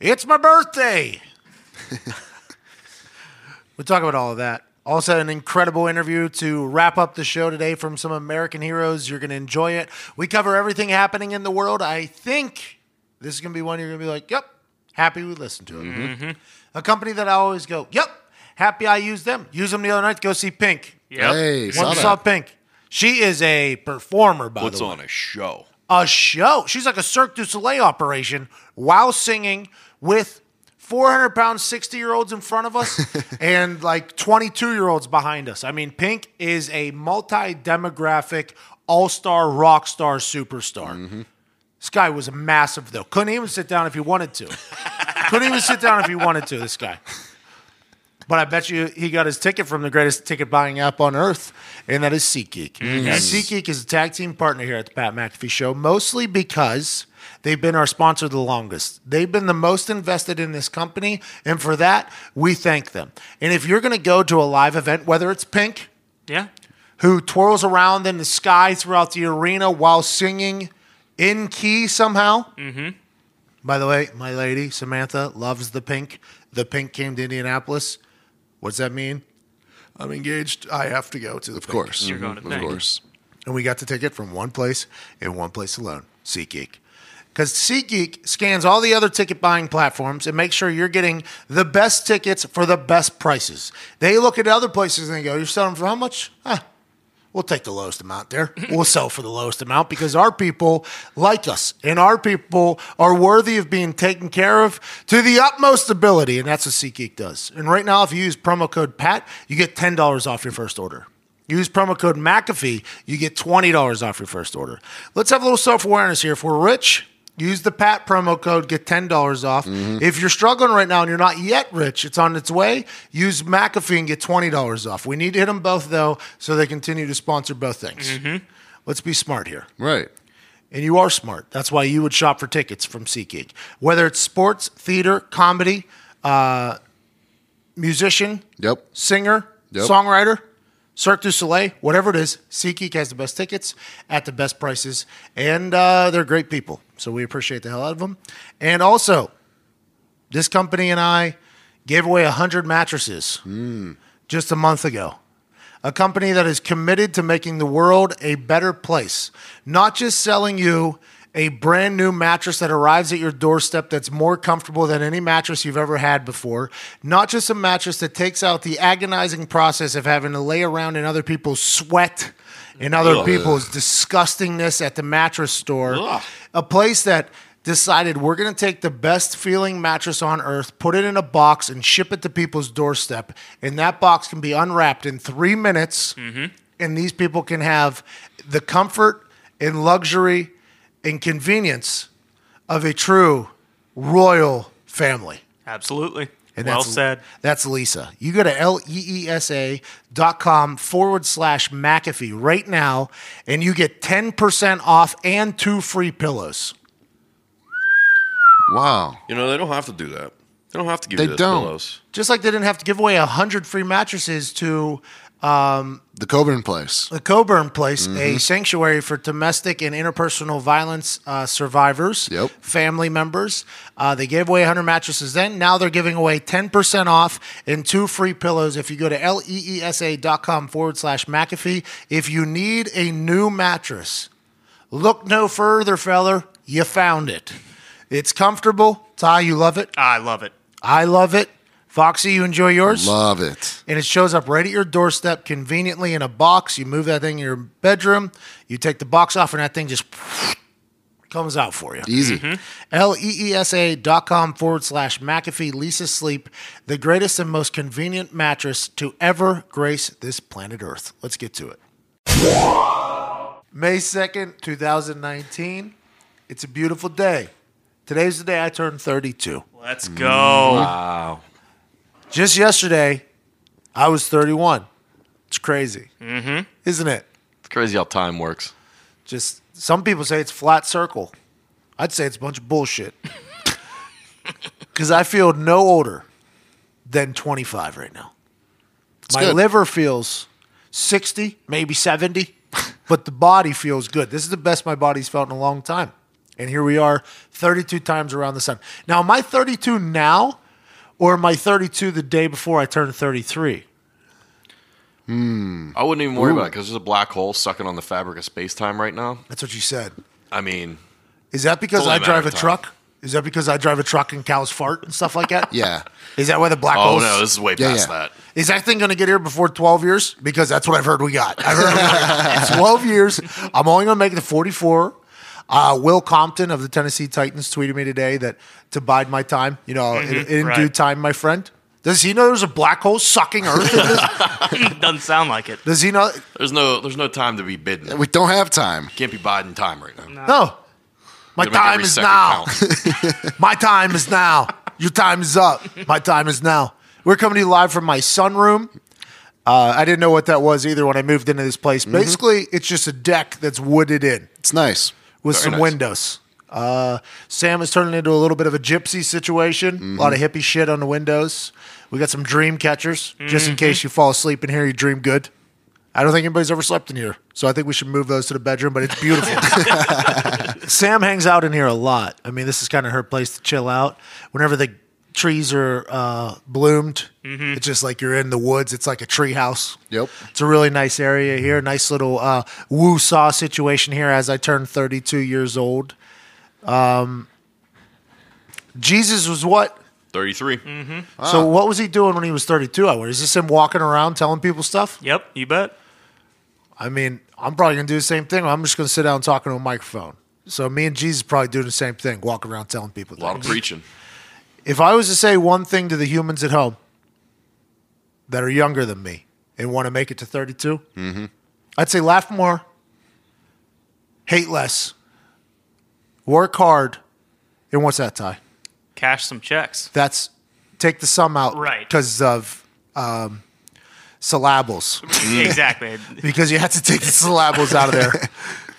It's my birthday. we'll talk about all of that. Also, an incredible interview to wrap up the show today from some American heroes. You're going to enjoy it. We cover everything happening in the world. I think this is going to be one you're going to be like, yep, happy we listened to it. Mm-hmm. Mm-hmm. A company that I always go, yep, happy I used them. Use them the other night to go see Pink. Yep. Hey, saw Once saw that. Pink. She is a performer, by Puts the way what's on a show. A show. She's like a Cirque du Soleil operation while singing with 400 pound 60 year olds in front of us and like 22 year olds behind us. I mean, Pink is a multi demographic, all star, rock star, superstar. Mm-hmm. This guy was massive, though. Couldn't even sit down if he wanted to. Couldn't even sit down if he wanted to, this guy. But I bet you he got his ticket from the greatest ticket buying app on earth, and that is SeatGeek. And SeatGeek is a tag team partner here at the Pat McAfee Show, mostly because they've been our sponsor the longest. They've been the most invested in this company, and for that, we thank them. And if you're going to go to a live event, whether it's Pink, Yeah. who twirls around in the sky throughout the arena while singing in key somehow. Mm-hmm. By the way, my lady Samantha loves the pink. The pink came to Indianapolis. What's that mean? I'm engaged. I have to go to the Of course. You're going to Of think. course. and we got the ticket from one place and one place alone SeatGeek. Because SeatGeek scans all the other ticket buying platforms and makes sure you're getting the best tickets for the best prices. They look at other places and they go, You're selling for how much? Ah, we'll take the lowest amount there. We'll sell for the lowest amount because our people like us and our people are worthy of being taken care of to the utmost ability. And that's what SeatGeek does. And right now, if you use promo code PAT, you get $10 off your first order. Use promo code McAfee, you get $20 off your first order. Let's have a little self awareness here. If we're rich, use the PAT promo code, get $10 off. If you're struggling right now and you're not yet rich, it's on its way, use McAfee and get $20 off. We need to hit them both, though, so they continue to sponsor both things. Let's be smart here. Right. And you are smart. That's why you would shop for tickets from SeatGeek. Whether it's sports, theater, comedy, uh, musician, Yep. singer, Yep. songwriter, Cirque du Soleil, whatever it is, SeatGeek has the best tickets at the best prices, and uh, they're great people. So we appreciate the hell out of them. And also, this company and I gave away 100 mattresses just a month ago. A company that is committed to making the world a better place, not just selling you a brand new mattress that arrives at your doorstep that's more comfortable than any mattress you've ever had before, not just a mattress that takes out the agonizing process of having to lay around in other people's sweat and other Ugh. people's disgustingness at the mattress store, Ugh. a place that decided we're going to take the best feeling mattress on earth, put it in a box, and ship it to people's doorstep. And that box can be unwrapped in three minutes. Mm-hmm. And these people can have the comfort and luxury and convenience of a true royal family. Absolutely. And well that's, said. That's Leesa. You go to E L-E-E-S-A dot com forward slash McAfee right now, and you get 10% off and two free pillows. Wow. You know, they don't have to do that. They don't have to give They you those don't. pillows. Just like they didn't have to give away 100 free mattresses to The Coburn place. the Coburn Place, a sanctuary for domestic and interpersonal violence uh, survivors, Yep. family members. Uh, they gave away 100 mattresses then. Now they're giving away 10% off and two free pillows if you go to leesa.com forward slash McAfee. If you need a new mattress, look no further, feller. You found it. It's comfortable. Ty, you love it. I love it. I love it. Foxy, you enjoy yours? Love it. and it shows up right at your doorstep conveniently in a box. You move that thing in your bedroom, you take the box off, and that thing just comes out for you. Easy. Mm-hmm. L E E S A dot com forward slash McAfee Leesa Sleep, the greatest and most convenient mattress to ever grace this planet Earth. Let's get to it. May 2nd, 2019. It's a beautiful day. Today's the day I turned 32. Let's go. Wow. Just yesterday, I was 31. It's crazy, mm-hmm. isn't it? It's crazy how time works. Just some people say it's flat circle. I'd say it's a bunch of bullshit. Because I feel no older than 25 right now. My good. liver feels 60, maybe 70, but the body feels good. This is the best my body's felt in a long time. And here we are 32 times around the sun. Now, am I 32 now or am I 32 the day before I turn 33? Hmm. I wouldn't even worry about it because there's a black hole sucking on the fabric of space time right now. That's what you said. I mean, Is that because It's only I a matter drive a of time. truck? Is that because I drive a truck and cows fart and stuff like that? Yeah. Is that why the black hole oh holes? no, this is way Yeah, past yeah. that. Is that thing going to get here before 12 years? Because that's what I've heard we got. I've heard we got 12 years. I'm only going to make it to 44. Uh, Will Compton of the Tennessee Titans tweeted me today that to bide my time, you know, in, in right. due time, my friend. Does he know there's a black hole sucking Earth? in? Doesn't sound like it. Does he know? There's no, there's no time to be bidden. We don't have time. Can't be biding time right now. No. My time is now. My time is now. Your time is up. My time is now. We're coming to you live from my sunroom. Uh, I didn't know what that was either when I moved into this place. Mm-hmm. Basically, it's just a deck that's wooded in It's nice. With Very some nice. windows. Uh, Sam is turning into a little bit of a gypsy situation. A lot of Mm-hmm. hippie shit on the windows. We got some dream catchers just Mm-hmm. in case you fall asleep in here. You dream good. I don't think anybody's ever slept in here, so I think we should move those to the bedroom. But it's beautiful. Sam hangs out in here a lot. I mean, this is kind of her place to chill out. Whenever the trees are uh, bloomed, it's just like you're in the woods. It's like a tree house. Yep. It's a really nice area here. Nice little uh, woo saw situation here as I turn 32 years old. Um, Jesus was what? 33. Mm-hmm. So what was he doing when he was 32? I wonder. Is this him walking around telling people stuff? Yep, you bet. I mean, I'm probably gonna do the same thing. I'm just gonna sit down talking to a microphone. So me and Jesus probably doing the same thing, walking around telling people. A lot of preaching. If I was to say one thing to the humans at home that are younger than me and want to make it to 32, I'd say laugh more, hate less, work hard, and what's that, Ty? Cash some checks. That's take the sum out Right. because of um, syllables. exactly. because you have to take the syllables out of there.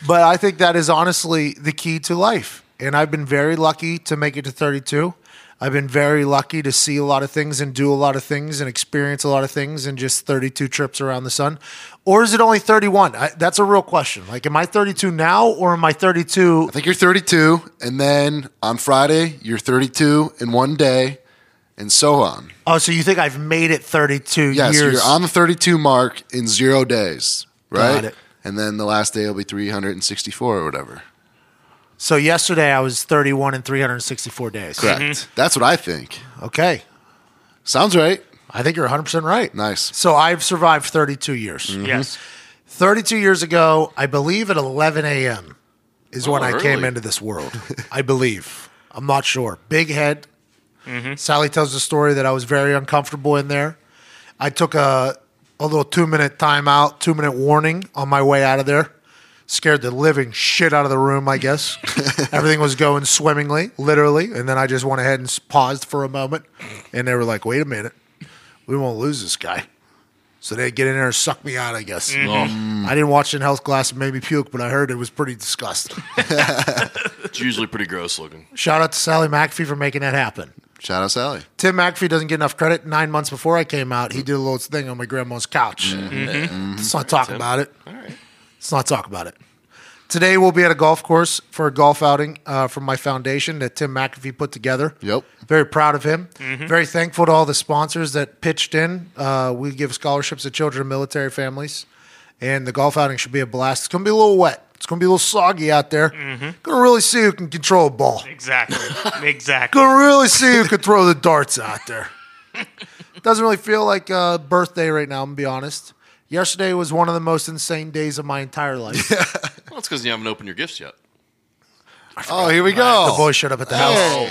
But I think that is honestly the key to life. And I've been very lucky to make it to 32. I've been very lucky to see a lot of things and do a lot of things and experience a lot of things in just 32 trips around the sun. Or is it only 31? I, that's a real question. Like, am I 32 now or am I 32? I think you're 32, and then on Friday you're 32 in one day, and so on. Oh, so you think I've made it 32 Yes, years? you're on the 32 mark in zero days, right? Got it. And then the last day will be 364 or whatever. So yesterday I was 31 in 364 days. Correct. Mm-hmm. That's what I think. Okay. Sounds right. I think you're 100% right. Nice. So I've survived 32 years. Mm-hmm. Yes. 32 years ago, I believe at 11 a.m. is when Oh, I came into this world. I believe. I'm not sure. Big head. Mm-hmm. Sally tells the story that I was very uncomfortable in there. I took a, a little two minute timeout, two minute warning on my way out of there. Scared the living shit out of the room, I guess. Everything was going swimmingly, literally. And then I just went ahead and paused for a moment. And they were like, wait a minute. We won't lose this guy. So they get in there and suck me out, I guess. Mm-hmm. Oh. I didn't watch it in health class and made me puke, but I heard it was pretty disgusting. It's usually pretty gross looking. Shout out to Sally McAfee for making that happen. Shout out Sally. Tim McAfee doesn't get enough credit. Nine months before I came out, he did a little thing on my grandma's couch. Mm-hmm. Let's not talk about it. All right. Let's not talk about it. Today we'll be at a golf course for a golf outing uh, from my foundation that Tim McAfee put together. Yep. Very proud of him. Very thankful to all the sponsors that pitched in. Uh, we give scholarships to children of military families, and the golf outing should be a blast. It's going to be a little wet. It's going to be a little soggy out there. Going to really see who can control a ball. Exactly. exactly. Going to really see who can throw the darts out there. Doesn't really feel like a birthday right now. I'm gonna be honest. Yesterday was one of the most insane days of my entire life. Well, it's because you haven't opened your gifts yet. Oh, here we go. The go. boys showed up at the house.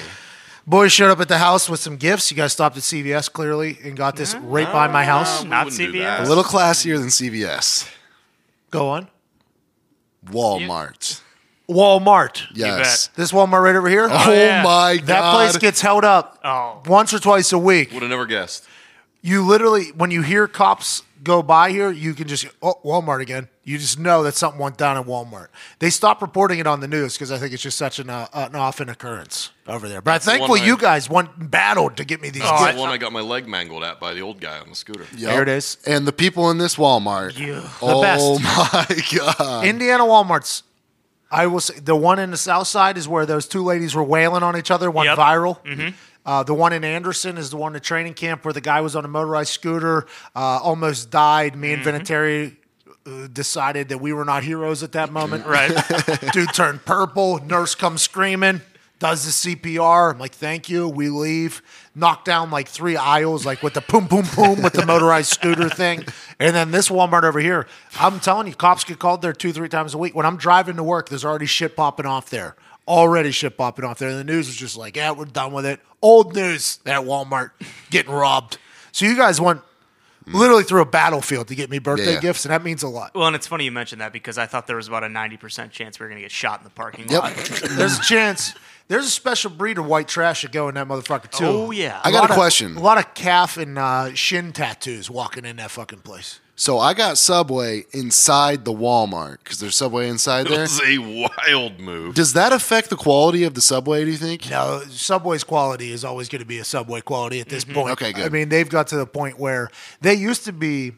Boys showed up at the house with some gifts. You guys stopped at CVS clearly and got this right by my house. we Not wouldn't do CVS. that. A little classier than CVS. Go on. Walmart. Walmart. Yes. This Walmart right over here. Oh, oh yeah. my god. That place gets held up Oh. once or twice a week. Would have never guessed. You literally, when you hear cops go by here, you can just, oh, Walmart again. You just know that something went down at Walmart. They stopped reporting it on the news because I think it's just such an, uh, an often occurrence over there. But I'm the thankful one I- you guys went and battled to get me these That's gifts. the one I got my leg mangled at by the old guy on the scooter. Yep. There it is. And the people in this Walmart. Yeah. Oh best. my god. Indiana Walmart's. I will say the one in the south side is where those two ladies were wailing on each other, went Yep. viral. Uh, the one in Anderson is the one at training camp where the guy was on a motorized scooter, uh, almost died. Me and Vinatieri uh, decided that we were not heroes at that moment. Right. Dude turned purple. Nurse comes screaming, does the CPR. I'm like, thank you. We leave. Knock down like three aisles, like with the boom, boom, boom with the motorized scooter thing. And then this Walmart over here, I'm telling you, cops get called there two, three times a week. When I'm driving to work, there's already shit popping off there. Already shit popping off there. And the news was just like, yeah, we're done with it. Old news at Walmart getting robbed. So you guys went literally through a battlefield to get me birthday Yeah. gifts, and that means a lot. well, and it's funny you mentioned that because I thought there was about a 90% chance we were going to get shot in the parking Yep. lot. There's a chance. There's a special breed of white trash that go in that motherfucker too. Oh, yeah. I got lot a of- question. a lot of calf and uh, shin tattoos walking in that fucking place. So I got Subway inside the Walmart because there's Subway inside It there. was a wild move. Does that affect the quality of the Subway? Do you think? No, Subway's quality is always going to be a Subway quality at this point. Okay, good. I mean, they've got to the point where they used to be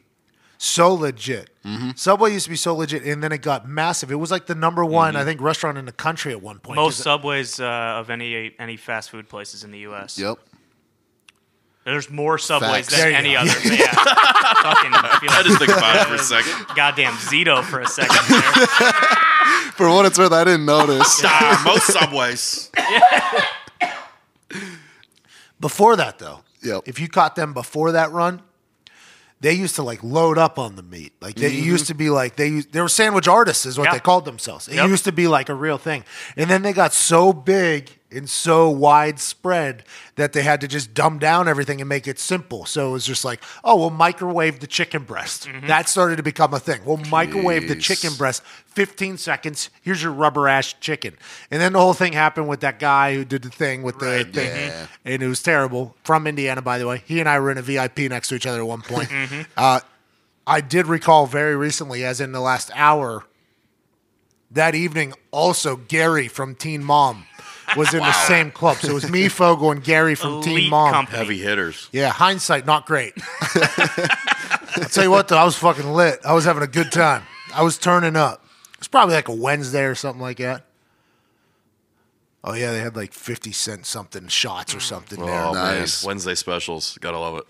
so legit. Mm-hmm. Subway used to be so legit, and then it got massive. It was like the number one, I think, restaurant in the country at one point. Most 'Cause- subways uh, of any any fast food places in the U.S. Yep. There's more subways Facts. than There you any go. other. Yeah. Fucking, I feel I like just think about it for a second. goddamn Zito for a second there. For what it's worth, I didn't notice. Most subways. Before that, though, Yep. if you caught them before that run, they used to like load up on the meat. Like they Mm-hmm. used to be like they used, they were sandwich artists, is what Yeah. they called themselves. It Yep. used to be like a real thing, and then they got so big and so widespread that they had to just dumb down everything and make it simple. So it was just like, oh, we'll microwave the chicken breast. That started to become a thing. We'll microwave the chicken breast. 15 seconds. Here's your rubber ash chicken. And then the whole thing happened with that guy who did the thing with the thing. Yeah. And it was terrible. From Indiana, by the way. He and I were in a VIP next to each other at one point. Uh, I did recall very recently, as in the last hour, that evening, also Gary from Teen Mom was in the same club. So it was me, Fogle, and Gary from Teen Elite Mom. company. Heavy hitters. Yeah, hindsight, not great. I'll tell you what, though, I was fucking lit. I was having a good time. I was turning up. It's probably like a Wednesday or something like that. Oh, yeah, they had like 50 cent something shots or something oh, there. Oh Nice. man, Wednesday specials. Gotta love it.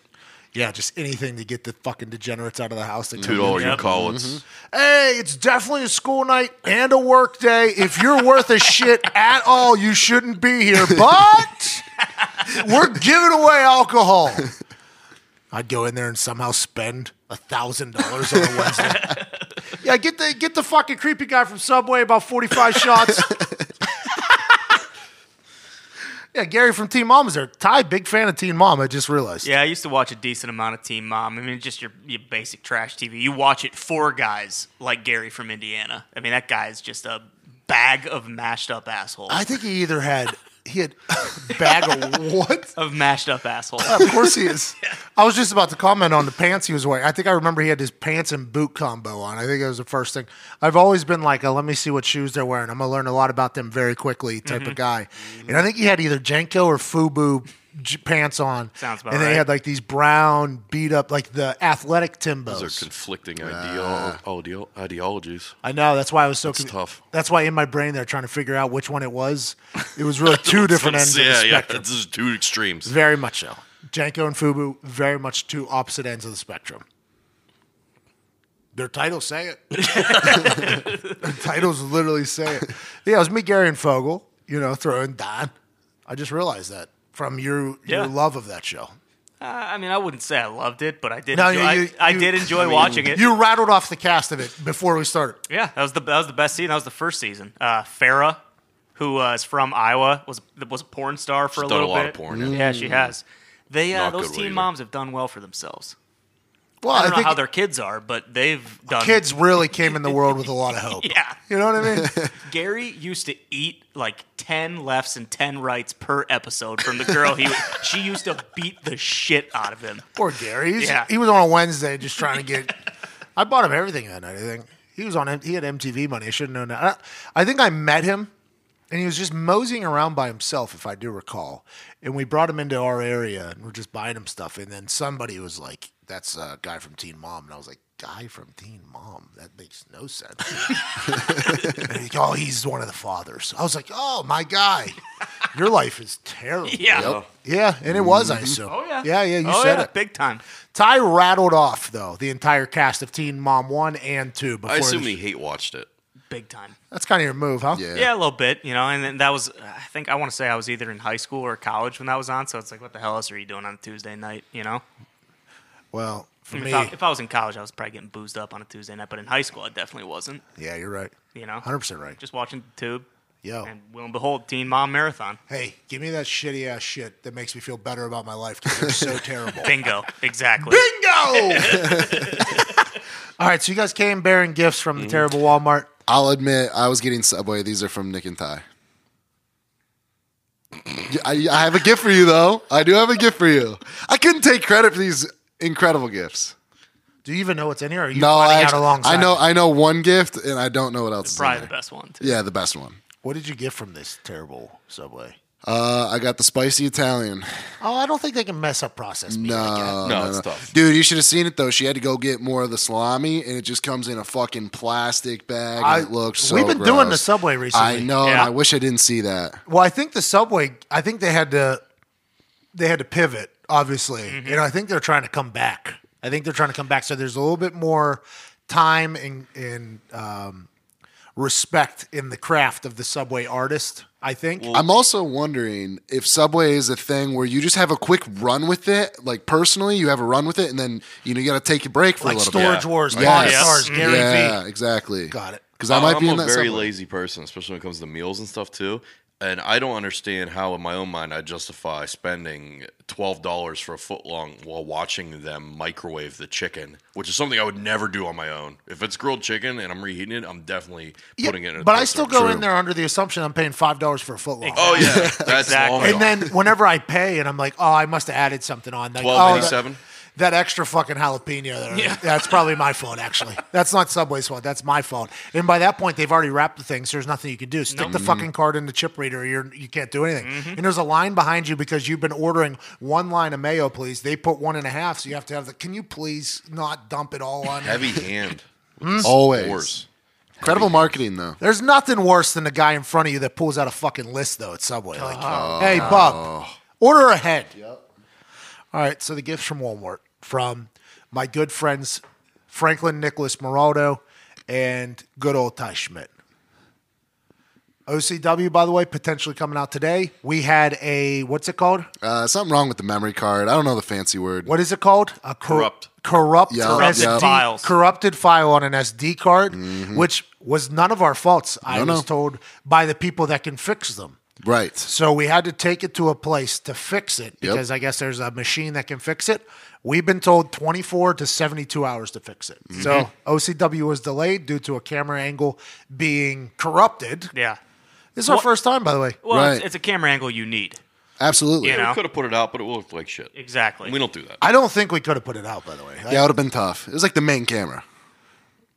Yeah, just anything to get the fucking degenerates out of the house. They Two come in. dollar Yep. you call it's Hey, it's definitely a school night and a work day. If you're worth a shit at all, you shouldn't be here. But we're giving away alcohol. I'd go in there and somehow spend a thousand dollars on a Wednesday. yeah, get the get the fucking creepy guy from Subway about forty five shots. Yeah, Gary from Teen Mom is there. Ty, big fan of Teen Mom. I just realized. Yeah, I used to watch a decent amount of Teen Mom. I mean, just your, your basic trash TV. You watch it for guys like Gary from Indiana. I mean, that guy is just a bag of mashed up asshole. I think he either had he had a bag of what? of mashed up asshole. Of course he is. I was just about to comment on the pants he was wearing. I think I remember he had his pants and boot combo on. I think that was the first thing. I've always been like, let me see what shoes they're wearing. I'm gonna learn a lot about them very quickly type Mm-hmm. of guy. And I think he had either JNCO or Fubu j- pants on. Sounds about And they right. had like these brown beat up, like the athletic Timbos. those are conflicting ah. ideal, ideal ideologies. I know. That's why I was so. That's tough. That's why in my brain they're trying to figure out which one it was. It was really two different ends yeah, of the yeah. spectrum. This is two extremes. Very much so. JNCO and Fubu, very much two opposite ends of the spectrum. Their titles say it. Their titles literally say it. Yeah, it was me, Gary, and Fogle, you know, throwing Don. I just realized that from your Yeah. your love of that show. Uh, I mean, I wouldn't say I loved it, but I did. No, enjoy, you- you- I, I did enjoy I mean, watching it. You rattled off the cast of it before we started. yeah, that was the that was the best season. That was the first season. Uh, Farrah, who uh, is from Iowa, was was a porn star for She's a done a little lot bit. of porn, yeah. Yeah, she has. They uh, those teen either. moms have done well for themselves. Well, I I don't know think how their kids are, but they've done. kids really came in the world with a lot of hope. Yeah. You know what I mean? Gary used to eat like ten lefts and ten rights per episode from the girl he. she used to beat the shit out of him. Poor Gary. He's, Yeah. He was on a Wednesday just trying to get. I bought him everything that night. I think he was on. He had MTV money. I should have known that. I, I think I met him, and he was just moseying around by himself, if I do recall. And we brought him into our area, and we're just buying him stuff. And then somebody was like, "That's a guy from Teen Mom," and I was like. Guy from Teen Mom. That makes no sense. And he- oh, he's one of the fathers. I was like, oh, my guy. Your life is terrible. Yeah. Yeah, and it was, I mm-hmm. assume. Oh yeah. Yeah, yeah, you oh, said yeah, it. big time. Ty rattled off though the entire cast of Teen Mom one and two. Before I assume he hate watched it. Big time. that's kind of your move, huh? Yeah. Yeah, a little bit, you know, and then that was, I think, I want to say I was either in high school or college when that was on, so it's like, what the hell else are you doing on a Tuesday night, you know? Well, for I mean, me, if, I, if I was in college, I was probably getting boozed up on a Tuesday night, but in high school, I definitely wasn't, yeah, you're right. you know? Hundred percent right. Just watching the tube, Yo, and lo and behold, Teen Mom Marathon. hey, give me that shitty ass shit that makes me feel better about my life because it's so terrible. Bingo, exactly. Bingo! All right, so you guys came bearing gifts from Mm-hmm. the terrible Walmart. I'll admit I was getting Subway. These are from Nick and Ty. I, I have a gift for you though. I do have a gift for you. I couldn't take credit for these incredible gifts. Do you even know what's in here? Or are you No, finding I, out alongside I know me? I know one gift and I don't know what else is in Probably there. the best one, too. Yeah, the best one. What did you get from this terrible Subway? Uh, I got the spicy Italian. Oh, I don't think they can mess up processed meat. like that. No, No, it's tough. Dude, you should have seen it though. She had to go get more of the salami, and it just comes in a fucking plastic bag. I- and it looks so. we've been doing the. Subway recently. I know, and Yeah. I wish I didn't see that. Well, I think the subway. I think they had to. They had to pivot, obviously, Mm-hmm. and I think they're trying to come back. I think they're trying to come back. So there's a little bit more time and and um, respect in the craft of the subway artist. I think. I'm also wondering if Subway is a thing where you just have a quick run with it, like personally, you have a run with it, and then you know you got to take a break for like a little bit. Storage Yeah. Wars, bit. Pawn Yes. Stars, Gary yeah, V. exactly. Got it. Because I might I'm be in a that very Subway. lazy person, especially when it comes to meals and stuff too. And I don't understand how, in my own mind, I justify spending twelve dollars for a foot long while watching them microwave the chicken, which is something I would never do on my own. If it's grilled chicken and I'm reheating it, I'm definitely Yeah, putting it. in a but I still go in there under the assumption I'm paying five dollars for a foot long. Oh yeah, that's Exactly. long And then whenever I pay, and I'm like, oh, I must have added something on. Like, twelve oh, eighty that- seven. That extra fucking jalapeno there. Yeah. That's probably my fault, actually. That's not Subway's fault. That's my fault. And by that point, they've already wrapped the thing, so there's nothing you can do. Stick the fucking card in the chip reader. You're, you can't do anything. Mm-hmm. And there's a line behind you because you've been ordering one line of mayo, please. They put one and a half, so you have to have the. Can you please not dump it all on? Heavy hand. Always. Worse. Incredible marketing though. There's nothing worse than the guy in front of you that pulls out a fucking list, though, at Subway. Like, hey, Bob, order ahead. All right, so the gifts from Walmart from my good friends Franklin Nicholas Moraldo and good old Ty Schmidt. OCW, by the way, potentially coming out today. We had a what's it called? Uh, something wrong with the memory card. I don't know the fancy word. What is it called? A cor- Corrupt. Corrupt. Yeah, Corrupted yeah. files. Corrupted file on an SD card, which was none of our faults. I Mm-hmm. Was no. told by the people that can fix them. Right. So we had to take it to a place to fix it Yep. because I guess there's a machine that can fix it. We've been told 24 to 72 hours to fix it. Mm-hmm. So OCW was delayed due to a camera angle being corrupted. Yeah. This is our first time, by the way. Well, Right. it's, it's a camera angle you need. Absolutely. You know? We could have put it out, but it looked like shit. Exactly. We don't do that. I don't think we could have put it out, by the way. Yeah, it would have been tough. It was like the main camera.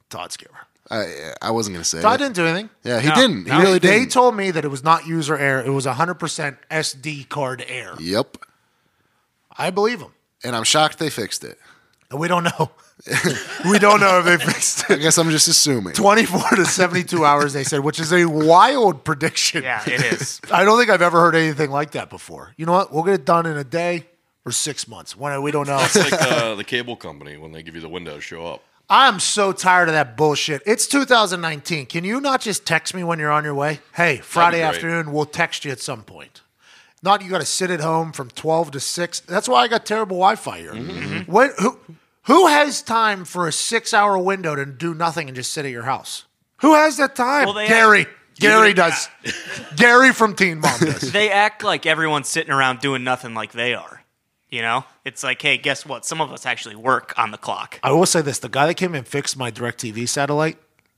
Todd's camera. I I wasn't gonna say. Todd it. didn't do anything. Yeah, he No. didn't. He No, really They didn't. They told me that it was not user error. It was 100% SD card error. yep. I believe them. And I'm shocked they fixed it. And we don't know. we don't know if they fixed it. I guess I'm just assuming. 24 to 72 hours, they said, which is a wild prediction. yeah, it is. I don't think I've ever heard anything like that before. You know what? We'll get it done in a day or six months. When we don't know. It's like uh, the cable company when they give you the window show up. I'm so tired of that bullshit. It's 2019. Can you not just text me when you're on your way? Hey, Friday afternoon, we'll text you at some point. Not you got to sit at home from 12 to 6. That's why I got terrible Wi-Fi here. Mm-hmm. When, who, who has time for a six-hour window to do nothing and just sit at your house? Who has that time? Well, Gary. have- Gary does. Gary from Teen Mom does. they act like everyone's sitting around doing nothing like they are. You know, it's like, hey, guess what? Some of us actually work on the clock. I will say this: the guy that came and fixed my DirecTV satellite,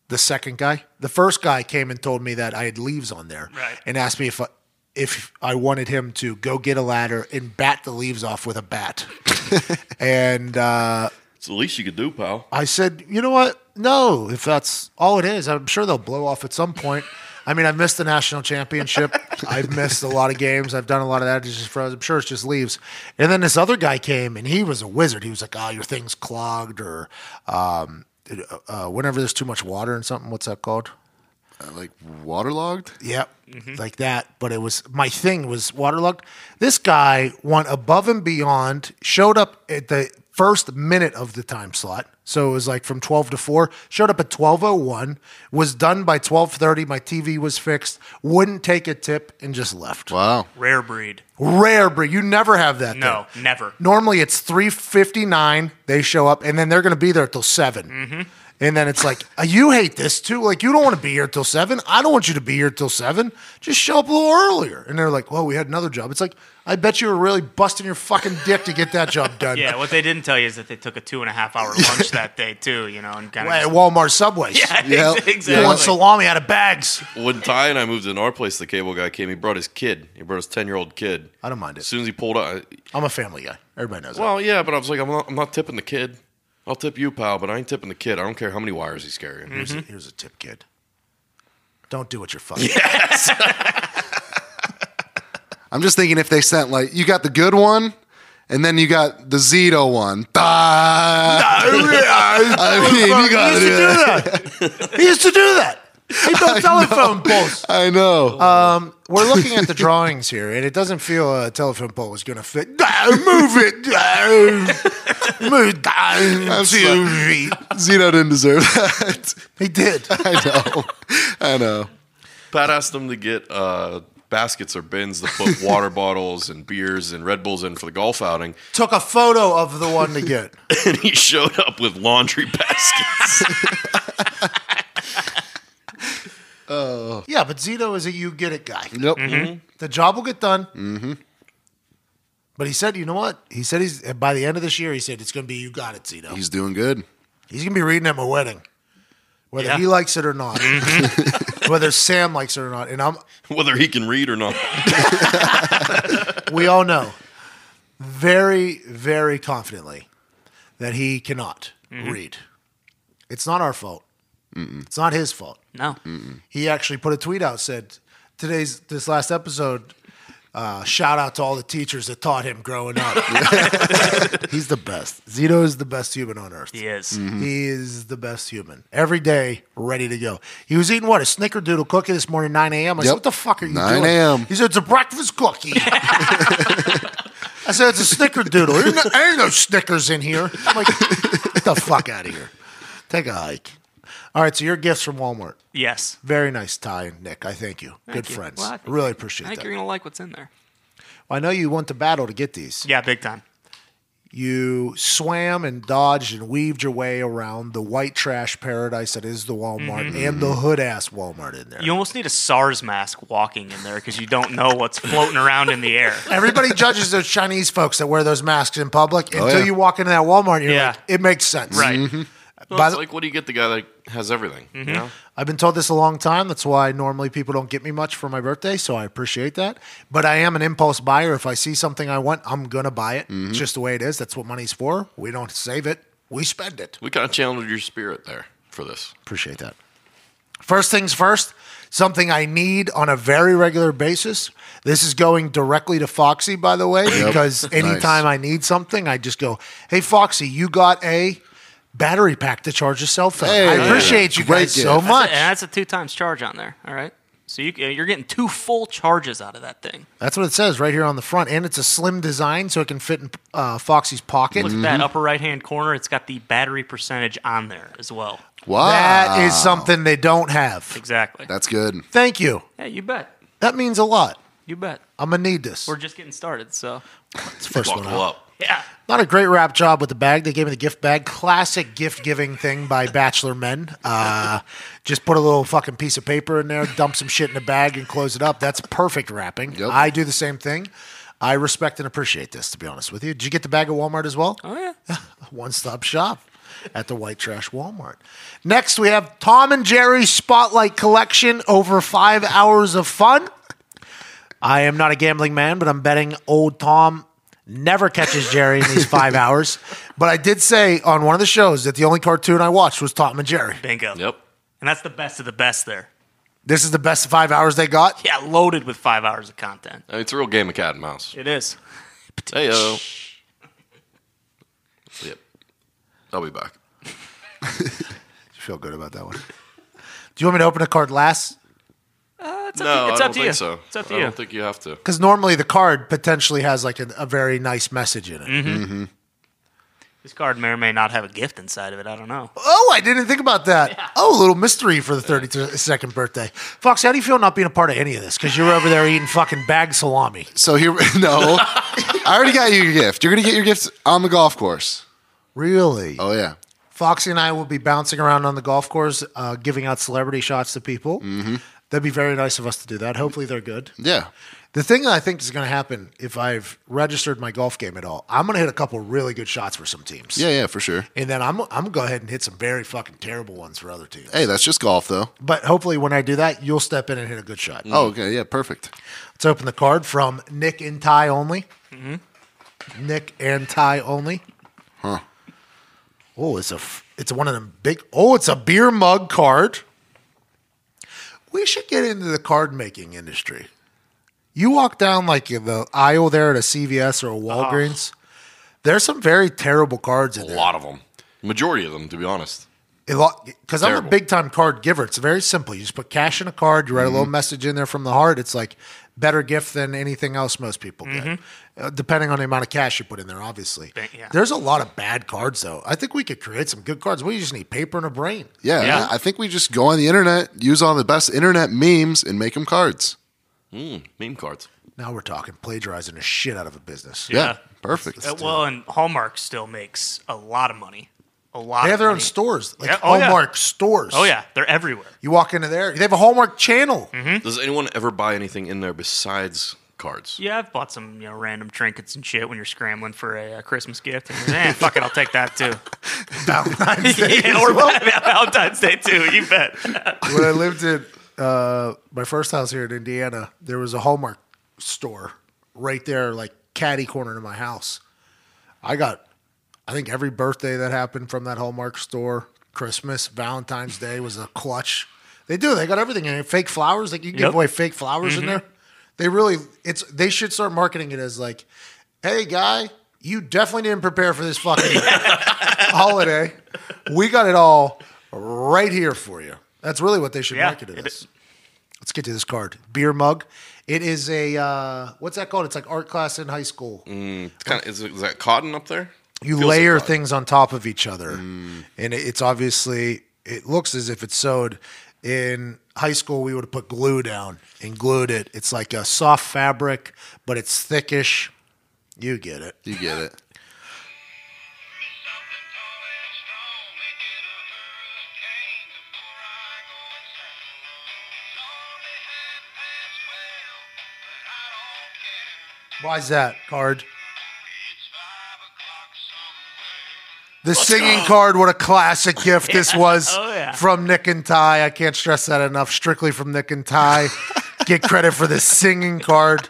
the second guy, the first guy came and told me that I had leaves on there, Right. and asked me if I, if I wanted him to go get a ladder and bat the leaves off with a bat, and uh, It's the least you could do, pal. I said, you know what? No, if that's all it is, I'm sure they'll blow off at some point. I mean, I've missed the national championship. I've missed a lot of games. I've done a lot of that. It's just frozen. I'm sure it's just leaves. And then this other guy came, and he was a wizard. He was like, "Oh, your thing's clogged," or um, uh, whenever there's too much water in something. What's that called? Uh, like waterlogged. Yep, like that. But it was my thing was waterlogged. This guy went above and beyond. Showed up at the first minute of the time slot. So it was like from twelve to four. Showed up at twelve oh one. Was done by twelve thirty. My TV was fixed. Wouldn't take a tip and just left. Wow. Rare breed. Rare breed. You never have that. No, thing. never. Normally it's three fifty nine. They show up, and then they're going to be there till 7 Mm-hmm. And then it's like, uh, you hate this too. Like, you don't want to be here till seven. I don't want you to be here till seven. Just show up a little earlier. And they're like, well, we had another job. It's like, I bet you were really busting your fucking dick to get that job done. Yeah, what they didn't tell you is that they took a two and a half hour lunch that day too. You know, and kind At of Walmart Subways. yeah, Yeah. ex- They exactly. want salami out of bags. When Ty and I moved in our place, the cable guy came. He brought his kid. He brought his ten year old kid. I don't mind it. As soon as he pulled out, I'm a family guy. Everybody knows that. well, yeah, but I was like, I'm not, I'm not tipping the kid. I'll tip you, pal, but I ain't tipping the kid. I don't care how many wires he's carrying. Here's, a, mm-hmm. here's a tip, kid. Don't do what you're fucking. Yes. I'm just thinking if they sent like you got the good one, and then you got the Zito one. I mean, you got he to used do to that. do that. he used to do that. He built telephone poles. I know. Um, we're looking at the drawings here, and it doesn't feel a telephone pole is going to fit. Ah, Move it. Ah, Move down two feet. Zito didn't deserve that. He did. I know. I know. Pat asked them to get uh, baskets or bins to put water bottles and beers and Red Bulls in for the golf outing, Took a photo of the one to get. and he showed up with laundry baskets. Yeah, but Zito is a you get it guy. Yep. Mm-hmm. The job will get done. Mm-hmm. But he said, you know what? He said he's by the end of this year. He said it's going to be you got it, Zito. He's doing good. He's going to be reading at my wedding, whether Yeah. he likes it or not, mm-hmm. whether Sam likes it or not. And I'm Whether he can read or not. we all know very, very confidently that he cannot mm-hmm. read. It's not our fault. It's not his fault. No, He actually put a tweet out said today's this last episode. Uh, shout out to all the teachers that taught him growing up. He's the best. Zito is the best human on earth. he is. He is the best human. Every day, ready to go. He was eating what? A snickerdoodle cookie this morning, 9 a.m. I said, What the fuck are you 9 doing? a.m.. He said, It's a breakfast cookie. I said, It's a snickerdoodle. There ain't no, there ain't no Snickers in here. I'm like, Get the fuck out of here. Take a hike. All right, so your gifts from Walmart. Yes, Very nice, Ty and Nick. I thank you. Thank Good you. friends. Well, I think- really appreciate that. I think that. you're gonna like what's in there. I know you went to battle to get these. Yeah, big time. You swam and dodged and weaved your way around the white trash paradise that is the Walmart mm-hmm. and the hood ass Walmart in there. You almost need a SARS mask walking in there because you don't know what's floating around in the air. Everybody judges those Chinese folks that wear those masks in public oh, until yeah. you walk into that Walmart and you're Yeah. like, it makes sense. Right. Mm-hmm. Well, it's the- like, what do you get the guy that has everything? You mm-hmm. know? I've been told this a long time. That's why normally people don't get me much for my birthday, so I appreciate that. But I am an impulse buyer. If I see something I want, I'm going to buy it. It's mm-hmm. just the way it is. That's what money's for. We don't save it, we spend it. We kind of channeled your spirit there for this. Appreciate that. First things first, something I need on a very regular basis. This is going directly to Foxy, by the way, because anytime I need something, I just go, "Hey, Foxy, you got a battery pack to charge a cell phone." Hey, I appreciate you great guys so gift. much. And that's a two times charge on there. All right. So you, you're getting two full charges out of that thing. That's what it says right here on the front, and it's a slim design, so it can fit in uh, Foxy's pocket. Look at that upper right hand corner. It's got the battery percentage on there as well. Wow. That is something they don't have. Exactly. That's good. Thank you. yeah, you bet. That means a lot. You bet. I'm gonna need this. We're just getting started. So It's the first one. Buckle out. up. Yeah. Not a great wrap job with the bag. They gave me the gift bag. Classic gift giving thing by bachelor men. Uh, just put a little fucking piece of paper in there, dump some shit in a bag, and close it up. That's perfect wrapping. Yep. I do the same thing. I respect and appreciate this. To be honest with you, did you get the bag at Walmart as well? Oh yeah. One stop shop at the White Trash Walmart. Next, we have Tom and Jerry's Spotlight Collection over five hours of fun. I am not a gambling man, but I'm betting old Tom never catches Jerry in these five hours. But I did say on one of the shows that the only cartoon I watched was Tom and Jerry. Bingo. Yep. And that's the best of the best there. This is the best five hours they got. Yeah, loaded with five hours of content. I mean, it's a real game of cat and mouse. It is. Hey. Yep. I'll be back. You feel good about that one. Do you want me to open a card last? It's up no, to, it's I up don't to think you. so. It's up to you. I you. don't think you have to. Because normally the card potentially has like a, a very nice message in it. Mm-hmm. This card may or may not have a gift inside of it. I don't know. Oh, I didn't think about that. Oh, a little mystery for the 32nd birthday. Fox, how do you feel not being a part of any of this? Because you were over there eating fucking bag salami. So here, no, I already got you your gift. You're gonna get your gifts on the golf course. Really? Oh yeah. Foxy and I will be bouncing around on the golf course, uh, giving out celebrity shots to people. Mm-hmm. That'd be very nice of us to do that. Hopefully, they're good. Yeah. The thing that I think is going to happen if I've registered my golf game at all, I'm going to hit a couple really good shots for some teams. Yeah, yeah, for sure. And then I'm, I'm going to go ahead and hit some very fucking terrible ones for other teams. Hey, that's just golf though. But hopefully, when I do that, you'll step in and hit a good shot. Oh, okay, yeah, perfect. Let's open the card from Nick and Ty only. Nick and Ty only. Huh. Oh, it's a f- it's one of them big. Oh, it's a beer mug card. We should get into the card making industry. You walk down like the aisle there at a CVS or a Walgreens. Ah. There's some very terrible cards in there. A there. lot of them. Majority of them, to be honest. Because I'm a big time card giver. It's very simple. You just put cash in a card, you write a Mm-hmm. little message in there from the heart. It's like better gift than anything else most people get, uh, depending on the amount of cash you put in there, obviously. Ba- yeah. There's a lot of bad cards, though. I think we could create some good cards. We just need paper and a brain. Yeah, Yeah. I think we just go on the internet, use all the best internet memes, and make them cards. Mm, meme cards. Now we're talking plagiarizing the shit out of a business. Yeah, Yeah. perfect. Uh, well, and Hallmark still makes a lot of money. A lot. They have of their own stores, like Yeah, oh, yeah. Stores. Oh yeah, they're everywhere. You walk into there, they have a Hallmark channel. Does anyone ever buy anything in there besides cards? Yeah, I've bought some you know random trinkets and shit when you're scrambling for a uh, Christmas gift. And man, fuck it, I'll take that too. Valentine's Day. yeah, or Valentine's Day too. You bet. when I lived in uh, my first house here in Indiana, there was a Hallmark store right there, like caddy corner to my house. I got, I think every birthday that happened from that Hallmark store, Christmas, Valentine's Day was a clutch. They do. They got everything in it. Fake flowers. Like you can give Yep. away fake flowers in there. They really, it's. They should start marketing it as like, hey guy, you definitely didn't prepare for this fucking holiday. We got it all right here for you. That's really what they should Yeah, market it it as. is. Let's get to this card. Beer mug. It is a uh, what's that called? It's like art class in high school. It's kind of, is, it- is that cotton up there? You Feels layer things on top of each other, mm. and it's obviously it looks as if it's sewed. In high school, we would have put glue down and glued it. It's like a soft fabric, but it's thickish. You get it. You get it. Why's that card? The singing card, what a classic gift this was Oh, yeah. from Nick and Ty. I can't stress that enough. Strictly from Nick and Ty. Get credit for the singing card.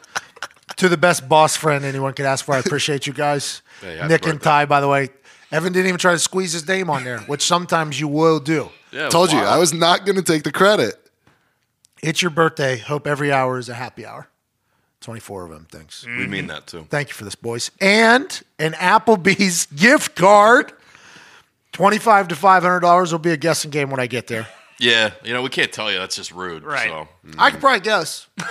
To the best boss friend anyone could ask for. I appreciate you guys. Hey, Nick and birthday. Ty, by the way. Evan didn't even try to squeeze his name on there, which sometimes you will do. Yeah, Told you. I was not going to take the credit. It's your birthday. Hope every hour is a happy hour. 24 of them. Thanks. We mean that too. Thank you for this, boys. And an Applebee's gift card. Twenty-five to five hundred dollars will be a guessing game when I get there. Yeah, you know we can't tell you. That's just rude. Right. So I mm. could probably guess. I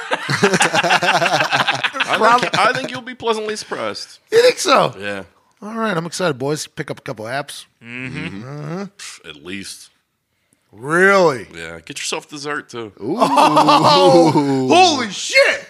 think, I think you'll be pleasantly surprised. You think so? Yeah, All right, I'm excited, boys. Pick up a couple apps. Mm-hmm. Mm-hmm. Uh-huh. at least. Really? Yeah, get yourself dessert too. Holy shit!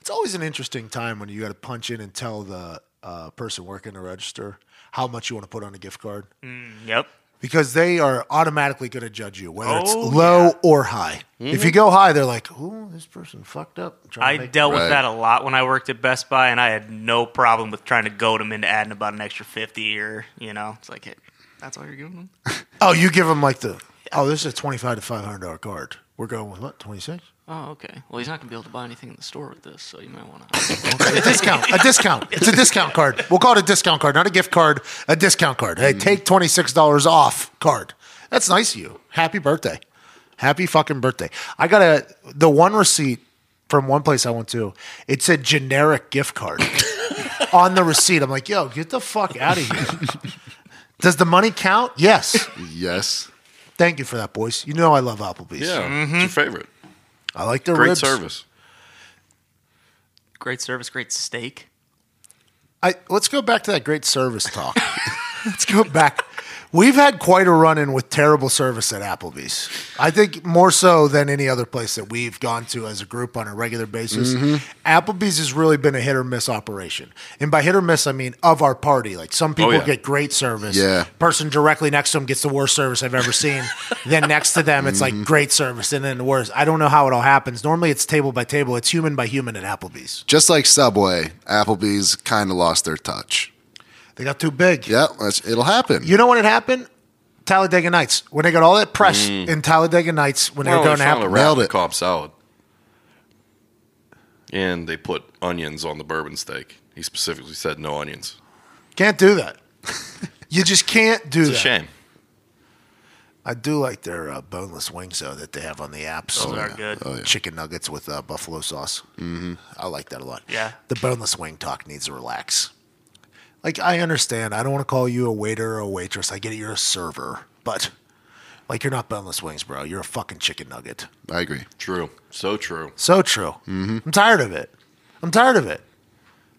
It's always an interesting time when you got to punch in and tell the uh, person working the register how much you want to put on a gift card. Mm, yep. because they are automatically going to judge you, whether it's Oh, low yeah. or high. If you go high, they're like, "Ooh, this person fucked up." I to make- dealt Right. with that a lot when I worked at Best Buy, and I had no problem with trying to goad them into adding about an extra fifty or you know, it's like, hey, that's all you're giving them. Oh, you give them like the, oh, this is a twenty-five to five hundred dollar card. We're going with what twenty-six? Oh, okay. Well, he's not gonna be able to buy anything in the store with this, so you might want to. a discount. A discount. It's a discount card. We'll call it a discount card, not a gift card. A discount card. Hey, mm-hmm. take twenty six dollars off card. That's nice of you. Happy birthday. Happy fucking birthday. I got a the one receipt from one place I went to. It said generic gift card on the receipt. I'm like, yo, get the fuck out of here. Does the money count? Yes. Yes. Thank you for that, boys. You know I love Applebee's. Yeah, mm-hmm. it's your favorite. I like their Great ribs. service. great service, great steak. I, let's go back to that great service talk. let's go back. We've had quite a run in with terrible service at Applebee's. I think more so than any other place that we've gone to as a group on a regular basis. Mm-hmm. Applebee's has really been a hit or miss operation. And by hit or miss, I mean of our party. Like some people Oh, yeah. get great service. Yeah. Person directly next to them gets the worst service I've ever seen. then next to them, it's Mm-hmm. like great service. And then the worst. I don't know how it all happens. Normally it's table by table, it's human by human at Applebee's. Just like Subway, Applebee's kind of lost their touch. They got too big. Yeah, that's, it'll happen. You know when it happened? Talladega Nights. When they got all that press in Talladega Nights when they Well, were they going to found a happen. wrap Nailed it. Cobb salad, and they put onions on the bourbon steak. He specifically said no onions. Can't do that. you just can't do It's that. a shame. I do like their uh, boneless wings though that they have on the apps. Those are good. Oh, yeah. Chicken nuggets with uh, buffalo sauce. Mm-hmm. I like that a lot. Yeah. The boneless wing talk needs to relax. Like I understand. I don't want to call you a waiter or a waitress. I get it. You're a server, but like you're not boneless wings, bro. You're a fucking chicken nugget. I agree. True. So true. So true. Mm-hmm. I'm tired of it. I'm tired of it.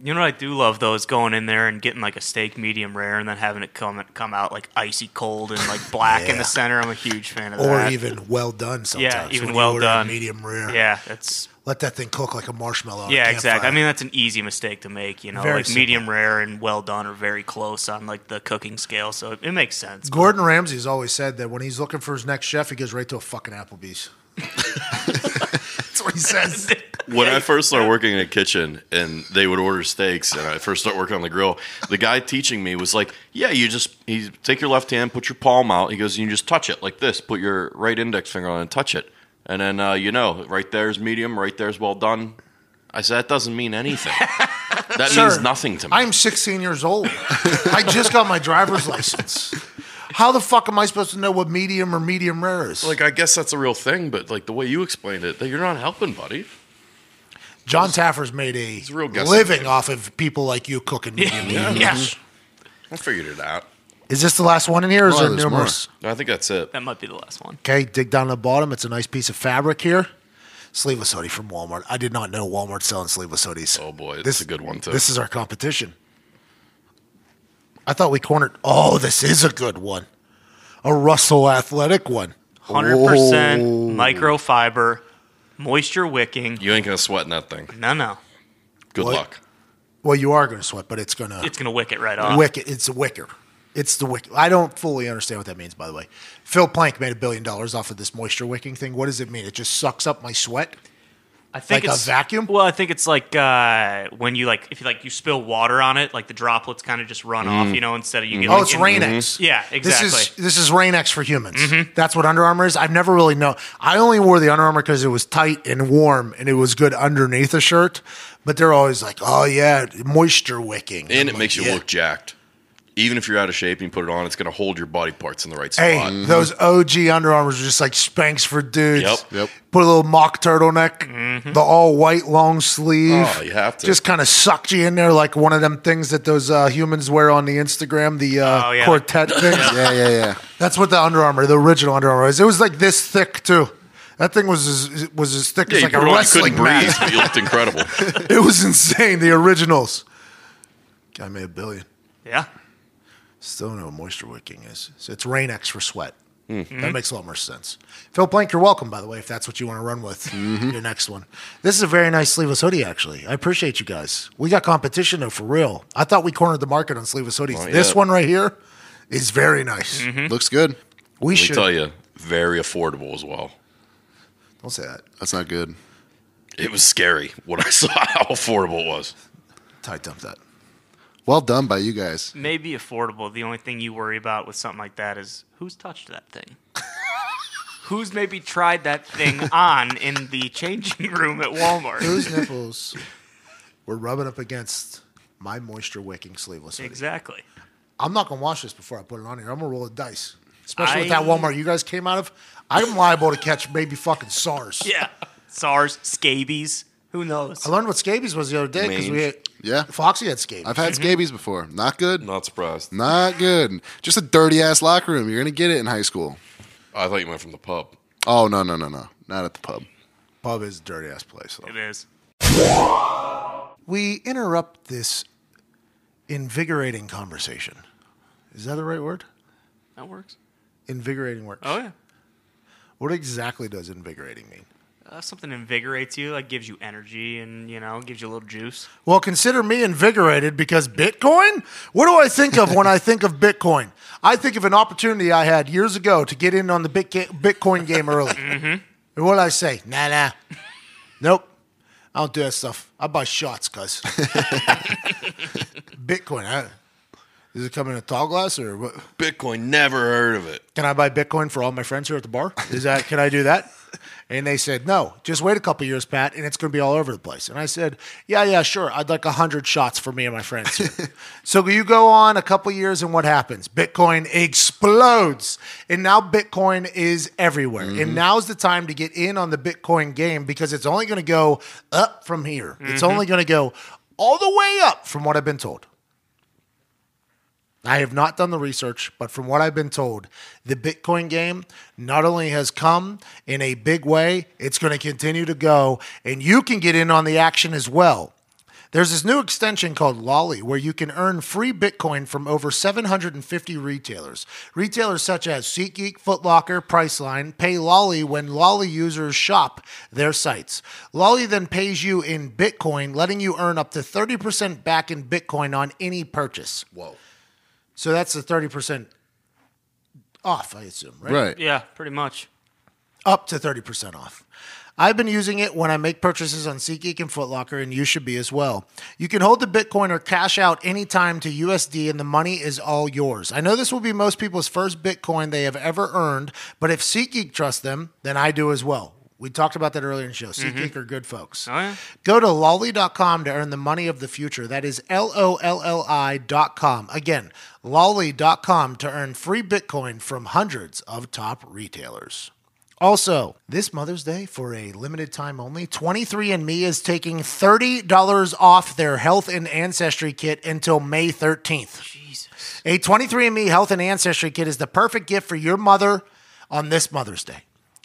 You know what I do love though is going in there and getting like a steak medium rare and then having it come come out like icy cold and like black in the center. I'm a huge fan of Or that. Or even well done sometimes. even when you well done. medium rare. yeah, that's Let that thing cook like a marshmallow. yeah, exactly. I mean, that's an easy mistake to make. You know, Very like simple. medium rare and well done are very close on like the cooking scale, so it, it makes sense. Gordon Ramsay has always said that when he's looking for his next chef, he goes right to a fucking Applebee's. that's what he says. When I first started working in a kitchen and they would order steaks and I first started working on the grill, the guy teaching me was like, Yeah, you just you take your left hand, put your palm out. He goes, You just touch it like this. Put your right index finger on it and touch it. And then uh, you know, right there's medium, right there's well done. I said that doesn't mean anything. That Sir, means nothing to me. I'm 16 years old. I just got my driver's license. How the fuck am I supposed to know what medium or medium rare is? like I guess that's a real thing, but like the way you explained it, that you're not helping, buddy. John Taffer's made a a real guessing living game. off of people like you cooking medium. yeah, rare. yeah. I figured it out. Is this the last one in here? Or is there there's numerous? I think that's it. that might be the last one. Okay, dig down to the bottom. It's a nice piece of fabric here. Sleeveless hoodie from Walmart. I did not know Walmart's selling sleeveless hoodies. Oh boy, this is a good one too. This is our competition. I thought we cornered. Oh, this is a good one. A Russell Athletic one. Hundred percent oh. microfiber, moisture wicking. you ain't gonna sweat in that thing. No, no, Good What? luck. Well, you are going to sweat, but it's going to it's gonna wick it right off. wick it. It's a wicker. It's the wick. I don't fully understand what that means, by the way. Phil Plank made a billion dollars off of this moisture wicking thing. What does it mean? It just sucks up my sweat. I think Like a vacuum? Well, I think it's like uh, when you like if you like you spill water on it, like the droplets kind of just run off, mm-hmm. you know, instead of you mm-hmm. get. Oh, like, it's in- Rain-X. Mm-hmm. Yeah, exactly. This is this is Rain-X for humans. That's what Under Armour is. I've never really known. I only wore the Under Armour because it was tight and warm and it was good underneath a shirt. But they're always like, "Oh yeah, moisture wicking," And I'm it makes you "Yeah." look jacked. Even if you're out of shape and you put it on, it's going to hold your body parts in the right spot. Hey, spot. those OG Under Armours are just like Spanx for dudes. Yep. Yep. Put a little mock turtleneck, the all white long sleeve. Oh, you have to. Just kind of sucked you in there like one of them things that those uh, humans wear on the Instagram, the uh, Oh, yeah. quartet things. Yeah, yeah, yeah. That's what the Under Armour, the original Under Armour, is. It was like this thick too. That thing was as, was as thick Yeah, as you like a it on, you wrestling couldn't breathe, but you looked incredible. It was insane. The originals. Guy made a billion. yeah. Still don't know what moisture wicking is. So it's Rain-X for sweat. Mm-hmm. That makes a lot more sense. Phil Plank, you're welcome, by the way, if that's what you want to run with Mm-hmm. your next one. This is a very nice sleeveless hoodie, actually. I appreciate you guys. We got competition, though, for real. I thought we cornered the market on sleeveless hoodies. Not this one right here is very nice. Looks good. We Let should. tell you, very affordable as well. Don't say that. That's not good. It was scary what I saw how affordable it was. Tight dump that. Well done by you guys. Maybe affordable. The only thing you worry about with something like that is who's touched that thing. who's maybe tried that thing on in the changing room at Walmart. Whose nipples were rubbing up against my moisture wicking sleeveless hoodie. Exactly. I'm not gonna wash this before I put it on here. I'm gonna roll the dice. Especially with that I- Walmart you guys came out of. I'm liable to catch maybe fucking SARS. Yeah. SARS, scabies. Who knows? I learned what scabies was the other day because we had Yeah. Foxy had scabies. I've had mm-hmm. scabies before. Not good. Not surprised. Not good. Just a dirty ass locker room. You're gonna get it in high school. I thought you went from the pub. Oh no no no no. Not at the pub. Pub is a dirty ass place. though. It is. We interrupt this invigorating conversation. Is that the right word? That works. Invigorating works. Oh, yeah. What exactly does invigorating mean? Uh, something invigorates you, like gives you energy and, you know, gives you a little juice. Well, consider me invigorated because Bitcoin? What do I think of when I think of Bitcoin? I think of an opportunity I had years ago to get in on the Bitcoin game early. And what did I say? Nah, nah. Nope. I don't do that stuff. I buy shots, cuz. Bitcoin. I, does it come in a tall glass or what? Bitcoin, never heard of it. Can I buy Bitcoin for all my friends here at the bar? Is that can I do that? And they said, no, just wait a couple years, Pat, and it's going to be all over the place. And I said, yeah, yeah, sure. I'd like 100 shots for me and my friends. so you go on a couple years, and what happens? Bitcoin explodes. And now Bitcoin is everywhere. And mm-hmm. now's the time to get in on the Bitcoin game because it's only going to go up from here. It's mm-hmm. only going to go all the way up from what I've been told. I have not done the research, but from what I've been told, the Bitcoin game not only has come in a big way, it's going to continue to go, and you can get in on the action as well. There's this new extension called Lolli where you can earn free Bitcoin from over 750 retailers. Retailers such as SeatGeek, Footlocker, Priceline pay Lolli when Lolli users shop their sites. Lolli then pays you in Bitcoin, letting you earn up to 30% back in Bitcoin on any purchase. Whoa. So that's the thirty percent off, I assume, right? Right. Yeah, pretty much. Up to thirty percent off. I've been using it when I make purchases on SeatGeek and Footlocker, and you should be as well. You can hold the Bitcoin or cash out anytime to USD, and the money is all yours. I know this will be most people's first Bitcoin they have ever earned, but if SeatGeek trusts them, then I do as well. We talked about that earlier in the show. SeatGeek mm-hmm. are good folks. Oh, yeah. Go to lolli.com to earn the money of the future. That is L O L L I.com. Again, lolli.com to earn free Bitcoin from hundreds of top retailers. Also, this Mother's Day, for a limited time only, 23andMe is taking $30 off their health and ancestry kit until May 13th. Jesus. A 23andMe health and ancestry kit is the perfect gift for your mother on this Mother's Day.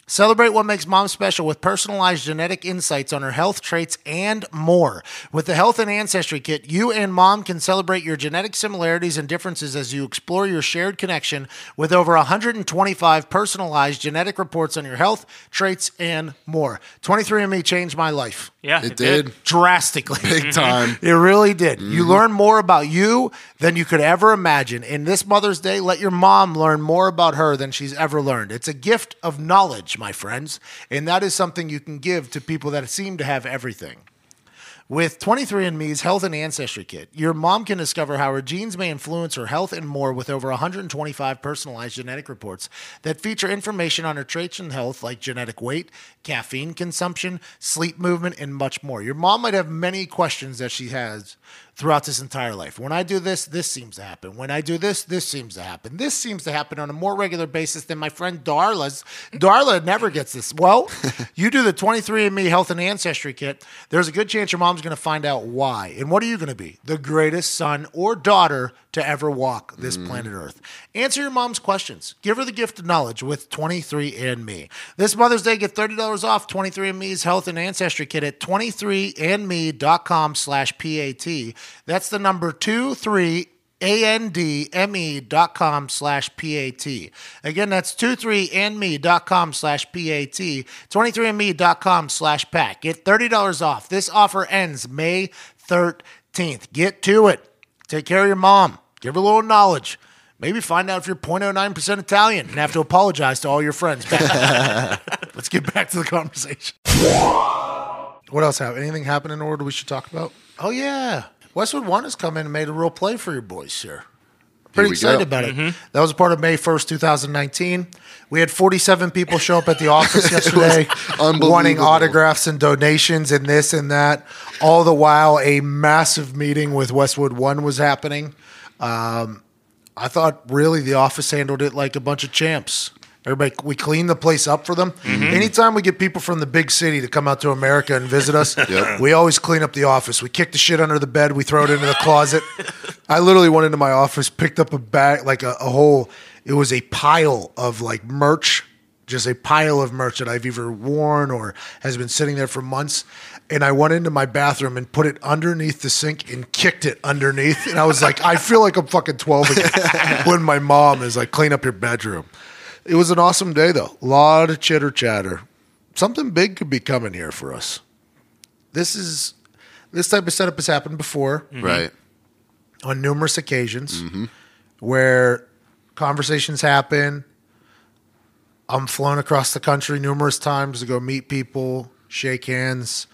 Celebrate what makes mom special with personalized genetic insights on her health traits and more. With the Health and Ancestry Kit, you and mom can celebrate your genetic similarities and differences as you explore your shared connection with over 125 personalized genetic reports on your health, traits, and more. 23andMe changed my life Yeah, It did. drastically. Big mm-hmm. time. It really did. You mm-hmm. learn more about you than you could ever imagine. In this Mother's Day, let your mom learn more about her than she's ever learned. It's a gift of knowledge, my friends, and that is something you can give to people that seem to have everything. With 23andMe's Health and Ancestry Kit, your mom can discover how her genes may influence her health and more with over 125 personalized genetic reports that feature information on her traits and health like genetic weight, caffeine consumption, sleep movement, and much more. Your mom might have many questions that she has throughout this entire life. When I do this, this seems to happen. When I do this, this seems to happen. This seems to happen on a more regular basis than my friend Darla's. Darla never gets this. Well, you do the 23andMe Health and Ancestry Kit, there's a good chance your mom's going to find out why. And what are you going to be? The greatest son or daughter to ever walk this mm-hmm. planet Earth. Answer your mom's questions. Give her the gift of knowledge with 23andMe. This Mother's Day, get $30 off 23andMe's Health and Ancestry Kit at 23andme.com slash PAT. That's the number 23 A-N-D-M-E dot com slash P-A-T. Again, that's 23andme.com slash P-A-T, 23andme.com slash PAT. Get $30 off. This offer ends May 13th. Get to it. Take care of your mom. Give her a little knowledge. Maybe find out if you're 0.09% Italian and have to apologize to all your friends. Let's get back to the conversation. What else happened? Anything happened in order we should talk about? Oh, yeah. Westwood One has come in and made a real play for your boys here. Pretty excited go. about it. That was a part of May 1st, 2019. We had 47 people show up at the office yesterday wanting autographs and donations and this and that. All the while, a massive meeting with Westwood One was happening. Um, I thought really the office handled it like a bunch of champs. Everybody, we clean the place up for them. Mm-hmm. Anytime we get people from the big city to come out to America and visit us, we always clean up the office. We kick the shit under the bed, we throw it into the closet. I literally went into my office, picked up a bag, like a, a whole, it was a pile of like merch, just a pile of merch that I've either worn or has been sitting there for months. And I went into my bathroom and put it underneath the sink and kicked it underneath. And I was like, I feel like I'm fucking 12 again when my mom is like, clean up your bedroom. It was an awesome day, though. A lot of chitter chatter. Something big could be coming here for us. This is this type of setup has happened before mm-hmm. Right. on numerous occasions mm-hmm. where conversations happen. I'm flown across the country numerous times to go meet people, shake hands,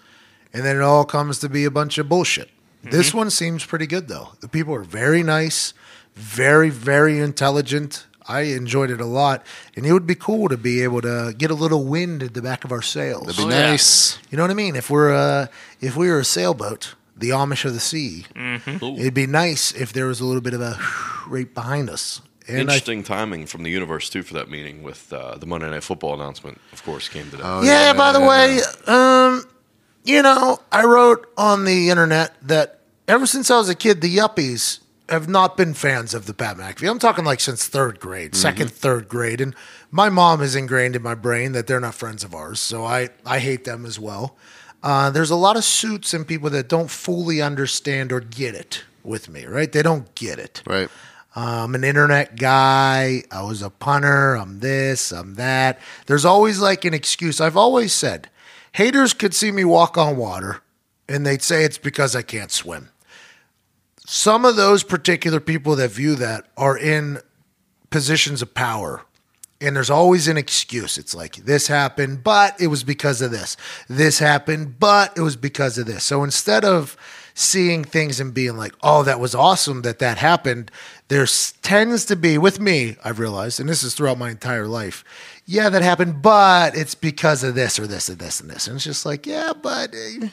and then it all comes to be a bunch of bullshit. Mm-hmm. This one seems pretty good though. The people are very nice, very, very intelligent. I enjoyed it a lot, and it would be cool to be able to get a little wind at the back of our sails. That'd be Oh, yeah. nice. You know what I mean? If we're uh, if we were a sailboat, the Amish of the sea, it'd be nice if there was a little bit of a right behind us. And I, Interesting timing from the universe too for that meeting with uh, the Monday Night Football announcement. Of course, came today. Oh, yeah, yeah, By the yeah, way, um, you know, I wrote on the internet that ever since I was a kid, the yuppies have not been fans of the Pat McAfee. I'm talking like since third grade, second, third grade, and my mom is ingrained in my brain that they're not friends of ours, so I I hate them as well. Uh, there's a lot of suits and people that don't fully understand or get it with me, right? They don't get it. Right. I'm an internet guy. I was a punter. I'm this, I'm that. There's always like an excuse. I've always said haters could see me walk on water and they'd say it's because I can't swim. Some of those particular people that view that are in positions of power. And there's always an excuse. It's like, this happened, but it was because of this. This happened, but it was because of this. So instead of seeing things and being like, oh, that was awesome that that happened, there tends to be, with me, I've realized, and this is throughout my entire life, yeah, that happened, but it's because of this or this and this and this. And it's just like, yeah, but. eh,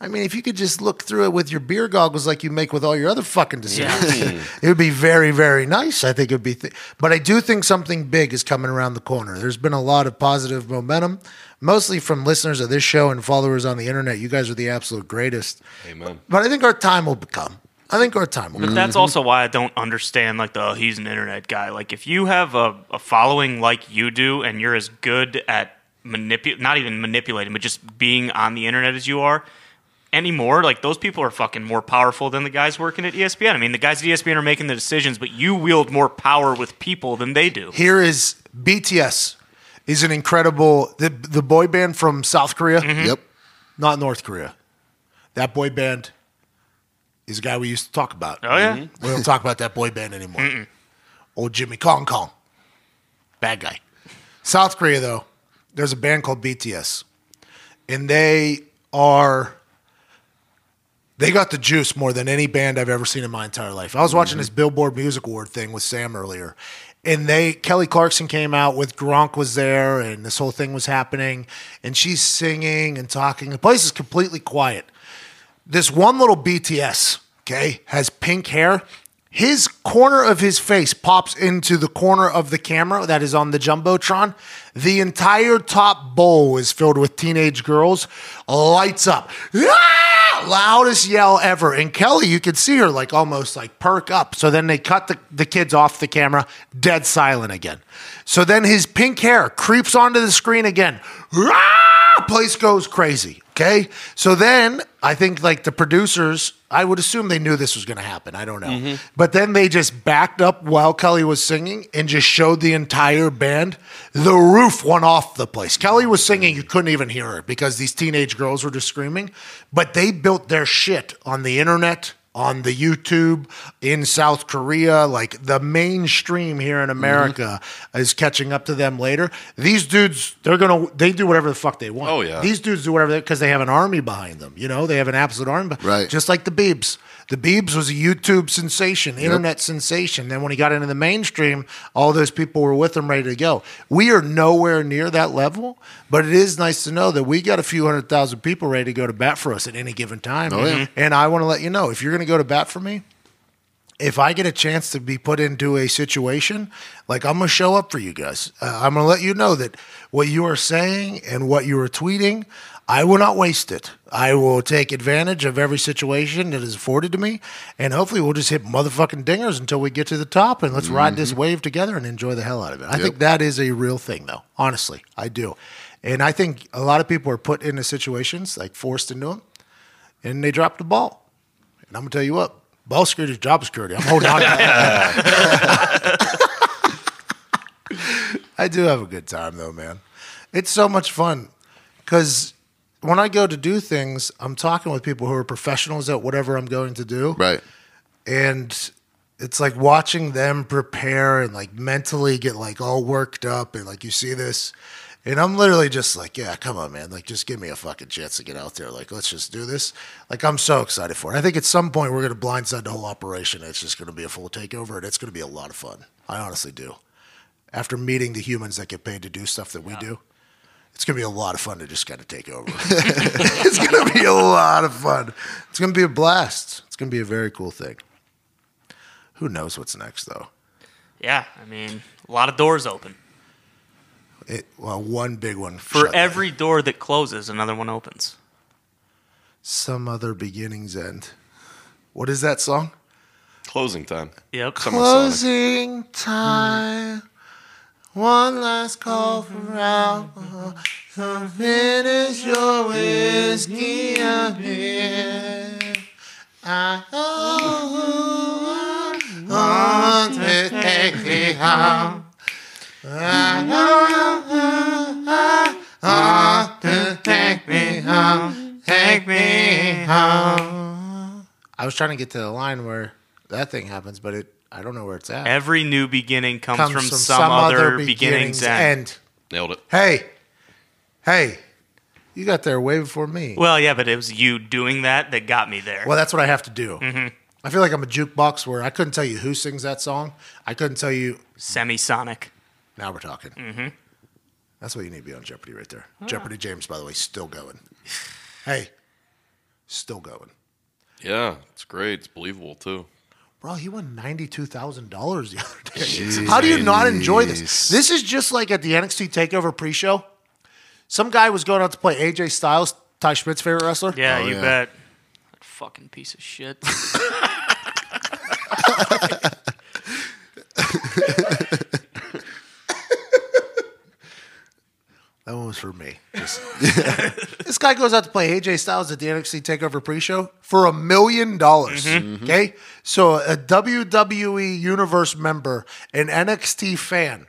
I mean, if you could just look through it with your beer goggles like you make with all your other fucking decisions, it would be very, very nice. I think it would be. Th- but I do think something big is coming around the corner. There's been a lot of positive momentum, mostly from listeners of this show and followers on the internet. You guys are the absolute greatest. Amen. But I think our time will come. I think our time will But come. that's mm-hmm. also why I don't understand like the oh, he's an internet guy. Like if you have a, a following like you do and you're as good at manipul not even manipulating, but just being on the internet as you are anymore, like those people are fucking more powerful than the guys working at ESPN. I mean, the guys at ESPN are making the decisions, but you wield more power with people than they do. Here is BTS. Is an incredible the the boy band from South Korea. Mm-hmm. Yep. not North Korea. That boy band is a guy we used to talk about. Oh yeah. Mm-hmm. We don't talk about that boy band anymore. Old Jimmy Kong Kong. Bad guy. South Korea, though, there's a band called BTS. And they are, they got the juice more than any band I've ever seen in my entire life. I was watching this Billboard Music Award thing with Sam earlier. And they, Kelly Clarkson came out with Gronk was there, and this whole thing was happening. And she's singing and talking. The place is completely quiet this one little BTS, okay, has pink hair. His corner of his face pops into the corner of the camera that is on the Jumbotron. The entire top bowl is filled with teenage girls, lights up. Ah! Loudest yell ever. And Kelly, you could see her like almost like perk up. So then they cut the, the kids off the camera, dead silent again. So then his pink hair creeps onto the screen again. Ah! Place goes crazy. Okay. So then I think like the producers, I would assume they knew this was going to happen. I don't know. Mm-hmm. But then they just backed up while Kelly was singing and just showed the entire band. The roof went off the place. Kelly was singing, you couldn't even hear her because these teenage girls were just screaming. But they built their shit on the internet, on the YouTube in South Korea. Like the mainstream here in America mm-hmm. is catching up to them later. These dudes, they're gonna they do whatever the fuck they want. Oh, yeah. these dudes do whatever because they have an army behind them. You know, they have an absolute army. Right. just like the Beebs. The Beebs was a YouTube sensation, internet sensation. Then when he got into the mainstream, all those people were with him ready to go. We are nowhere near that level, but it is nice to know that we got a few hundred thousand people ready to go to bat for us at any given time. Oh, yeah. And I want to let you know if you're going to go to bat for me, if I get a chance to be put into a situation, like I'm gonna show up for you guys. Uh, I'm gonna let you know that what you are saying and what you are tweeting, I will not waste it. I will take advantage of every situation that is afforded to me, and hopefully we'll just hit motherfucking dingers until we get to the top, and let's ride this mm-hmm. wave together and enjoy the hell out of it. I think that is a real thing, though. Honestly, I do, and I think a lot of people are put into situations like forced into them, and they drop the ball. And I'm gonna tell you what, ball security is job security. I'm holding on. I do have a good time though, man. It's so much fun because when I go to do things, I'm talking with people who are professionals at whatever I'm going to do, Right. and it's like watching them prepare and like mentally get like all worked up and like you see this and i'm literally just like yeah come on man. Like just give me a fucking chance to get out there. Like let's just do this. Like i'm so excited for it. I think at some point we're going to blindside the whole operation. It's just going to be a full takeover and it's going to be a lot of fun. I honestly do. After meeting the humans that get paid to do stuff that we do it's going to be a lot of fun to just kind of take over it's going to be a lot of fun it's going to be a blast it's going to be a very cool thing who knows what's next, though? Yeah, I mean, a lot of doors open. It, well, one big one For shut down. every door that closes, another one opens. some other beginnings end. What is that song? Closing time. Yep. Semisonic. Closing time. One last call for alcohol. So finish your whiskey again. I want to take me home. I want to take me home. Take me home. I was trying to get to the line where that thing happens, but it I don't know where it's at. Every new beginning comes, from, some, other, beginning's end. end. Nailed it. Hey, hey, you got there way before me. Well, Well, yeah, but it was you doing that that got me there. Well, that's what I have to do. I feel like I'm a jukebox where I couldn't tell you who sings that song. I couldn't tell you. Semisonic. Now we're talking. Mm-hmm. That's what you need to be on Jeopardy right there. Jeopardy James, by the way, still going. hey, still going. Yeah, it's great. It's believable too. Bro, he won ninety-two thousand dollars the other day. How do you not enjoy this? This is just like at the NXT Takeover pre-show. Some guy was going out to play AJ Styles, Ty Schmidt's favorite wrestler. Yeah, Oh, you yeah. bet. That fucking piece of shit. That one was for me. Just- this guy goes out to play AJ Styles at the NXT Takeover pre-show for a million dollars. Mm-hmm. Mm-hmm. Okay, so a WWE Universe member, an NXT fan,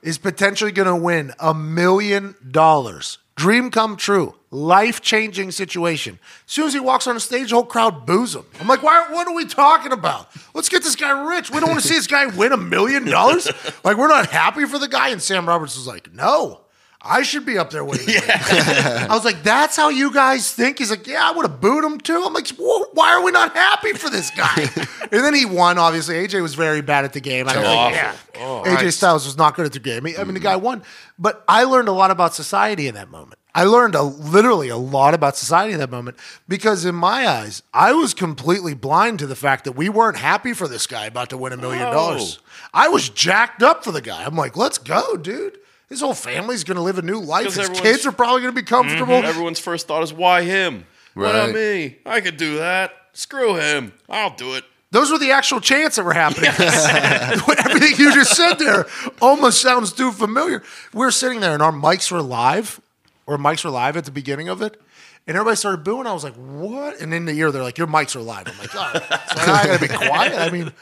is potentially going to win a million dollars. Dream come true, life changing situation. As soon as he walks on the stage, the whole crowd boos him. I'm like, why? What are we talking about? Let's get this guy rich. We don't want to see this guy win a million dollars. Like we're not happy for the guy. And Sam Roberts was like, no. I should be up there winning. I was like, that's how you guys think? He's like, yeah, I would have booed him too. I'm like, why are we not happy for this guy? and then he won, obviously. AJ was very bad at the game. I don't think, yeah. Oh. AJ Styles was not good at the game. I mean, the guy mm-hmm. won. But I learned a lot about society in that moment. I learned a, literally a lot about society in that moment because, in my eyes, I was completely blind to the fact that we weren't happy for this guy about to win a million dollars. Oh. I was jacked up for the guy. I'm like, let's go, dude. His whole family's going to live a new life. His kids are probably going to be mm-hmm. comfortable. Everyone's first thought is, why him? Why not Right. me? I could do that. Screw him. I'll do it. Those were the actual chants that were happening. Everything you just said there almost sounds too familiar. We're sitting there and our mics were live, or mics were live at the beginning of it. And everybody started booing. I was like, what? And in the ear, they're like, your mics are live. I'm like, right. So I got to be quiet. I mean,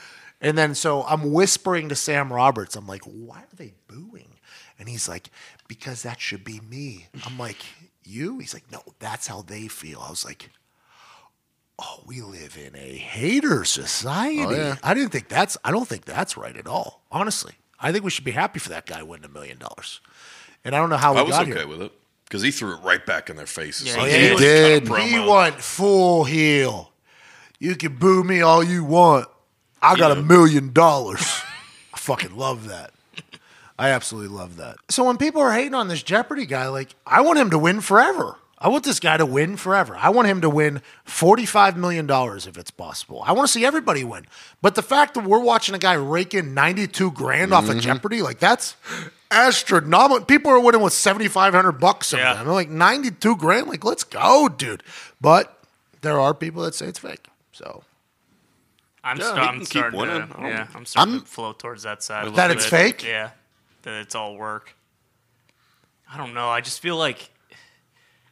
and then so I'm whispering to Sam Roberts. I'm like, why are they booing? And he's like, because that should be me. I'm like, you? He's like, no, that's how they feel. I was like, oh, we live in a hater society. Oh, yeah. I didn't think that's. I don't think that's right at all. Honestly, I think we should be happy for that guy winning a million dollars. And I don't know how we I was got okay here. with it because he threw it right back in their faces. Yeah, Like, he did. Did. He went full heel. You can boo me all you want. I got a million dollars. I fucking love that. I absolutely love that. So when people are hating on this Jeopardy guy, like I want him to win forever. I want this guy to win forever. I want him to win $45 million if it's possible. I want to see everybody win. But the fact that we're watching a guy rake in 92 grand off of Jeopardy, like that's astronomical. People are winning with 7,500 bucks Yeah. sometimes. I'm like 92 grand. Like, let's go, dude. But there are people that say it's fake. So I'm, Yeah, sta- he I'm starting to, yeah, I'm starting I'm- to flow towards that side. That it's fake? Yeah, that it's all work. I don't know. I just feel like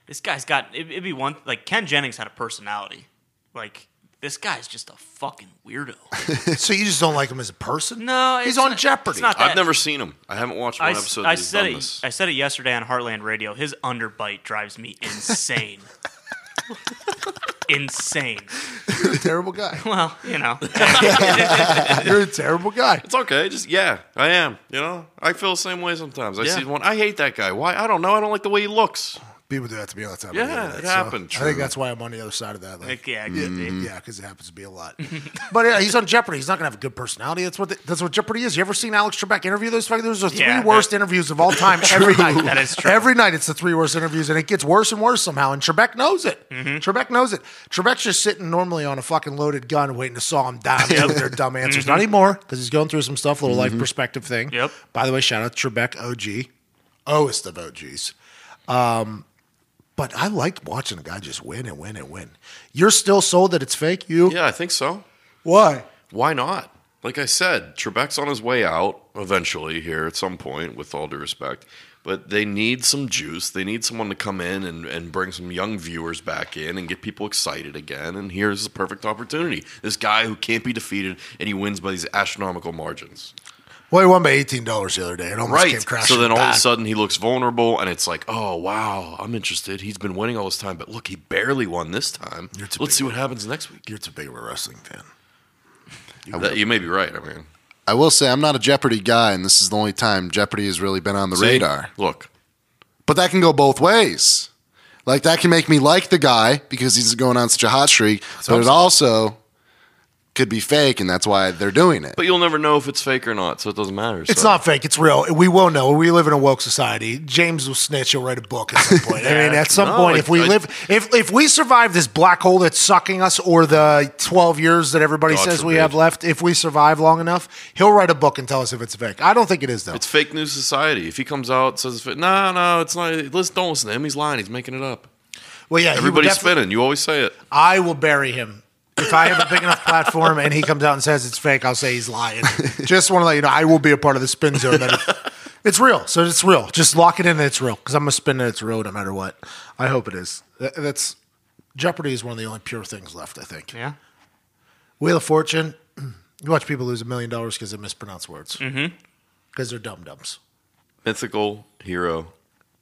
this guy's got. It, it'd be one like Ken Jennings had a personality. Like this guy's just a fucking weirdo. so you just don't like him as a person? No, He's it's on not- Jeopardy. it's not I've never seen him. I haven't watched one I, episode. I said it. this. I said it yesterday on Heartland Radio. His underbite drives me insane. insane. You're a terrible guy. Well, you know, You're a terrible guy. It's okay. Just yeah, I am. You know, I feel the same way sometimes. I Yeah. see one. I hate that guy. Why? I don't know. I don't like the way he looks. People do that to me all the time. Yeah, it happened. I think that's why I'm on the other side of that. Like, like, yeah, yeah, yeah, because it happens to be a lot. but yeah, he's on Jeopardy. He's not gonna have a good personality. That's what the, that's what Jeopardy is. You ever seen Alex Trebek interview those? fucking- Those are three Yeah, worst that- interviews of all time. Every night. That is true. Every night it's the three worst interviews, and it gets worse and worse somehow. And Trebek knows it. Mm-hmm. Trebek knows it. Trebek's just sitting normally on a fucking loaded gun, waiting to saw him down with their dumb answers. Not anymore because he's going through some stuff, little life perspective thing. Mm-hmm. Yep. By the way, shout out to Trebek OG, Oest of OGs. Um, but I liked watching a guy just win and win and win. You're still sold that it's fake. You? Yeah, I think so. Why? Why not? Like I said, Trebek's on his way out eventually here at some point, with all due respect. But they need some juice. They need someone to come in and, and bring some young viewers back in and get people excited again. And here's the perfect opportunity. This guy who can't be defeated and he wins by these astronomical margins. Well, he won by eighteen dollars the other day. It almost came Right. crashing. So then all of a sudden he looks vulnerable and it's like, oh, wow, I'm interested. He's been winning all this time. But look, he barely won this time. You're too Let's big see what happens next week. you're too big of a wrestling fan. That- you may be right. I mean, I will say I'm not a Jeopardy guy, and this is the only time Jeopardy has really been on the see? radar. Look, But that can go both ways. Like that can make me like the guy because he's going on such a hot streak, but it also could be fake, and that's why they're doing it. But you'll never know if it's fake or not, so it doesn't matter. It's so. not fake. It's real. We will know. We live in a woke society. James will snitch. He'll write a book at some point. I mean, at some No, point, if we I- live, if if we survive this black hole that's sucking us, or the twelve years that everybody God says we have left, if we survive long enough, he'll write a book and tell us if it's fake. I don't think it is though. It's fake news society. If he comes out and says, no, no, it's not. Listen, don't listen to him. He's lying. He's making it up. well, yeah, Everybody's definitely- spinning. You always say it. I will bury him. If I have a big enough platform and he comes out and says it's fake, I'll say he's lying. Just want to let you know, I will be a part of the spin zone. That it- it's real. So it's real. Just lock it in that it's real because I'm going to spin that it's real no matter what. I hope it is. That- That's Jeopardy is one of the only pure things left, I think. yeah. Wheel of Fortune, you watch people lose a million dollars because they mispronounce words. Mm-hmm. Because they're dumb dums. Mythical hero,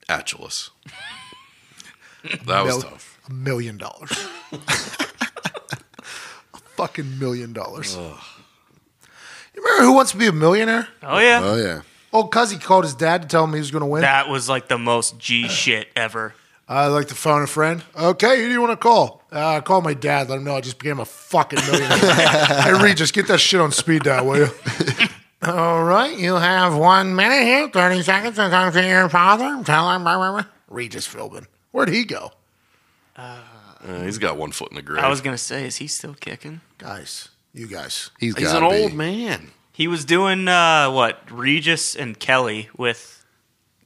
Atulus. That was Mil- tough. A million dollars. A fucking million dollars. You remember who wants to be a millionaire? Oh yeah. oh yeah, Oh, cuz he called his dad to tell him he was going to win. that was like the most G shit ever. I like to phone a friend. Okay, who do you want to call? Uh, call my dad. Let him know I just became a fucking millionaire. hey, Reed, just get that shit on speed dial, will you? All right, you have one minute here, 30 seconds to talk to your father. Tell him. Blah, blah, blah. Regis Philbin. Where'd he go? Uh, he's got one foot in the grave. I was gonna say, is he still kicking? Guys, you guys. he's he's got an old man. He was doing uh, what Regis and Kelly with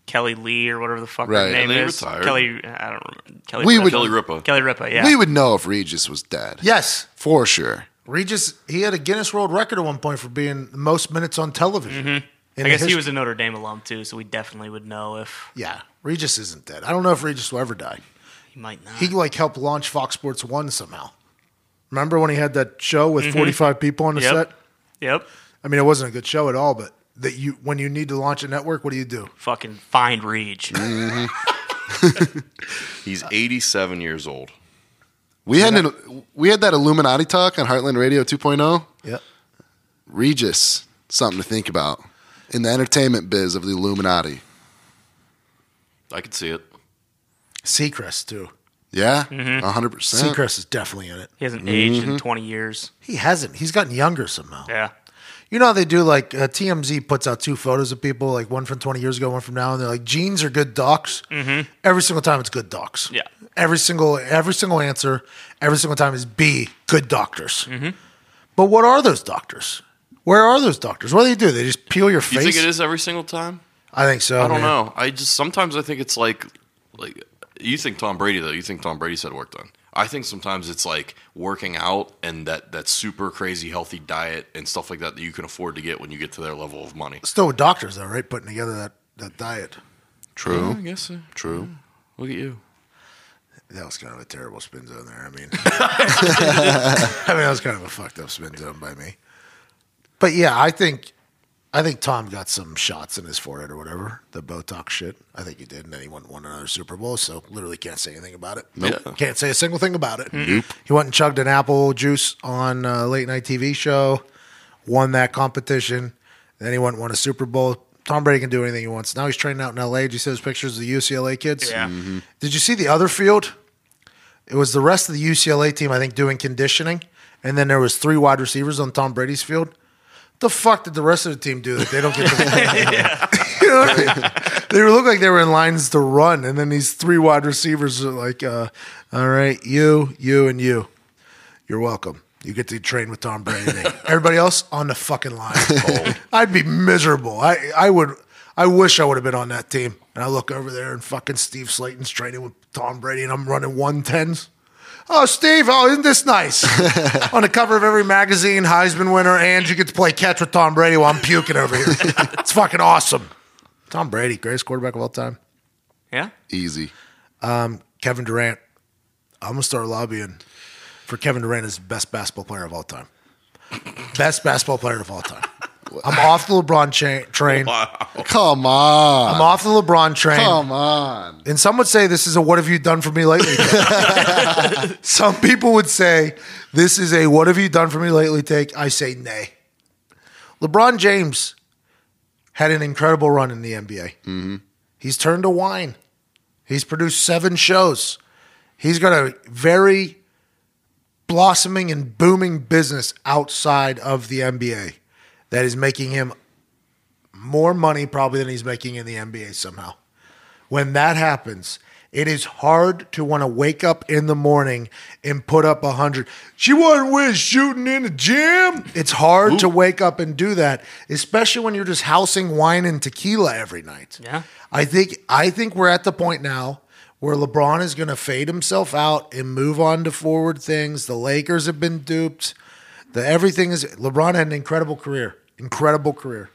Kelly Lee or whatever the fuck Right. her name And is. retired. Kelly, I don't remember. Kelly. We Ripa. would- Kelly Ripa. Kelly Ripa. Yeah. We would know if Regis was dead. Yes, for sure. Regis, he had a Guinness World Record at one point for being the most minutes on television. In I the guess he was a Notre Dame alum too, so we definitely would know if Yeah, Regis isn't dead. I don't know if Regis will ever die. He might not. He like helped launch Fox Sports One somehow. Remember when he had that show with mm-hmm. 45 people on the Yep. set? yep. I mean, it wasn't a good show at all, but that you when you need to launch a network, what do you do? Fucking find Reg. Mm-hmm. He's 87 years old. We had an, we had that Illuminati talk on Heartland Radio 2.0. Yep. Regis, something to think about in the entertainment biz of the Illuminati. I could see it. Seacrest too. Yeah, Mm-hmm. a hundred percent. Seacrest is definitely in it. He hasn't aged Mm-hmm. in 20 years. He hasn't. He's gotten younger somehow. Yeah. You know how they do like uh, TMZ puts out two photos of people, like one from 20 years ago, one from now, and they're like, "Genes are good docs." Mm-hmm. Every single time, it's good docs. Yeah. Every single every single answer, every single time is B good doctors. Mm-hmm. But what are those doctors? Where are those doctors? What do they do? They just peel your face. You face. think it is every single time? I think so. I don't man. know. I just sometimes I think it's like like you think Tom Brady though. You think Tom Brady's had work done. I think sometimes it's like working out and that that super crazy healthy diet and stuff like that that you can afford to get when you get to their level of money. Still with doctors though, right? Putting together that that diet. True, I guess so. true. Look at you. That was kind of a terrible spin zone there. I mean, I mean that was kind of a fucked up spin zone by me. But yeah, I think, I think Tom got some shots in his forehead or whatever, the Botox shit. I think he did, and then he went won another Super Bowl. So literally can't say anything about it. Nope. Nope. Can't say a single thing about it. Nope. Mm-hmm. He went and chugged an apple juice on a late night TV show, won that competition. Then he went and won a Super Bowl. Tom Brady can do anything he wants. Now he's training out in L.A. Did you see those pictures of the UCLA kids? Yeah. Mm-hmm. Did you see the other field? It was the rest of the UCLA team, I think, doing conditioning, and then there was three wide receivers on Tom Brady's field. The fuck did the rest of the team do that they don't get to? you know I mean? They look like they were in lines to run, and then these three wide receivers are like, uh, "All right, you, you, and you. You're welcome. You get to train with Tom Brady. Everybody else on the fucking line. I'd be miserable. I, I would. I wish I would have been on that team. And I look over there, and fucking Steve Slayton's training with Tom Brady, and I'm running one tens. Oh, Steve! Oh, isn't this nice? on the cover of every magazine, Heisman winner, and you get to play catch with Tom Brady while I'm puking over here. it's fucking awesome. Tom Brady, greatest quarterback of all time. Yeah. Easy. Um, Kevin Durant. I'm gonna start lobbying for Kevin Durant as best basketball player of all time. Best basketball player of all time. I'm off the LeBron cha- train. Come on. I'm off the LeBron train. Come on. And some would say this is a what have you done for me lately? take. some people would say this is a what have you done for me lately take. I say nay. LeBron James had an incredible run in the NBA. Mm-hmm. He's turned to wine. He's produced seven shows. He's got a very blossoming and booming business outside of the NBA that is making him more money probably than he's making in the NBA somehow. When that happens, it is hard to want to wake up in the morning and put up a hundred. She wasn't with shooting in the gym. It's hard to wake up and do that, especially when you're just housing wine and tequila every night. Yeah. I think I think we're at the point now where LeBron is going to fade himself out and move on to forward things. The Lakers have been duped. The everything is LeBron had an incredible career. Incredible career.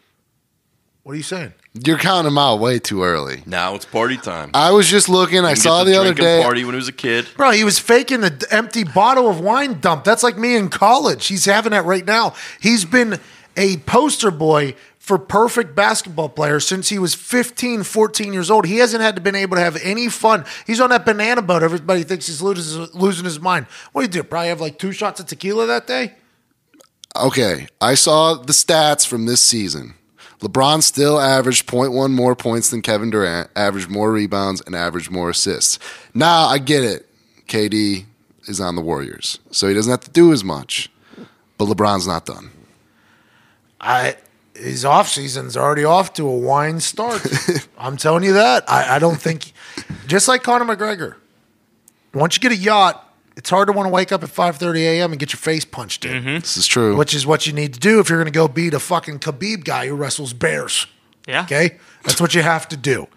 What are you saying? You're counting him out way too early. Now it's party time. I was just looking. I saw to the other day. Party when he was a kid. Bro, he was faking the empty bottle of wine dump. That's like me in college. He's having that right now. He's been a poster boy for perfect basketball players since he was 15, 14 years old. He hasn't had to been able to have any fun. He's on that banana boat. Everybody thinks he's losing, losing his mind. What do you do? Probably have like two shots of tequila that day? Okay, I saw the stats from this season. LeBron still averaged 0.1 more points than Kevin Durant, averaged more rebounds, and averaged more assists. Now I get it. KD is on the Warriors, so he doesn't have to do as much. But LeBron's not done. I his off season's already off to a wine start. I'm telling you that. I, I don't think just like Conor McGregor. Once you get a yacht, it's hard to want to wake up at 5:30 a.m. and get your face punched in, mm-hmm. This is true. which is what you need to do if you're going to go beat a fucking Khabib guy who wrestles bears. Yeah. Okay, that's what you have to do,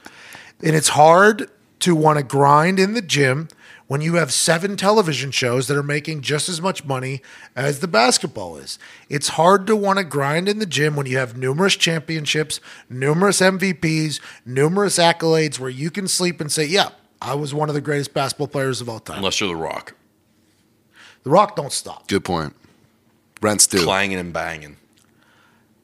and it's hard to want to grind in the gym when you have seven television shows that are making just as much money as the basketball is. It's hard to want to grind in the gym when you have numerous championships, numerous MVPs, numerous accolades where you can sleep and say, "Yeah, I was one of the greatest basketball players of all time." Unless you're The Rock. The Rock don't stop. Good point. Rents do. Clanging and banging.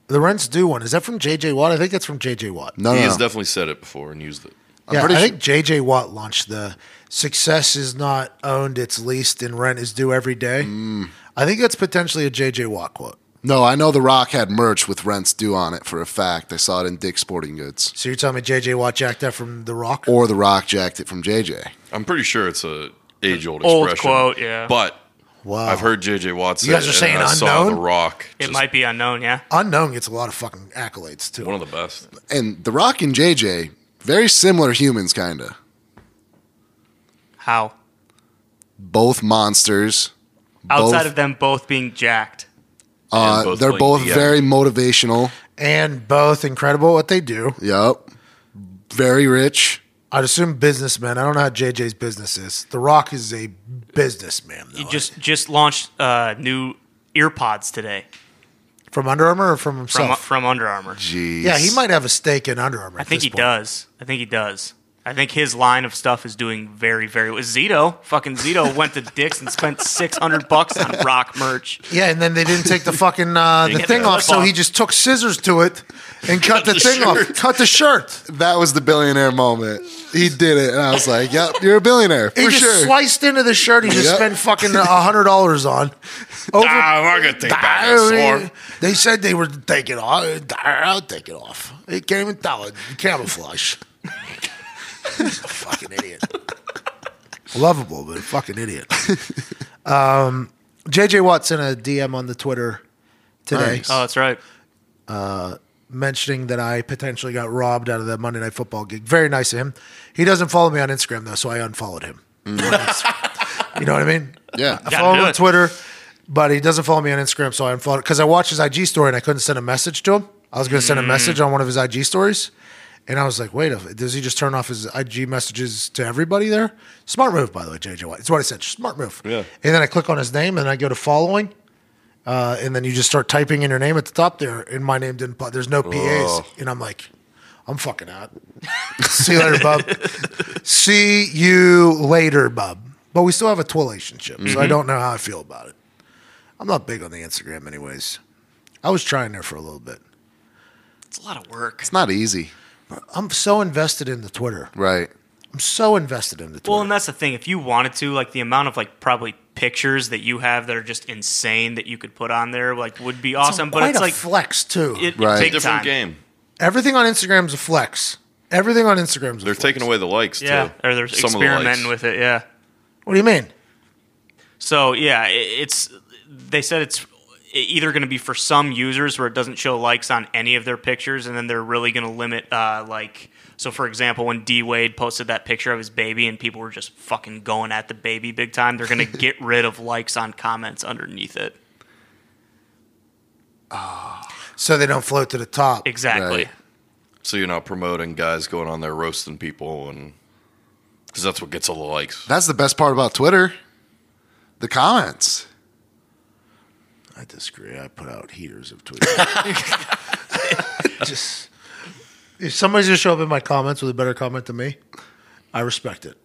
The Rents do one. Is that from JJ Watt? I think that's from JJ Watt. No, he no, has no. definitely said it before and used it. I'm yeah, I sure- think JJ Watt launched the success is not owned, it's leased, and rent is due every day. Mm. I think that's potentially a JJ Watt quote. No, I know The Rock had merch with rents due on it for a fact. I saw it in Dick's Sporting Goods. So you're telling me JJ Watt jacked that from The Rock? Or The Rock jacked it from JJ. I'm pretty sure it's a age old Old expression. quote, yeah. But Wow. I've heard JJ Watt say You guys are saying and I saw unknown? The Rock. It just might be unknown, yeah. Unknown gets a lot of fucking accolades too. one of the best. And The Rock and JJ, very similar humans, kind of. How? Both monsters. Outside both, of them both being jacked. uh, And both they're playing both together. very motivational. and both incredible at what they do. Yep. Very rich. I'd assume businessman. I don't know how JJ's business is. The Rock is a businessman. Though. He just just launched uh, new earpods today from Under Armour or from from himself. from Under Armour. Jeez. yeah, he might have a stake in Under Armour. I think he does. I think he does. I think his line of stuff is doing very, very well. Zito, fucking Zito went to Dick's and spent six hundred bucks on rock merch. Yeah, and then they didn't take the fucking uh, the thing the off, so he just took scissors to it and cut the, the thing shirt. off. Cut the shirt. That was the billionaire moment. He did it, and I was like, "Yep, you're a billionaire He just sure." sliced into the shirt. He just Yep. spent fucking a hundred dollars on. Over. Ah, I'm not gonna take that sword. They said they were taking off. I'll take it off. They can't even tell it. Camouflage. fucking idiot. Lovable, but a fucking idiot. Um, JJ Watt sent a DM on the Twitter today Nice. Oh, that's right. Uh, mentioning that I potentially got robbed out of the Monday Night Football gig. Very nice of him. He doesn't follow me on Instagram though, so I unfollowed him. you know what I mean? Yeah. I Gotta follow him on it. Twitter, but he doesn't follow me on Instagram, so I unfollowed because I watched his IG story and I couldn't send a message to him. I was going to send Mm. a message on one of his IG stories, and I was like, "Wait, a- does he just turn off his IG messages to everybody there?" Smart move, by the way, JJ Watt. It's what I said. Smart move. Yeah. And then I click on his name and I go to following. Uh, and then you just start typing in your name at the top there, and my name didn't. pop. There's no PAs, Oh. and I'm like, I'm fucking out. See you later, bub. See you later, bub. But we still have a relationship, so I don't know how I feel about it. I'm not big on the Instagram, anyways. I was trying there for a little bit. It's a lot of work. It's not easy, I'm so invested in the Twitter. right? I'm so invested in the Twitter. Well, and that's the thing. If you wanted to, like the amount of like probably pictures that you have that are just insane that you could put on there, like would be awesome. But quite it's a like flex too. it, Right. it takes Different time. game. Everything on Instagram's a flex. Everything on Instagram's a They're flex. taking away the likes Yeah, too. or they're Some of the experimenting with it. Yeah. What do you mean? So yeah, it, it's they said it's either going to be for some users where it doesn't show likes on any of their pictures, and then they're really going to limit uh, like. So, for example, when D Wade posted that picture of his baby and people were just fucking going at the baby big time, they're going to get rid of likes on comments underneath it. So they don't float to the top. Exactly. Right. So you're not promoting guys going on there roasting people and because that's what gets all the likes. That's the best part about Twitter. The comments. I disagree. I put out heaters of tweets. just if somebody's gonna show up in my comments with a better comment than me, I respect it.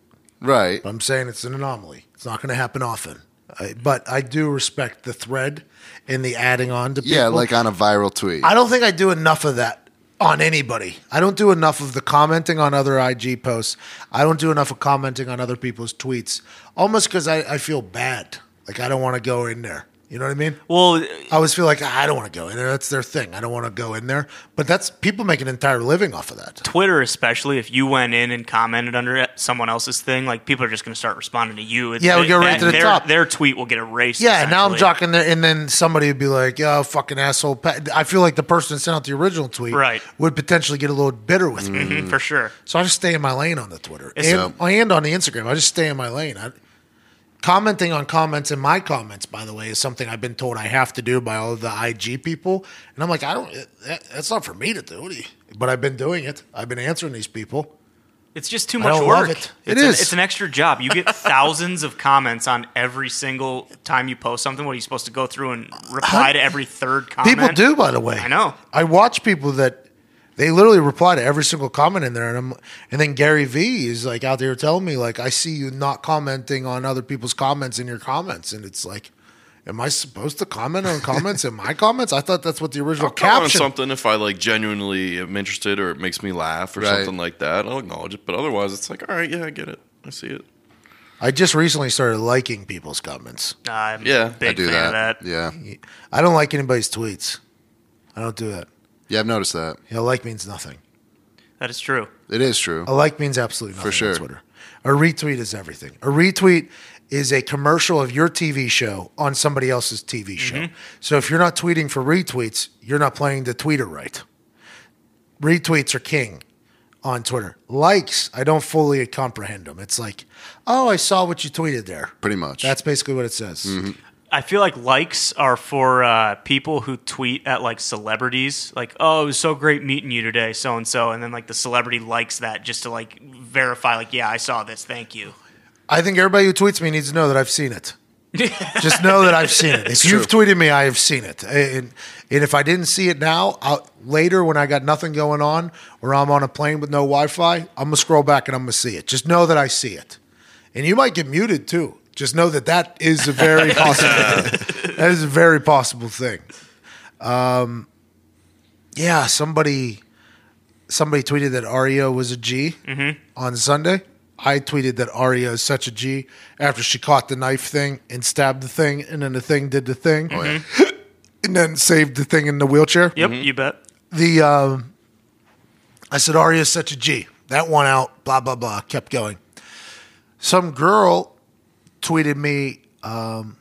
Right. But I'm saying it's an anomaly. It's not going to happen often. I, but I do respect the thread and the adding on to people. Yeah, like on a viral tweet. I don't think I do enough of that on anybody. I don't do enough of the commenting on other IG posts. I don't do enough of commenting on other people's tweets. Almost because I, I feel bad. Like I don't want to go in there. You know what I mean? Well, I always feel like "Ah, I don't want to go in there. That's their thing. I don't want to go in there. But that's people make an entire living off of that. Twitter, especially if you went in and commented under someone else's thing, like people are just going to start responding to you. It's- Yeah, we go right to the their, top. Their tweet will get erased. Yeah, now I'm talking there, and then somebody would be like, "Yo, fucking asshole." I feel like the person that sent out the original tweet Right. would potentially get a little bitter with me. Mhm, for sure. So I just stay in my lane on the Twitter and, and on the Instagram. I just stay in my lane. I, commenting on comments in my comments, by the way, is something I've been told I have to do by all of the IG people, and I'm like, I don't. That, that's not for me to do. What do you- But I've been doing it. I've been answering these people. It's just too I much don't work. love it. It it's An, it's an extra job. You get thousands of comments on every single time you post something. What are you supposed to go through and reply to every third comment? People do, by the way. I know. I watch people that they literally reply to every single comment in there, and I'm, and then Gary V is like out there telling me like, I see you not commenting on other people's comments in your comments, and it's like, Am I supposed to comment on comments in my comments? I thought that's what the original I'll comment on caption. something if I like genuinely am interested or it makes me laugh or Right. something like that. I'll acknowledge it. But otherwise, it's like, all right, yeah, I get it. I see it. I just recently started liking people's comments. I'm Yeah, a big I do fan that. of that. Yeah. I don't like anybody's tweets. I don't do that. Yeah, I've noticed that. You know, like means nothing. That is true. It is true. A like means absolutely nothing sure. on Twitter. A retweet is everything. A retweet is a commercial of your TV show on somebody else's TV show. Mm-hmm. So if you're not tweeting for retweets, you're not playing the tweeter right. Retweets are king on Twitter. Likes, I don't fully comprehend them. It's like, oh, I saw what you tweeted there. Pretty much. That's basically what it says. Mm-hmm. I feel like likes are for uh, people who tweet at like celebrities, like, "Oh, it was so great meeting you today, so and so," and then like the celebrity likes that just to like verify, like, "Yeah, I saw this, thank you." I think everybody who tweets me needs to know that I've seen it. Just know that I've seen it. If you've tweeted me, I have seen it. And, and if I didn't see it now, I'll, later when I got nothing going on or I'm on a plane with no Wi Fi, I'm going to scroll back and I'm going to see it. Just know that I see it. And you might get muted too. Just know that that is a very possible. that is a very possible thing. Um, yeah, somebody somebody tweeted that Arya was a G on Sunday. I tweeted that Arya is such a G after she caught the knife thing and stabbed the thing, and then the thing did the thing, and then saved the thing in the wheelchair. Yep, you bet. The um, I said Arya is such a G. That one out. Blah blah blah. Kept going. Some girl tweeted me um,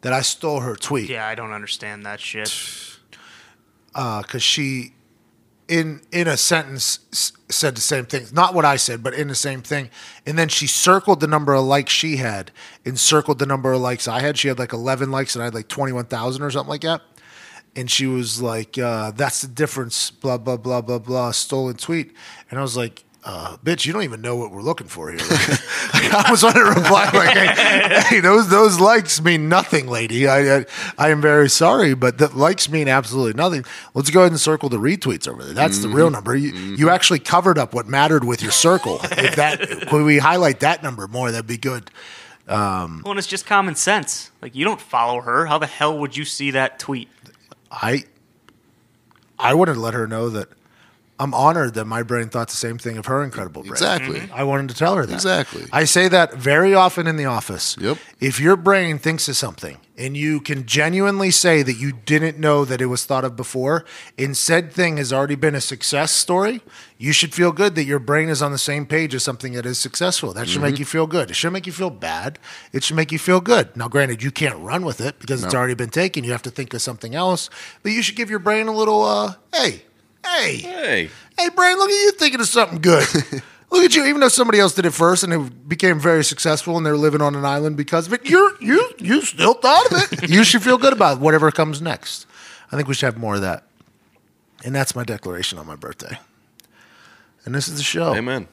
that I stole her tweet. Yeah, I don't understand that shit. because she in in a sentence s- said the same thing. Not what i said but in the same thing. And then she circled the number of likes she had and circled the number of likes i had. She had like 11 likes and i had like 21000 or something like that. And she was like uh, that's the difference blah blah blah blah blah stolen tweet. And i was like uh, bitch, you don't even know what we're looking for here. Like, I was on to reply like, hey, hey, those those likes mean nothing, lady. I, I I am very sorry, but the likes mean absolutely nothing. Let's go ahead and circle the retweets over there. That's the real mm-hmm. number. You, mm-hmm. you actually covered up what mattered with your circle. if that could we highlight that number more, that'd be good. Um, well, and it's just common sense. Like, you don't follow her. How the hell would you see that tweet? I I wanted to let her know that I'm honored that my brain thought the same thing of her incredible brain. Exactly. I wanted to tell her that. Exactly. I say that very often in the office. Yep. If your brain thinks of something and you can genuinely say that you didn't know that it was thought of before, and said thing has already been a success story, you should feel good that your brain is on the same page as something that is successful. That should make you feel good. It shouldn't make you feel bad. It should make you feel good. Now, granted, you can't run with it because it's already been taken. You have to think of something else. But you should give your brain a little, uh, hey, hey, Hey, Hey, Brain, look at you thinking of something good. look at you, even though somebody else did it first and it became very successful and they're living on an island because of it, you're, you you still thought of it. you should feel good about whatever comes next. I think we should have more of that. And that's my declaration on my birthday. And this is the show. amen.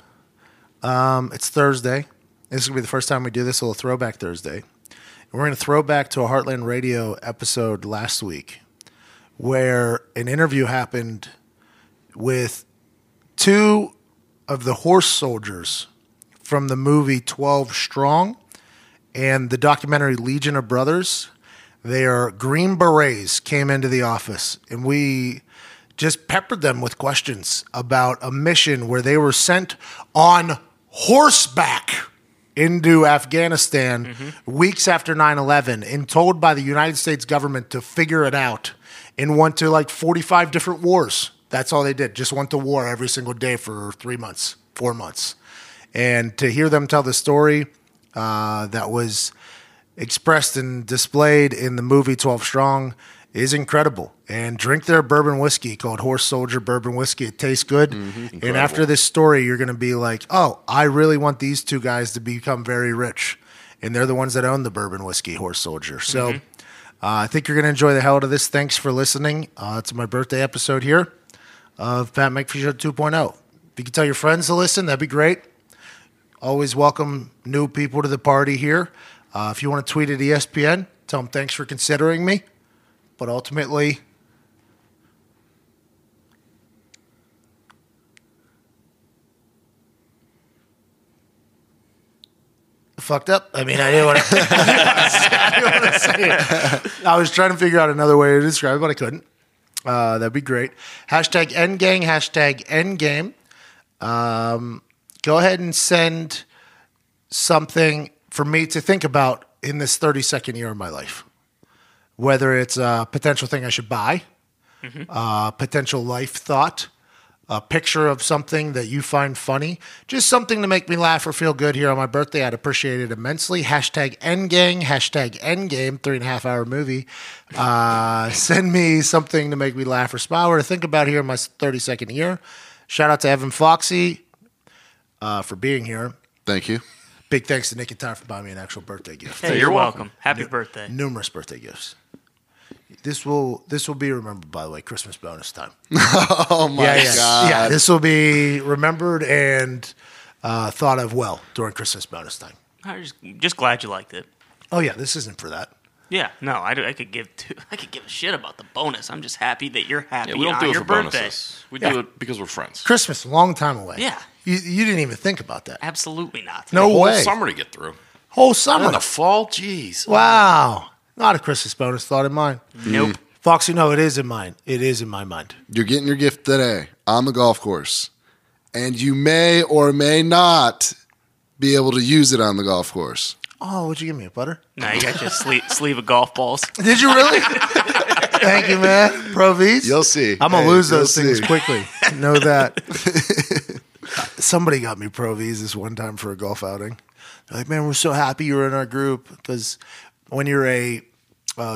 Um, it's Thursday. This is going to be the first time we do this, a little throwback Thursday. And we're going to throw back to a Heartland Radio episode last week where an interview happened with two of the horse soldiers from the movie 12 Strong and the documentary Legion of Brothers. They are Green Berets came into the office and we just peppered them with questions about a mission where they were sent on horseback into Afghanistan mm-hmm. weeks after 9 11 and told by the United States government to figure it out and went to like 45 different wars. That's all they did. Just went to war every single day for three months, four months. And to hear them tell the story uh, that was expressed and displayed in the movie 12 Strong is incredible. And drink their bourbon whiskey called Horse Soldier Bourbon Whiskey. It tastes good. and after this story, you're going to be like, oh, I really want these two guys to become very rich. And they're the ones that own the bourbon whiskey, Horse Soldier. So uh, I think you're going to enjoy the hell out of this. Thanks for listening. Uh, it's my birthday episode here of Pat McAfee Show 2.0. If you could tell your friends to listen, that'd be great. Always welcome new people to the party here. Uh, if you want to tweet at ESPN, tell them thanks for considering me. But ultimately, fucked up. I mean, I didn't want to, I didn't want to say it. I was trying to figure out another way to describe it, but I couldn't. Uh, that'd be great. Hashtag endgang, hashtag endgame. Um, go ahead and send something for me to think about in this 32nd year of my life. Whether it's a potential thing I should buy, a potential life thought, a picture of something that you find funny, just something to make me laugh or feel good here on my birthday. I'd appreciate it immensely. Hashtag Endgang, hashtag Endgame, three and a half hour movie. Uh, send me something to make me laugh or smile or to think about here in my 32nd year. Shout out to Evan Foxy uh, for being here. Thank you. Big thanks to Nick and Ty for buying me an actual birthday gift. Hey, you're welcome. Happy birthday. Numerous birthday gifts. This will this will be remembered by the way, Christmas bonus time. Oh my yeah, yeah. god. Yeah, this will be remembered and uh, thought of well during Christmas bonus time. I'm just, just glad you liked it. Oh yeah, this isn't for that. Yeah, no, I, I could give two, I could give a shit about the bonus. I'm just happy that you're happy Yeah, we don't on do it your for birthday. bonuses. We Yeah. do it because we're friends. Christmas, a long time away. Yeah. You, you didn't even think about that. Absolutely not. No Whole way. summer to get through. Whole summer. in the fall, jeez. wow. Not a Christmas bonus thought in mind. Nope. Foxy, no, it is in mine. It is in my mind. You're getting your gift today on the golf course. And you may or may not be able to use it on the golf course. Oh, what'd you give me? A butter? No, you got your sleeve, sleeve of golf balls. Did you really? Thank you, man. Pro V's. You'll see. I'm gonna Hey, lose you'll those things see. quickly. Know that. Somebody got me Pro V's this one time for a golf outing. They're like, man, we're so happy you were in our group because when you're a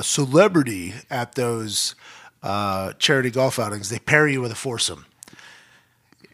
celebrity at those uh, charity golf outings, they pair you with a foursome.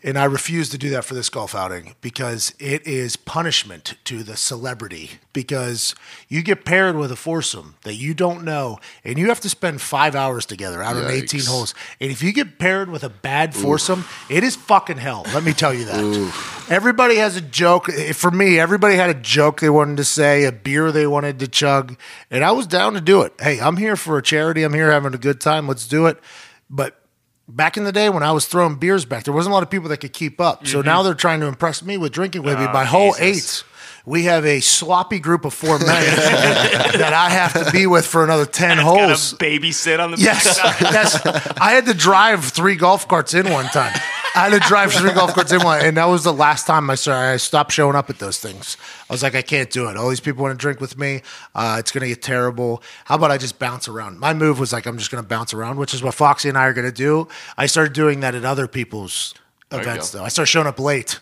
And I refuse to do that for this golf outing because it is punishment to the celebrity because you get paired with a foursome that you don't know and you have to spend five hours together out of 18 holes. And if you get paired with a bad foursome, it is fucking hell. Let me tell you that. Everybody has a joke. For me, everybody had a joke they wanted to say, a beer they wanted to chug. And I was down to do it. Hey, I'm here for a charity. I'm here having a good time. Let's do it. But back in the day when I was throwing beers back, there wasn't a lot of people that could keep up. So mm-hmm. now they're trying to impress me with drinking with me. Oh, By hole Jesus. eight, we have a sloppy group of four men that I have to be with for another 10 Gotta holes. babysit on the Yes, yes. I had to drive three golf carts in one time. I had to drive three golf carts in one, and that was the last time I saw. I stopped showing up at those things. I was like, I can't do it. All these people want to drink with me. Uh, it's gonna get terrible. How about I just bounce around? My move was like, I'm just gonna bounce around, which is what Foxy and I are gonna do. I started doing that at other people's you events, though. I started showing up late.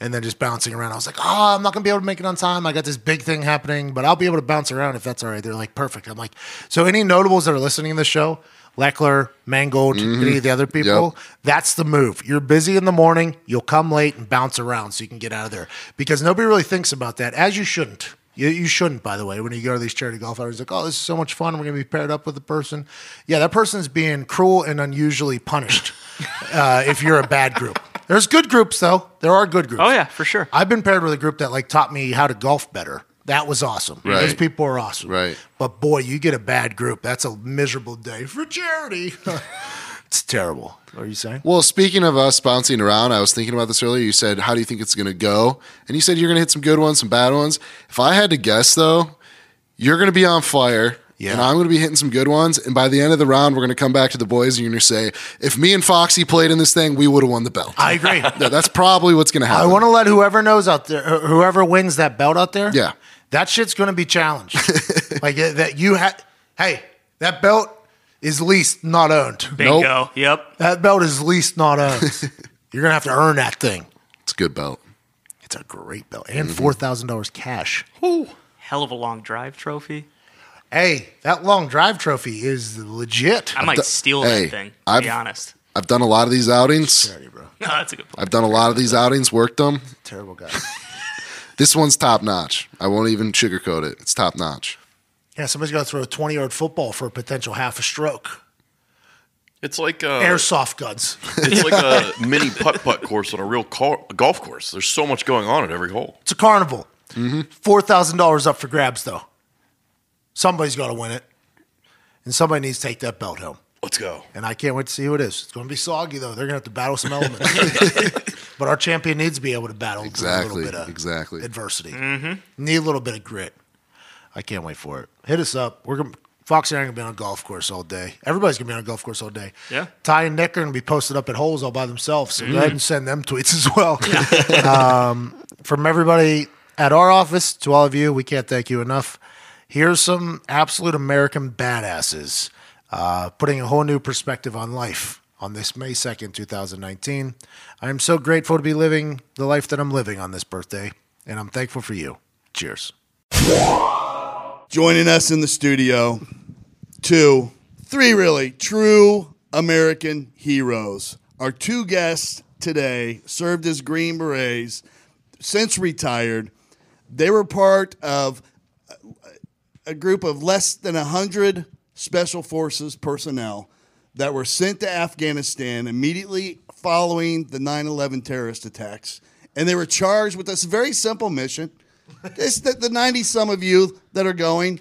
And then just bouncing around. I was like, oh, I'm not going to be able to make it on time. I got this big thing happening, but I'll be able to bounce around if that's all right. They're like, perfect. I'm like, so any notables that are listening to the show, Lechler, Mangold, any of the other people, that's the move. You're busy in the morning, you'll come late and bounce around so you can get out of there because nobody really thinks about that, as you shouldn't. You, you shouldn't, by the way, when you go to these charity golf outings, like, oh, this is so much fun. We're going to be paired up with a person. Yeah, that person's being cruel and unusually punished uh, if you're a bad group. There's good groups, though. There are good groups. Oh yeah, for sure. I've been paired with a group that like taught me how to golf better. That was awesome. Right. Those people are awesome. Right. But boy, you get a bad group. That's a miserable day for charity. it's terrible. What are you saying? Well, speaking of us bouncing around, I was thinking about this earlier. You said, How do you think it's going to go? And you said you're going to hit some good ones, some bad ones. If I had to guess, though, you're going to be on fire. Yeah. And I'm going to be hitting some good ones. And by the end of the round, we're going to come back to the boys and you're going to say, if me and Foxy played in this thing, we would have won the belt. I agree. Yeah, that's probably what's going to happen. I want to let whoever knows out there, whoever wins that belt out there, Yeah. That shit's going to be challenged. like that, you had. Hey, that belt is leased, not owned. Bingo. Yep. That belt is leased, not owned. You're gonna have to earn that thing. it's a good belt. It's a great belt and four thousand dollars cash. Hell of a long drive trophy. Hey, that long drive trophy is legit. I might d- steal hey, that thing. To I've- be honest. I've done a lot of these outings. Charity, bro. No, that's a good point. I've done a lot of these outings, worked them. Terrible guy. This one's top notch. I won't even sugarcoat it. It's top notch. yeah, somebody's got to throw a twenty-yard football for a potential half a stroke. It's like uh, Airsoft guns. it's like a mini putt putt course on a real car- golf course. There's so much going on at every hole. It's a carnival. Four thousand dollars up for grabs, though. Somebody's got to win it, and somebody needs to take that belt home. Let's go. and I can't wait to see who it is. It's going to be soggy though. They're going to have to battle some elements. but our champion needs to be able to battle Exactly, a little bit of exactly. adversity. Need a little bit of grit. I can't wait for it. Hit us up. We're going. to Fox and I are gonna be on a golf course all day. Everybody's gonna be on a golf course all day. Yeah. Ty and Nick are gonna be posted up at holes all by themselves. So go ahead and send them tweets as well. um, from everybody at our office to all of you, we can't thank you enough. Here's some absolute American badasses uh, putting a whole new perspective on life on this May 2nd, 2019. I am so grateful to be living the life that I'm living on this birthday, and I'm thankful for you. Cheers. Joining us in the studio, two, three really true American heroes. Our two guests today served as Green Berets, since retired. They were part of a group of less than 100 Special Forces personnel that were sent to Afghanistan immediately following the 9 11 terrorist attacks. And they were charged with this very simple mission. The 90 some of you that are going,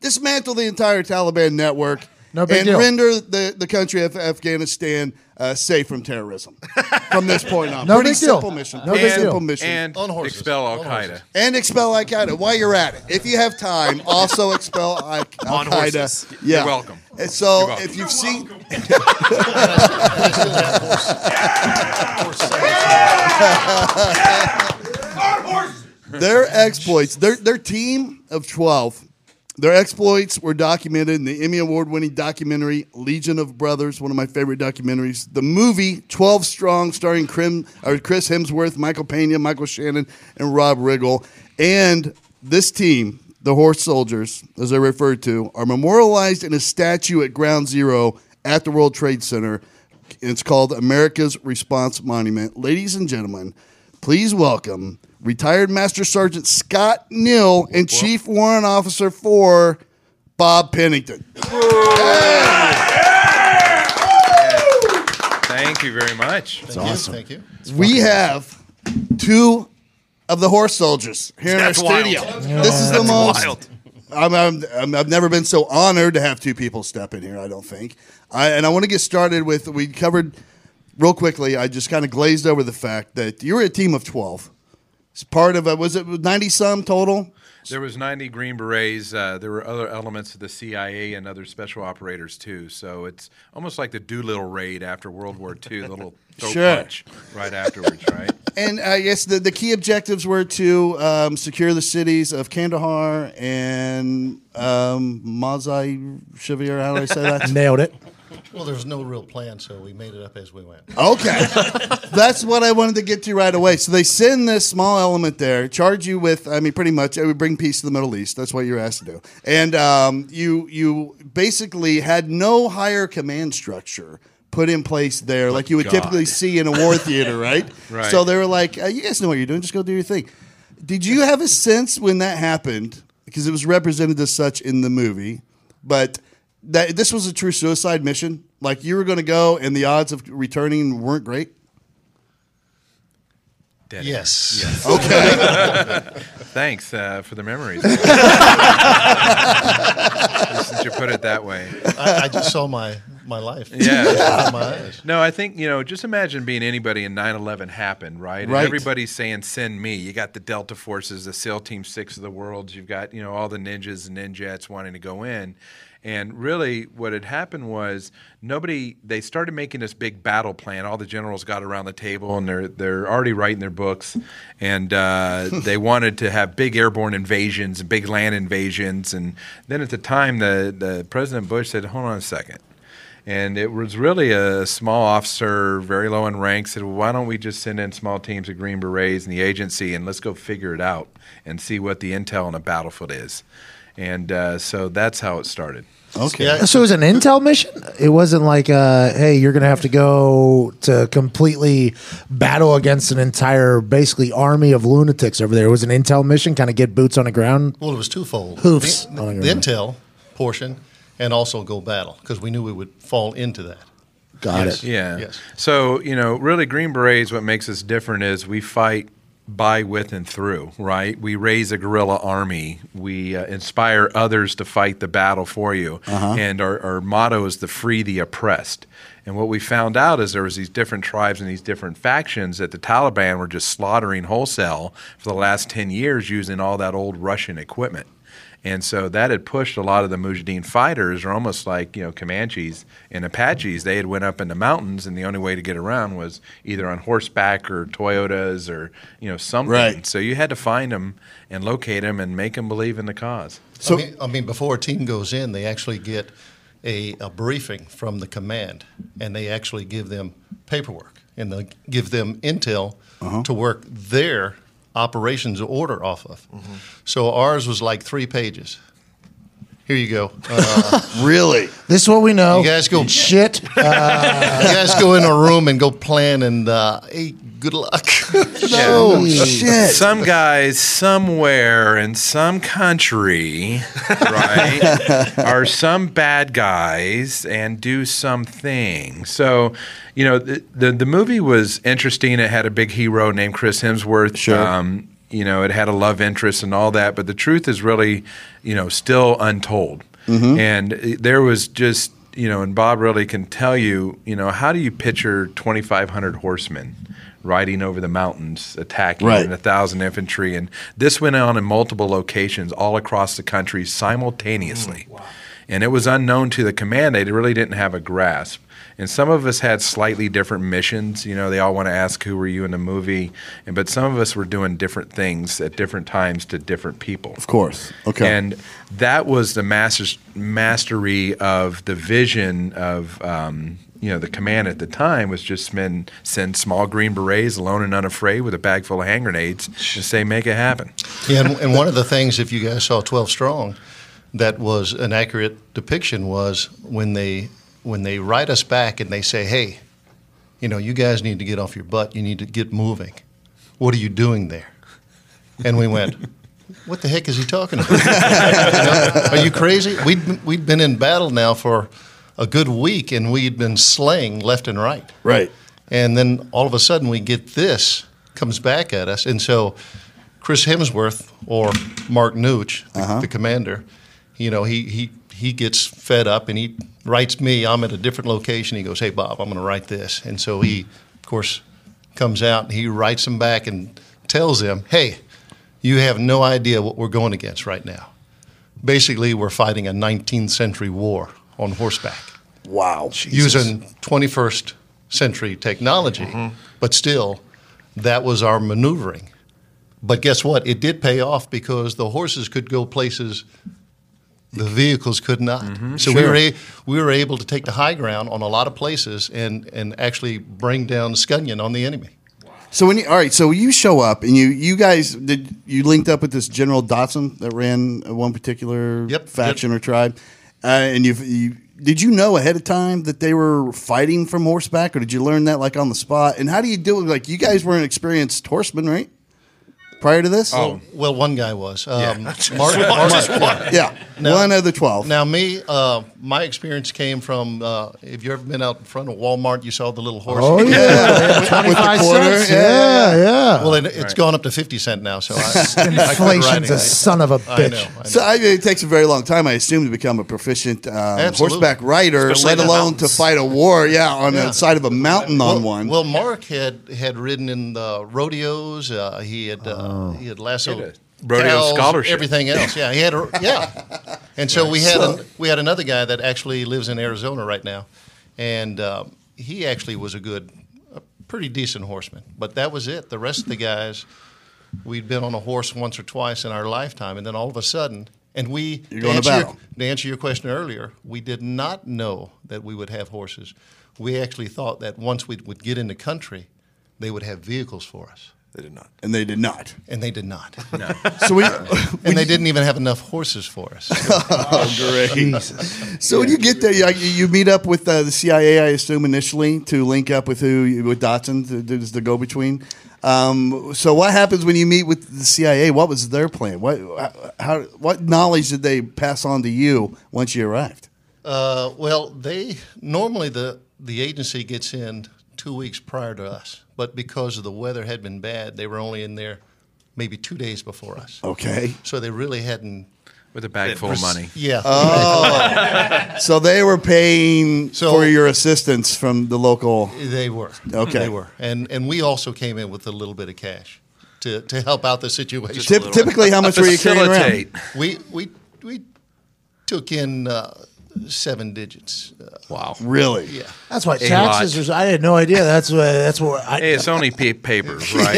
dismantle the entire Taliban network No big and deal. render the, the country of Afghanistan uh, safe from terrorism from this point on. No Pretty big deal. simple mission. No Pretty big deal. simple mission and On horses. expel Al Qaeda. and expel Al Qaeda while you're at it. If you have time, also expel Al On Qaeda. Yeah. You're welcome. And so You're welcome. if you've seen, their exploits, their their team of twelve, their exploits were documented in the Emmy Award winning documentary Legion of Brothers, one of my favorite documentaries. The movie Twelve Strong, starring Chris Hemsworth, Michael Pena, Michael Shannon, and Rob Riggle, and this team. The horse soldiers, as they're referred to, are memorialized in a statue at Ground Zero at the World Trade Center. It's called America's Response Monument. Ladies and gentlemen, please welcome retired Master Sergeant Scott Neil and Chief Warrant Officer for Bob Pennington. Thank you very much. Thank awesome. Thank you. We have two of the horse soldiers here in our wild. studio. This is the most. Wild. I'm, I'm, I'm, I've never been so honored to have two people step in here. I don't think. I, and I want to get started with we covered real quickly. I just kind of glazed over the fact that you were a team of twelve. It's part of a was it ninety some total? There was 90 Green Berets. Uh, there were other elements of the CIA and other special operators too. So it's almost like the Doolittle raid after World War II, the little throat Sure. punch right afterwards, right? And I guess the, the key objectives were to um, secure the cities of Kandahar and um, Mazai Shavir. How do I say that? Nailed it. Well, there was no real plan, so we made it up as we went. Okay. That's what I wanted to get to right away. So they send this small element there, charge you with, I mean, pretty much, it would bring peace to the Middle East. That's what you're asked to do. And um, you, you basically had no higher command structure put in place there like you would God. typically see in a war theater, right? Right. So they were like, uh, you guys know what you're doing, just go do your thing. Did you have a sense when that happened, because it was represented as such in the movie, but that this was a true suicide mission? Like you were going to go and the odds of returning weren't great? Dead Yes. Okay. Thanks uh, for the memories. Since you put it that way. I, I just saw my, my life. Yeah. in my. No, I think, you know, just imagine being anybody and 9 11 happened, right? And Right. everybody's saying, send me. You got the Delta Forces, the SEAL Team 6 of the world. You've got, you know, all the ninjas and ninjets wanting to go in. And really, what had happened was nobody, they started making this big battle plan. All the generals got around the table and they're, they're already writing their books. And uh, they wanted to have big airborne invasions and big land invasions. And then at the time, the, the President Bush said, hold on a second. And it was really a small officer, very low in rank, said, well, why don't we just send in small teams of Green Berets and the agency and let's go figure it out and see what the intel on a battlefield is. And uh, so that's how it started. Okay. Yeah, So it was an intel mission. It wasn't like, uh, hey, you're going to have to go to completely battle against an entire, basically, army of lunatics over there. It was an intel mission, kind of get boots on the ground. Well, it was twofold. Hoofs The, the the intel portion and also go battle because we knew we would fall into that. Got Yes. it. Yeah. Yes. So, you know, really, Green Berets, what makes us different is we fight by, with, and through, right? We raise a guerrilla army. We uh, inspire others to fight the battle for you. And our, our motto is to free the oppressed. And what we found out is there was these different tribes and these different factions that the Taliban were just slaughtering wholesale for the last 10 years using all that old Russian equipment. And so that had pushed a lot of the Mujahideen fighters, or almost like you know Comanches and Apaches. They had went up in the mountains, and the only way to get around was either on horseback or Toyotas or you know something. Right. So you had to find them and locate them and make them believe in the cause. So- I, mean, I mean, before a team goes in, they actually get a, a briefing from the command, and they actually give them paperwork and they give them intel Uh-huh. to work their operations order off of. So ours was like three pages. Here you go. Uh, Really? This is what we know. You guys go- shit. you guys go in a room and go plan, and uh, hey, good luck. Oh shit! Some guys somewhere in some country, right, are some bad guys and do something. So, you know, the, the the movie was interesting. It had a big hero named Chris Hemsworth. Sure. Um, you know, it had a love interest and all that, but the truth is really, you know, still untold. And uh, there was just, you know, and Bob really can tell you, you know, how do you picture 2,500 horsemen riding over the mountains, attacking, Right. and a thousand infantry? And this went on in multiple locations all across the country simultaneously. And it was unknown to the command. They really didn't have a grasp. And some of us had slightly different missions. You know, they all want to ask, who were you in the movie? And, but some of us were doing different things at different times to different people. Of course. Okay. And that was the master's, mastery of the vision of, um, you know, the command at the time was just men send small green berets alone and unafraid with a bag full of hand grenades and say, make it happen. Yeah, and, and one of the things, if you guys saw 12 Strong, that was an accurate depiction was when they when they write us back and they say, "Hey, you know, you guys need to get off your butt. You need to get moving. What are you doing there?" And we went, "What the heck is he talking about? You know, are you crazy? We'd been- we'd been in battle now for a good week, and we'd been slaying left and right." right. And then all of a sudden we get this comes back at us. And so Chris Hemsworth or Mark Nutsch, the, uh-huh. the commander, you know, he, he, he gets fed up and he writes me, I'm at a different location. He goes, Hey, Bob, I'm going to write this. And so he, of course, comes out and he writes them back and tells them, Hey, you have no idea what we're going against right now. Basically, we're fighting a 19th century war on horseback Wow. using 21st century technology, mm-hmm. but still, that was our maneuvering. But guess what? It did pay off because the horses could go places the vehicles could not. So we were a, we were able to take the high ground on a lot of places and and actually bring down Scunion on the enemy. So when you all right, so you show up and you you guys did you linked up with this General Dostum that ran one particular Yep, faction or tribe, uh, and you've, you did you know ahead of time that they were fighting from horseback, or did you learn that like on the spot? And how do you do it? Like you guys were an experienced horseman, right? Prior to this, Well, well, one guy was. Um, Mark. Mark- yeah, Now- one of the twelve. Now, me, uh, my experience came from. Uh, have you ever been out in front of Walmart? You saw the little horse. Oh yeah, twenty five quarter, cents. yeah, Yeah, yeah. Well, it, it's gone up to fifty cent now, so I, I Inflation's riding a it. son of a I bitch. know. I know. So I mean, it takes a very long time, I assume, to become a proficient um, horseback rider, Especially let alone to fight a war. Yeah, on Yeah. the side of a mountain on one. Well, Mark had had ridden in the rodeos. Uh, he had uh, he had lassoed He had a rodeo cows, scholarship. Everything else, yeah, he had a, yeah. And so we had an, we had another guy that actually lives in Arizona right now, and um, he actually was a good, a pretty decent horseman. But that was it. The rest of the guys, we'd been on a horse once or twice in our lifetime, and then all of a sudden. And we, You're going to answer your- to answer your question earlier, we did not know that we would have horses. We actually thought that once we would get in the country, they would have vehicles for us, They did not. and they did not. and they did not. No. So we, and they didn't even have enough horses for us. Oh, great! so when you get there, you, you meet up with uh, the CIA, I assume initially to link up with who with Dostum, the, the, the go between. Um, so what happens when you meet with the CIA? What was their plan? What how what knowledge did they pass on to you once you arrived? Uh, well, they normally the the agency gets in two weeks prior to us, but because of the weather had been bad, they were only in there maybe two days before us. Okay. So they really hadn't. with a bag full of money. Yeah. So they were paying So- for your assistance from the local. They were. Okay. They were. And and we also came in with a little bit of cash to, to help out the situation. Tip, typically, how much were you carrying around? We we we took in uh, seven digits. Uh, Wow. Really? yeah. That's why A taxes. Are, I had no idea. That's what. That's what. I, Hey, it's only pa- papers, right?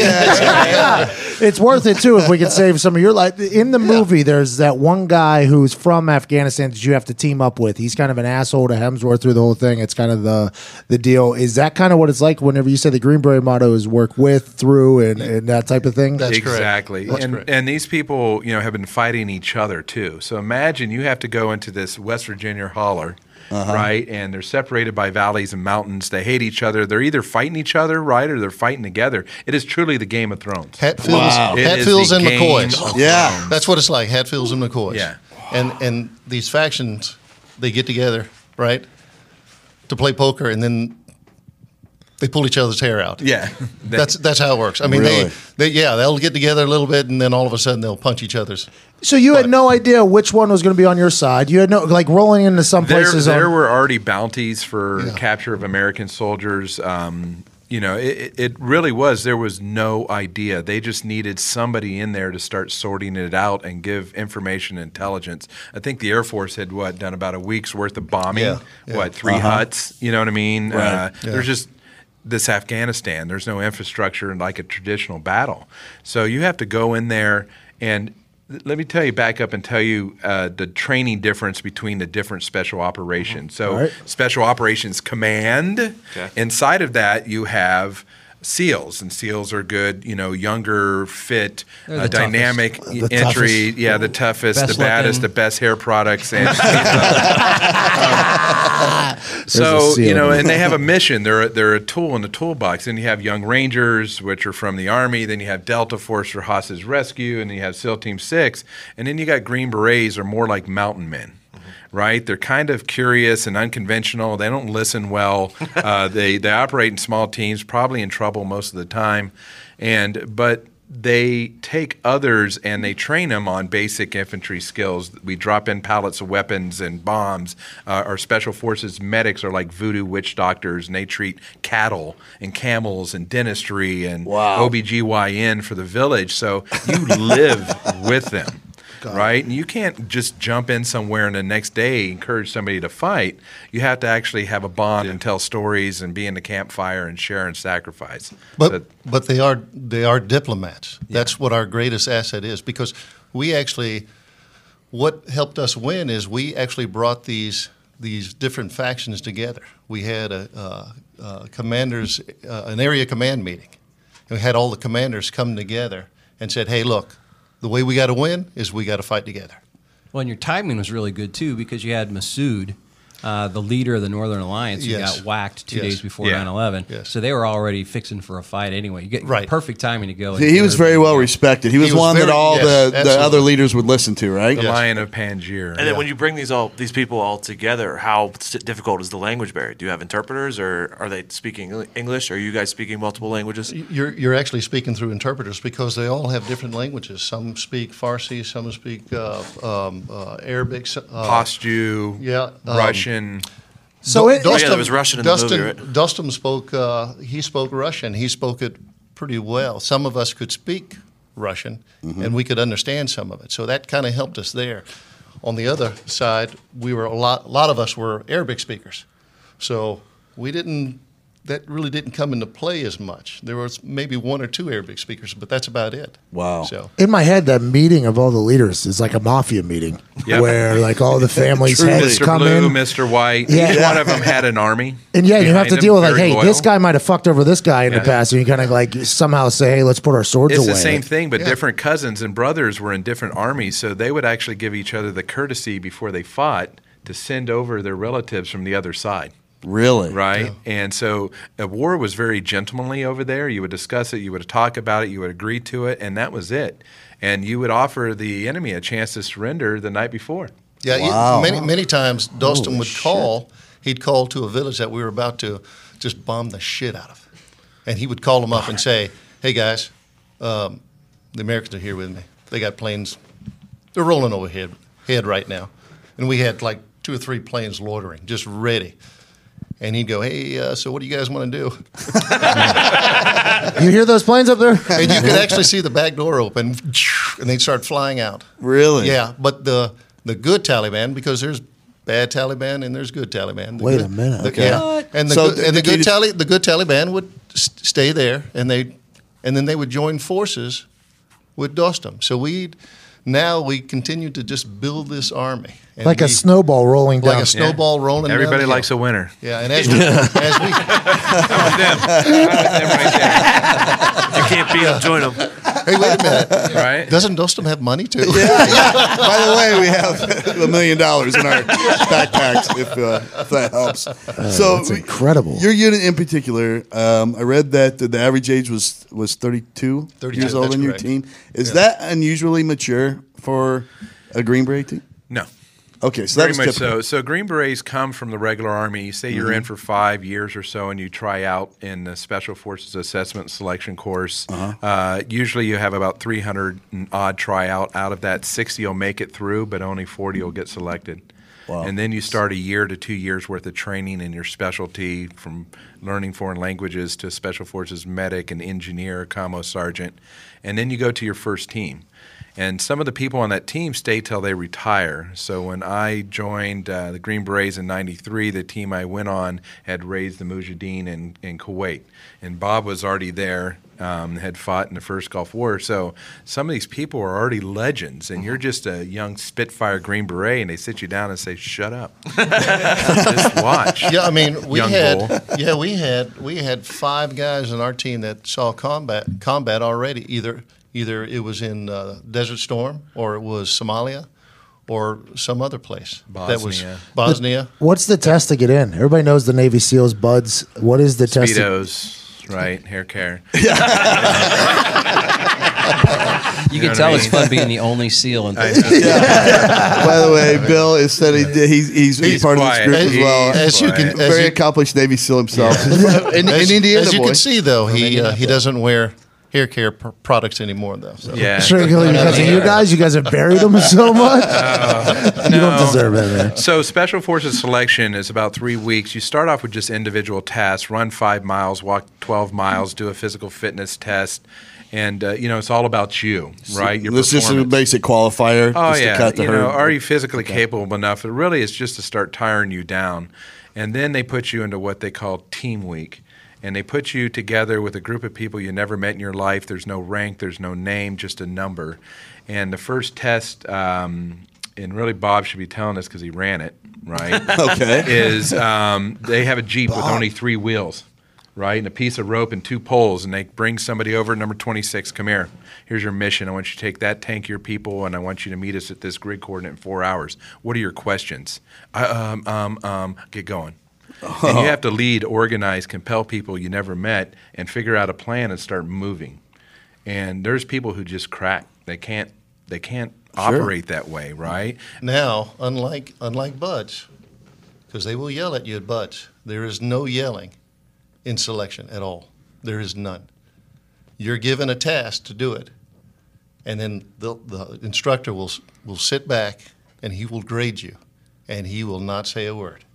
it's worth it too if we can save some of your life. In the movie, there's that one guy who's from Afghanistan that you have to team up with. He's kind of an asshole to Hemsworth through the whole thing. It's kind of the the deal. Is that kind of what it's like whenever you say the Green Beret motto is work with, through, and, and that type of thing? That's correct. exactly. That's and correct. and these people, you know, have been fighting each other too. So imagine you have to go into this West Virginia holler, Uh-huh. right? And they're separated by valleys and mountains. They hate each other. They're either fighting each other, right, or they're fighting together. It is truly the Game of Thrones. Hatfields, Wow. It is Hatfields and McCoys. Yeah. Thrones. That's what it's like. Hatfields and McCoys. Yeah. And and these factions, they get together, right, to play poker, and then they pull each other's hair out. Yeah, That's that's how it works. I mean, Really? they, they yeah they'll get together a little bit, and then all of a sudden they'll punch each other's. So you had no idea which one was going to be on your side. You had no like rolling into some there, places. there on, were already bounties for Yeah. capture of American soldiers. Um, you know, it, it- it really was. There was no idea. They just needed somebody in there to start sorting it out and give information and intelligence. I think the Air Force had what done about a week's worth of bombing. Yeah, yeah. What 3 huts? You know what I mean? Right. Uh, Yeah. There's just this Afghanistan. There's no infrastructure like a traditional battle. So you have to go in there and let me tell you, back up and tell you uh, the training difference between the different special operations. So, All right. Special Operations Command. Okay. Inside of that, you have SEALs, and SEALs are good, you know, younger, fit, uh, the toughest. dynamic The entry. toughest. Yeah, the toughest, Best the baddest, looking. the best hair products, and so There's a SEAL you know, and they have a mission. They're a, they're a tool in the toolbox. And you have Young Rangers, which are from the Army. Then you have Delta Force for hostage rescue, and then you have SEAL Team Six, and then you got Green Berets, are more like mountain men. Right, they're kind of curious and unconventional. They don't listen well. Uh, they they operate in small teams, probably in trouble most of the time, and but they take others and they train them on basic infantry skills. We drop in pallets of weapons and bombs. Uh, our special forces medics are like voodoo witch doctors, and they treat cattle and camels and dentistry and Wow. OBGYN for the village. So you live with them. Right, and you can't just jump in somewhere and the next day encourage somebody to fight. You have to actually have a bond and tell stories and be in the campfire and share and sacrifice. But So- but they are they are diplomats. That's what our greatest asset is because we actually what helped us win is we actually brought these these different factions together. We had a, uh uh commanders uh, an area command meeting. And we had all the commanders come together and said, "Hey, look, the way we got to win is we got to fight together." Well, and your timing was really good too because you had Masood, uh, the leader of the Northern Alliance, who Yes. got whacked two Yes. days before Yeah. 9/11. Yes. So they were already fixing for a fight anyway. You get Right. perfect timing to go. He, he was very well respected. He was, He was one that all yes, the, the other leaders would listen to, right? the Yes. Lion of Panjshir. And then when you bring these all these people all together, how difficult is the language barrier? Do you have interpreters, or are they speaking English? Are you guys speaking multiple languages? You're, you're actually speaking through interpreters because they all have different languages. Some speak Farsi, some speak uh, um, uh, Arabic. s- Uh, Pashtu, yeah, um, Russian. So it, Oh, yeah, there was Russian in the Dostum, movie, right? Dostum spoke. Uh, he spoke Russian. He spoke it pretty well. Some of us could speak Russian, and we could understand some of it. So that kind of helped us there. On the other side, we were a lot. A lot of us were Arabic speakers, so we didn't. That really didn't come into play as much. There was maybe one or two Arabic speakers, but that's about it. Wow. So in my head, that meeting of all the leaders is like a mafia meeting Yep. where like all the families Truly. heads Mr. come Blue, in. Mr. White. Yeah. Each one of them had an army. And yeah, you have to deal with like, hey, loyal. this guy might have fucked over this guy in the past, and you kind of like somehow say, hey, let's put our swords It's away. the same thing, but Yeah. different cousins and brothers were in different armies, so they would actually give each other the courtesy before they fought to send over their relatives from the other side. Really? right? And so a war was very gentlemanly over there. You would discuss it, you would talk about it, you would agree to it, and that was it. And you would offer the enemy a chance to surrender the night before. Yeah, you- many many times Dostum would call he'd call to a village that we were about to just bomb the shit out of, and he would call them up and say, "Hey guys, um, the Americans are here with me. They got planes. They're rolling overhead head right now, and we had like two or three planes loitering, just ready." And he'd go, "Hey, uh, so what do you guys want to do?" You hear those planes up there? and you could actually see the back door open, and they'd start flying out. Really? Yeah, but the the good Taliban, because there's bad Taliban and there's good Taliban. The Wait good- a minute. the- Okay. Yeah, and the So good, and the good Tali, the good Taliban would s- stay there, and they and then they would join forces with Dostum. So we now we continue to just build this army, and Like a snowball rolling down. like a snowball rolling. down Everybody the likes a winner. Yeah, and as we, as we them. I've every guy. You can't beat them, join them. Hey, wait a minute, Right? doesn't Dostum have money too? By the way, we have a million dollars in our backpacks if, uh, if that helps. so that's incredible. Your unit in particular, um, I read that the, the average age was was 32, 32, years old that's on your correct. team. Is that unusually mature for a Green Beret team? Okay, so Very much typical. so. So Green Berets come from the regular Army. You say you're in for five years or so, and you try out in the Special Forces Assessment Selection course. uh usually, you have about 300 and odd tryout. Out of that, 60 will make it through, but only 40 will get selected. Wow. And then you start a year to two years worth of training in your specialty, from learning foreign languages to Special Forces medic and engineer, commo sergeant, and then you go to your first team. And some of the people on that team stay till they retire. So when I joined uh, the Green Berets in '93, the team I went on had raised the Mujahideen in, in Kuwait, and Bob was already there. Um, had fought in the first Gulf War, so some of these people are already legends, and you're just a young Spitfire Green Beret, and they sit you down and say, "Shut up, just watch." Yeah, I mean, we Young had bull. yeah, we had we had five guys in our team that saw combat combat already. Either either it was in uh, Desert Storm or it was Somalia or some other place. That was Bosnia. Bosnia. What's the test to get in? Everybody knows the Navy SEALs BUD/S. What is the test? to- Speedos, right? Hair care. You know can tell I it's fun being the only SEAL. In I know. By the way, Bill is said he did, he's, he's, he's He's part quiet. of this group as He's well. As you can, as Very you, accomplished Navy SEAL himself. in, as, in Indiana, as you boy. can see, though, he uh, he doesn't wear hair care pr- products anymore, though. So. Yeah. Strictly because of you guys. You guys have buried them so much. you don't deserve it, man. So, Special Forces selection is about three weeks. You start off with just individual tasks run five miles, walk 12 miles, do a physical fitness test. And, uh, you know, it's all about you, right? Your this is just a basic qualifier. Oh just yeah, to cut the you herd. know, are you physically capable enough? It really is just to start tiring you down, and then they put you into what they call team week, and they put you together with a group of people you never met in your life. There's no rank, there's no name, just a number, and the first test, um, and really Bob should be telling us because he ran it, right? Okay. is um, they have a jeep with only three wheels, right, and a piece of rope and two poles, and they bring somebody over. Number twenty six, come here. Here's your mission. I want you to take that tank of your people, and I want you to meet us at this grid coordinate in four hours. What are your questions? I, um, um, um, get going. And you have to lead, organize, compel people you never met, and figure out a plan and start moving. And there's people who just crack. They can't. They can't operate that way, right? Now, unlike unlike BUD/S, because they will yell at you at BUD/S, there is no yelling in selection at all. There is none. You're given a task to do it, and then the, the instructor will will sit back and he will grade you, and he will not say a word.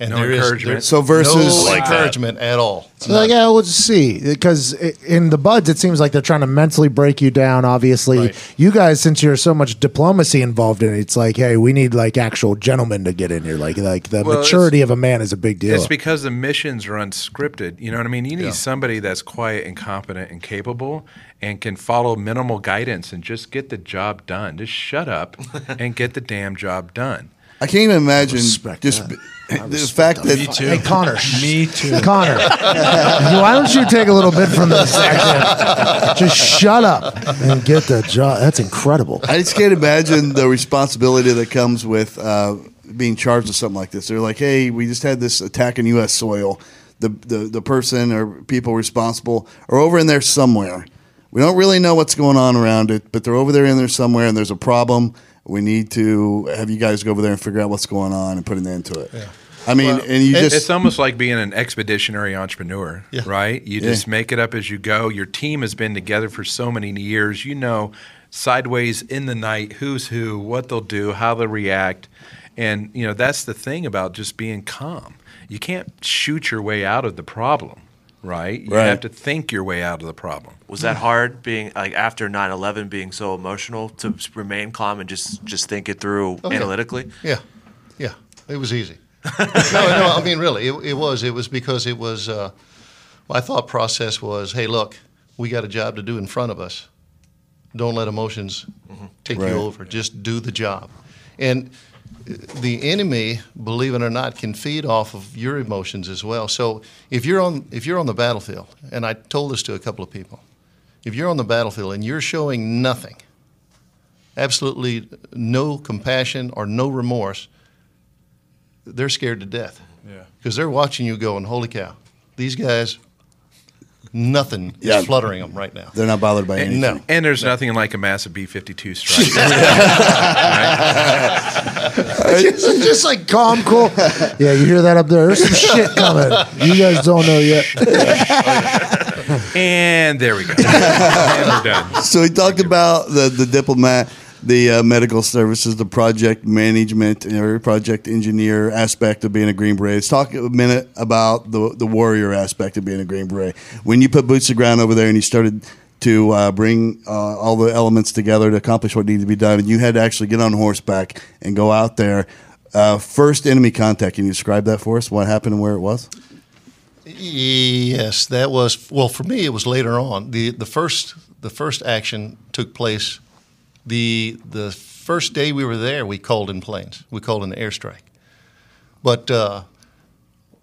And No there is- encouragement. there- So versus- no Like that. encouragement at all. So like, yeah, we'll just see. Because in the BUD/S, it seems like they're trying to mentally break you down. Obviously, Right. you guys, since you're so much diplomacy involved in it, it's like, hey, we need like actual gentlemen to get in here. Like, like the Well, maturity of a man is a big deal. It's because the missions are unscripted. You know what I mean? You need somebody that's quiet and competent and capable and can follow minimal guidance and just get the job done. Just shut up and get the damn job done. I can't even imagine respect just that. The fact that Hey Connor, me too. Connor, why don't you take a little bit from this? Just shut up and get the job. That's incredible. I just can't imagine the responsibility that comes with uh, being charged with something like this. They're like, "Hey, we just had this attack in U.S. soil. The the the person or people responsible are over in there somewhere. We don't really know what's going on around it, but they're over there in there somewhere, and there's a problem. We need to have you guys go over there and figure out what's going on and put an end to it." Yeah. I mean, and you It- just it's almost like being an expeditionary entrepreneur, Yeah. right? You just make it up as you go. Your team has been together for so many years. You know, sideways in the night, who's who, what they'll do, how they'll react, and you know that's the thing about just being calm. You can't shoot your way out of the problem, right? You Right. have to think your way out of the problem. Was that hard being like after 9/11 being so emotional to remain calm and just just think it through Oh, analytically? Yeah, yeah, it was easy. no, no, I mean really, it, it was. It was because it was. Uh, my thought process was, hey, look, we got a job to do in front of us. Don't let emotions take Right. you over. Just do the job, and the enemy, believe it or not, can feed off of your emotions as well. So if you're on if you're on the battlefield, and I told this to a couple of people, if you're on the battlefield and you're showing nothing, absolutely no compassion or no remorse, they're scared to death. Yeah. Because they're watching you going, holy cow, these guys, nothing Yeah. is fluttering them right now. they're not bothered by anything. no. And there's nothing like a massive B-52 strike. just, just like calm, cool. Yeah, you hear that up there? There's some shit coming. You guys don't know yet. and there we go. and we're done. So he talked about the the diplomat, the uh, medical services, the project management, or project engineer aspect of being a Green Beret. Let's talk a minute about the the warrior aspect of being a Green Beret. When you put boots to ground over there and you started to uh, bring uh, all the elements together to accomplish what needed to be done, and you had to actually get on horseback and go out there. Uh, first enemy contact. Can you describe that for us? What happened and where it was? Yes, that was well for me. It was later on. the the first The first action took place the the first day we were there. We called in planes. We called in the airstrike. But uh,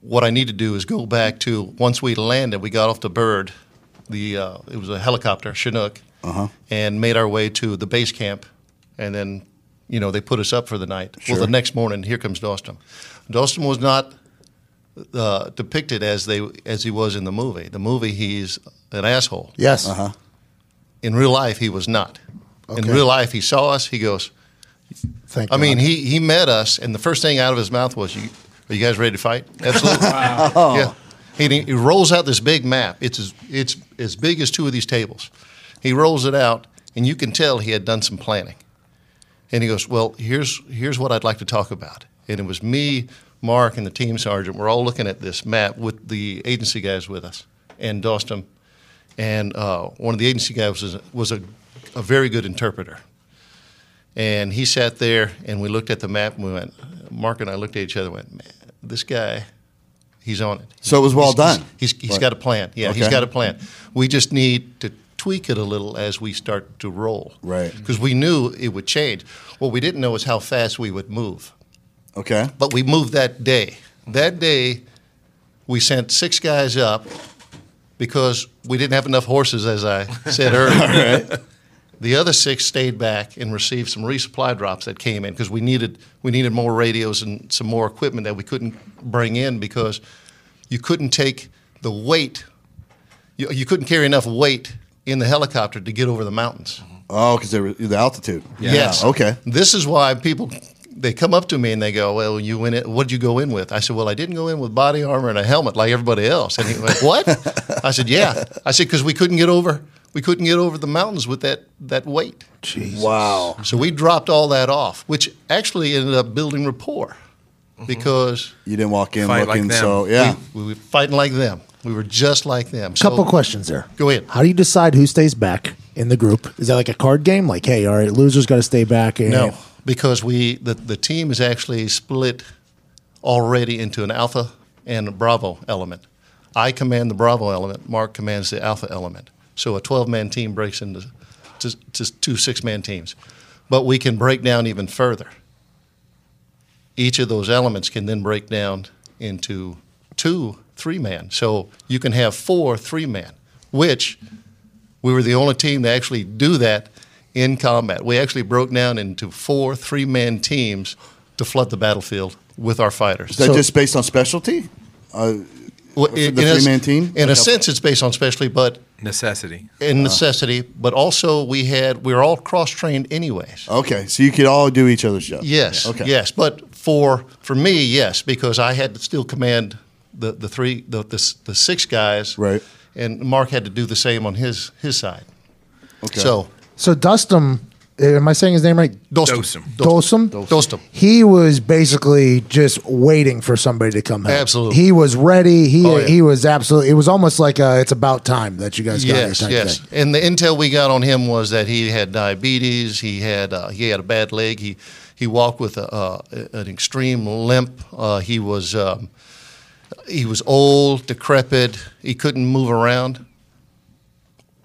what I need to do is go back to once we landed. We got off the bird. The uh, it was a helicopter Chinook, Uh-huh. and made our way to the base camp, and then you know they put us up for the night. Sure. Well, the next morning, here comes Dostum. Dostum was not uh, depicted as they as he was in the movie. The movie, he's an asshole. Yes. Uh-huh. In real life, he was not. In real life, he saw us. He goes. Thank you. I mean, he he met us, and the first thing out of his mouth was, "You are you guys ready to fight?" Absolutely. Yeah. He, he rolls out this big map. It's as, it's as big as two of these tables. He rolls it out, and you can tell he had done some planning. And he goes, "Well, here's here's what I'd like to talk about." And it was me, Mark, and the team sergeant. We're all looking at this map with the agency guys with us, and Dostum, and uh, one of the agency guys was was a, a very good interpreter. And he sat there, and we looked at the map, and we went. Mark and I looked at each other, and went, "Man, this guy, he's on it." So it was well He's- done. He's, he's Right. got a plan. Yeah, he's Okay. got a plan. We just need to tweak it a little as we start to roll. Right. Because we knew it would change. What we didn't know is how fast we would move. Okay. But we moved that day. That day, we sent six guys up because we didn't have enough horses, as I said earlier. The other six stayed back and received some resupply drops that came in because we needed we needed more radios and some more equipment that we couldn't bring in because you couldn't take the weight. You, you couldn't carry enough weight in the helicopter to get over the mountains. Oh, because the altitude. Yes. Okay. This is why people they come up to me and they go, "Well, you went in. What did you go in with?" I said, "Well, I didn't go in with body armor and a helmet like everybody else." And he went, "What?" I said, "Yeah." I said, "Because we couldn't get over. We couldn't get over the mountains with that that weight. Wow. So we dropped all that off, which actually ended up building rapport mm-hmm. because You didn't walk in Fight like looking them. so yeah. we, we were fighting like them. We were just like them. So- Couple questions there. Go ahead. How do you decide who stays back in the group? Is that like a card game? Like, hey, all right, losers got to stay back. And No, because we the, the team is actually split already into an alpha and a bravo element. I command the bravo element. Mark commands the alpha element. So a 12 man team breaks into to, to two six man teams. But we can break down even further. Each of those elements can then break down into two three man. So you can have four three man, which we were the only team to actually do that in combat. We actually broke down into four three man teams to flood the battlefield with our fighters. Is that So- just based on specialty? Uh, Well, the three-man team? In a sense, it's based on specialty, but Necessity. in uh-huh. necessity. But also, we had we were all cross trained anyways. okay, so you could all do each other's job. Yes, Okay. yes. But For for me, yes, because I had to still command the the three the the, the six guys, Right. And Mark had to do the same on his his side. Okay. So So Dustum, am I saying his name right? Dostum. Dosum. Dostum. He was basically just waiting for somebody to come help. Absolutely. He was ready. He Oh, yeah. he was absolutely. It was almost like uh it's about time that you guys got Yes, here. type yes. And the intel we got on him was that he had diabetes. He had uh, he had a bad leg. He he walked with a, uh, an extreme limp. Uh, he was um, he was old, decrepit. He couldn't move around.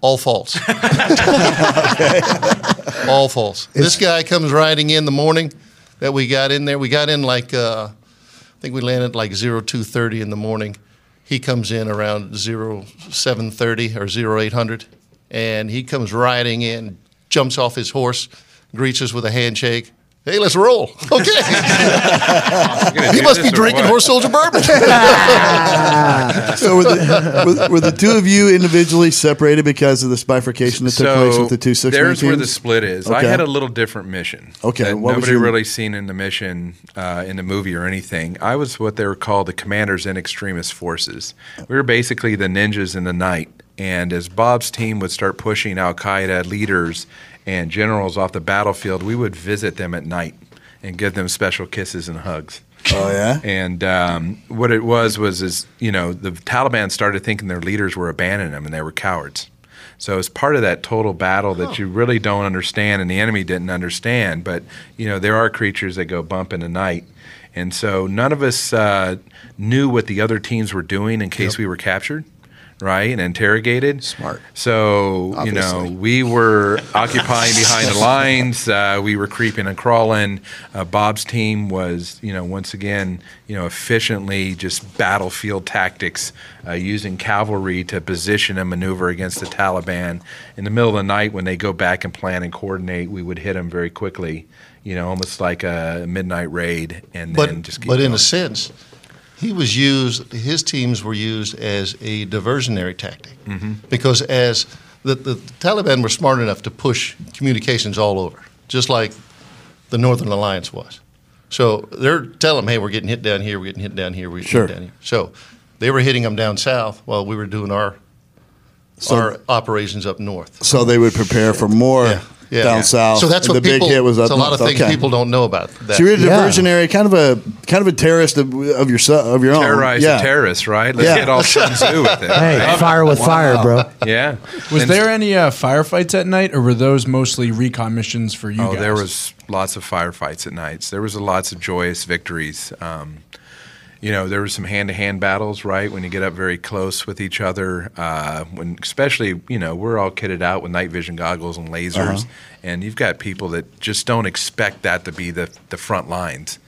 All false. All false. this guy comes riding in the morning that we got in there. We got in like uh, I think we landed like zero two thirty in the morning. He comes in around zero seven thirty or zero eight hundred, and he comes riding in, jumps off his horse, greets us with a handshake. Hey, let's roll. Okay. he must be drinking horse soldier bourbon. so were the, were, were the two of you individually separated because of this bifurcation that took place with the two six man there's where the split is. I had a little different mission. Okay, that what was nobody your- really seen in the mission uh, in the movie or anything. I was what they were called the commanders in extremist forces. We were basically the ninjas in the night. And as Bob's team would start pushing Al Qaeda leaders and generals off the battlefield, we would visit them at night and give them special kisses and hugs. Oh yeah. And um, what it was was is you know the Taliban started thinking their leaders were abandoning them and they were cowards. So it's part of that total battle that you really don't understand and the enemy didn't understand. But you know there are creatures that go bump in the night, and so none of us uh, knew what the other teams were doing in case we were captured. Right and interrogated. Smart. So you know we were occupying behind the lines. Uh, we were creeping and crawling. Uh, Bob's team was, you know, once again, you know, efficiently just battlefield tactics, uh, using cavalry to position and maneuver against the Taliban. In the middle of the night, when they go back and plan and coordinate, we would hit them very quickly. You know, almost like a midnight raid, and but then just but in a sense, he was used. His teams were used as a diversionary tactic Mm-hmm. because as the, the Taliban were smart enough to push communications all over, just like the Northern Alliance was. So they're telling them, "Hey, we're getting hit down here. We're getting hit down here. We're getting Sure. hit down here." So they were hitting them down south while we were doing our So- our operations up north. So they would prepare for more Yeah, yeah. down Yeah. south. So that's and what the people. big hit was up it's a lot of north. things Okay. people don't know about that. So you're a Yeah. diversionary, kind of a kind of a terrorist of, of your of your own. terrorize yeah. the terrorists, right? Let's Yeah. get all Sun Tzu with it. Hey, right? fire with fire, bro. Yeah. Was And- there any uh, firefights at night, or were those mostly recon missions for you oh, guys? there was lots of firefights at nights. There was lots of joyous victories. Um, you know, there were some hand-to-hand battles, right? When you get up very close with each other, uh, when especially you know we're all kitted out with night vision goggles and lasers, and you've got people that just don't expect that to be the the front lines.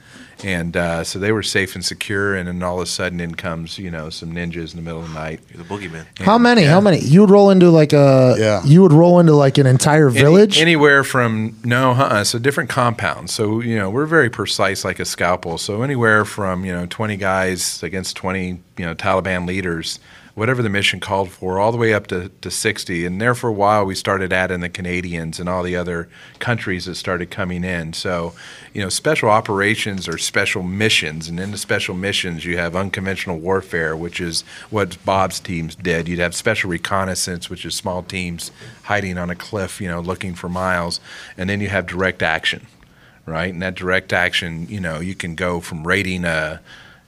And uh, so they were safe and secure, and then all of a sudden in comes you know some ninjas in the middle of the night. You're the boogeyman. How many? Yeah. How many? You would roll into like a. Yeah. You would roll into like an entire Any- village. anywhere from no, uh-uh, so different compounds. So you know we're very precise, like a scalpel. So anywhere from you know twenty guys against twenty you know Taliban leaders, whatever the mission called for, all the way up to, to sixty. And there for a while, we started adding the Canadians and all the other countries that started coming in. So you know special operations or special missions, and in the special missions you have unconventional warfare, which is what Bob's teams did. You'd have special reconnaissance, which is small teams hiding on a cliff, you know, looking for miles, and then you have direct action, right? And that direct action, you know, you can go from raiding a,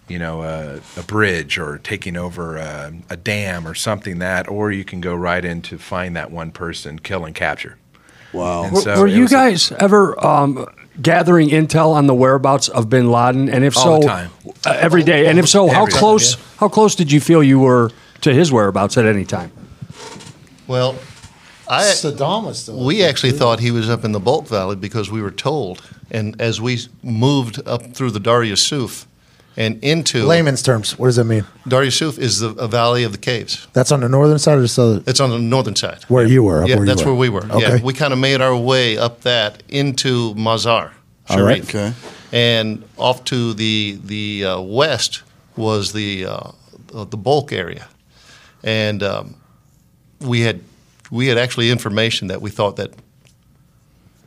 you know, a, a bridge or taking over a, a dam or something that, or you can go right in to find that one person, kill and capture. Wow. And Were, so were you was a- guys ever um, gathering intel on the whereabouts of Bin Laden? And if All so, the time. Uh, every day. And if so, how Every day, close? How close did you feel you were to his whereabouts at any time? Well, I Saddam was still. we actually thought he was up in the Balkh Valley because we were told, and as we moved up through the Dar Yusuf and into layman's terms. What does that mean? Dar Yusuf is the a valley of the caves. That's on the northern side or the southern? It's on the northern side. Where you were? yeah, where you that's were. where we were. Okay. Yeah, we kind of made our way up that into Mazar All right. Okay. and off to the the uh, west was the uh, the Balkh area, and um, we had we had actually information that we thought that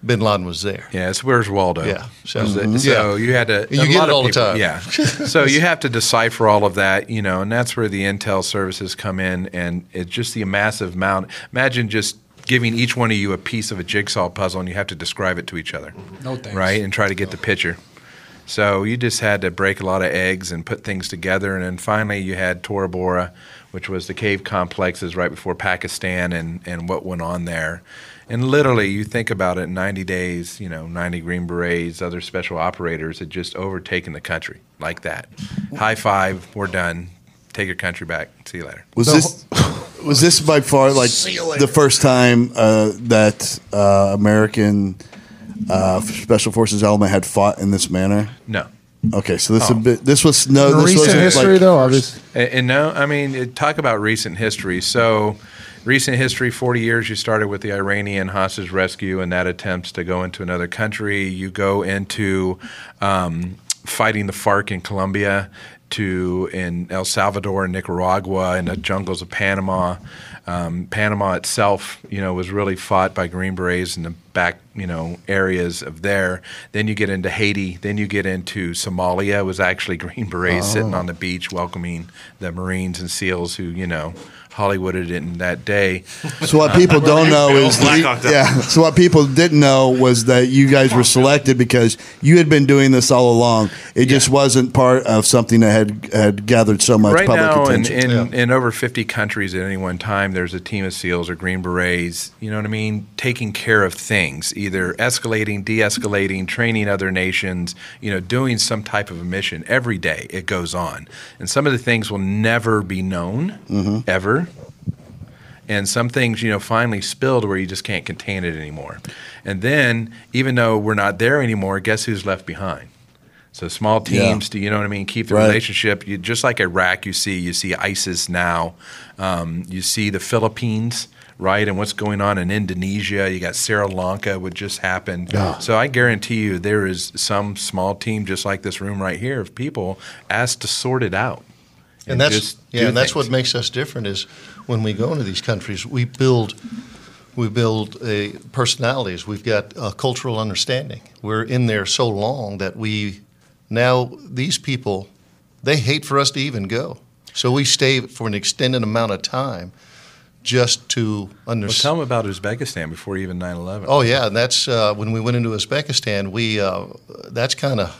Bin Laden was there. Yeah, it's where's Waldo. Yeah, so- so, Mhm. so Yeah. you had to. You a get lot it of all the time. Yeah, so you have to decipher all of that, you know, and that's where the intel services come in, and it's just the massive amount. Imagine just giving each one of you a piece of a jigsaw puzzle, and you have to describe it to each other, No thanks. right, and try to get the picture. So you just had to break a lot of eggs and put things together, and then finally you had Tora Bora, which was the cave complexes right before Pakistan, and and what went on there. And literally, you think about it, 90 days, you know, 90 Green Berets, other special operators had just overtaken the country like that. High five, we're done. Take your country back. See you later. Was this was this by far like the first time uh, that uh, American uh, Special Forces element had fought in this manner? No. Okay, so this Oh. a bit. This was no. In This recent history, like, though, obviously. And, and no, I mean, it, talk about recent history. So, recent history 40 years, you started with the Iranian hostage rescue and that attempts to go into another country. You go into um, fighting the FARC in Colombia, to in El Salvador and Nicaragua, in the jungles of Panama. Um, Panama itself, you know, was really fought by Green Berets in the back, you know, areas of there. Then you get into Haiti. Then you get into Somalia. It was actually Green Berets sitting Oh. on the beach welcoming the Marines and SEAls who, you know, Hollywooded it in that day. So what people don't know is Blackhawk down. yeah. So what people didn't know was that you guys were selected because you had been doing this all along. It just wasn't part of something that had had gathered so much right public now, in, attention. in, in over 50 countries at any one time, there's a team of SEALs or Green Berets, you know what I mean, taking care of things, either escalating, de escalating, training other nations, you know, doing some type of a mission. Every day it goes on. And some of the things will never be known, Mm-hmm. ever. And some things, you know, finally spilled where you just can't contain it anymore. And then, even though we're not there anymore, guess who's left behind? So small Yeah. teams, do you know what I mean? Keep the Right. relationship. You, just like Iraq, you see, you see ISIS now. Um, you see the Philippines, right, and what's going on in Indonesia. You got Sri Lanka, what just happened. Yeah. So I guarantee you, there is some small team, just like this room right here, of people asked to sort it out. And that's just yeah, and that's things. what makes us different is when we go into these countries, we build we build a personalities. We've got a cultural understanding. We're in there so long that we now these people they hate for us to even go. So we stay for an extended amount of time just to Well, understand. tell them about Uzbekistan before even 9/11. Oh yeah, and that's uh, when we went into Uzbekistan. We uh, that's kind of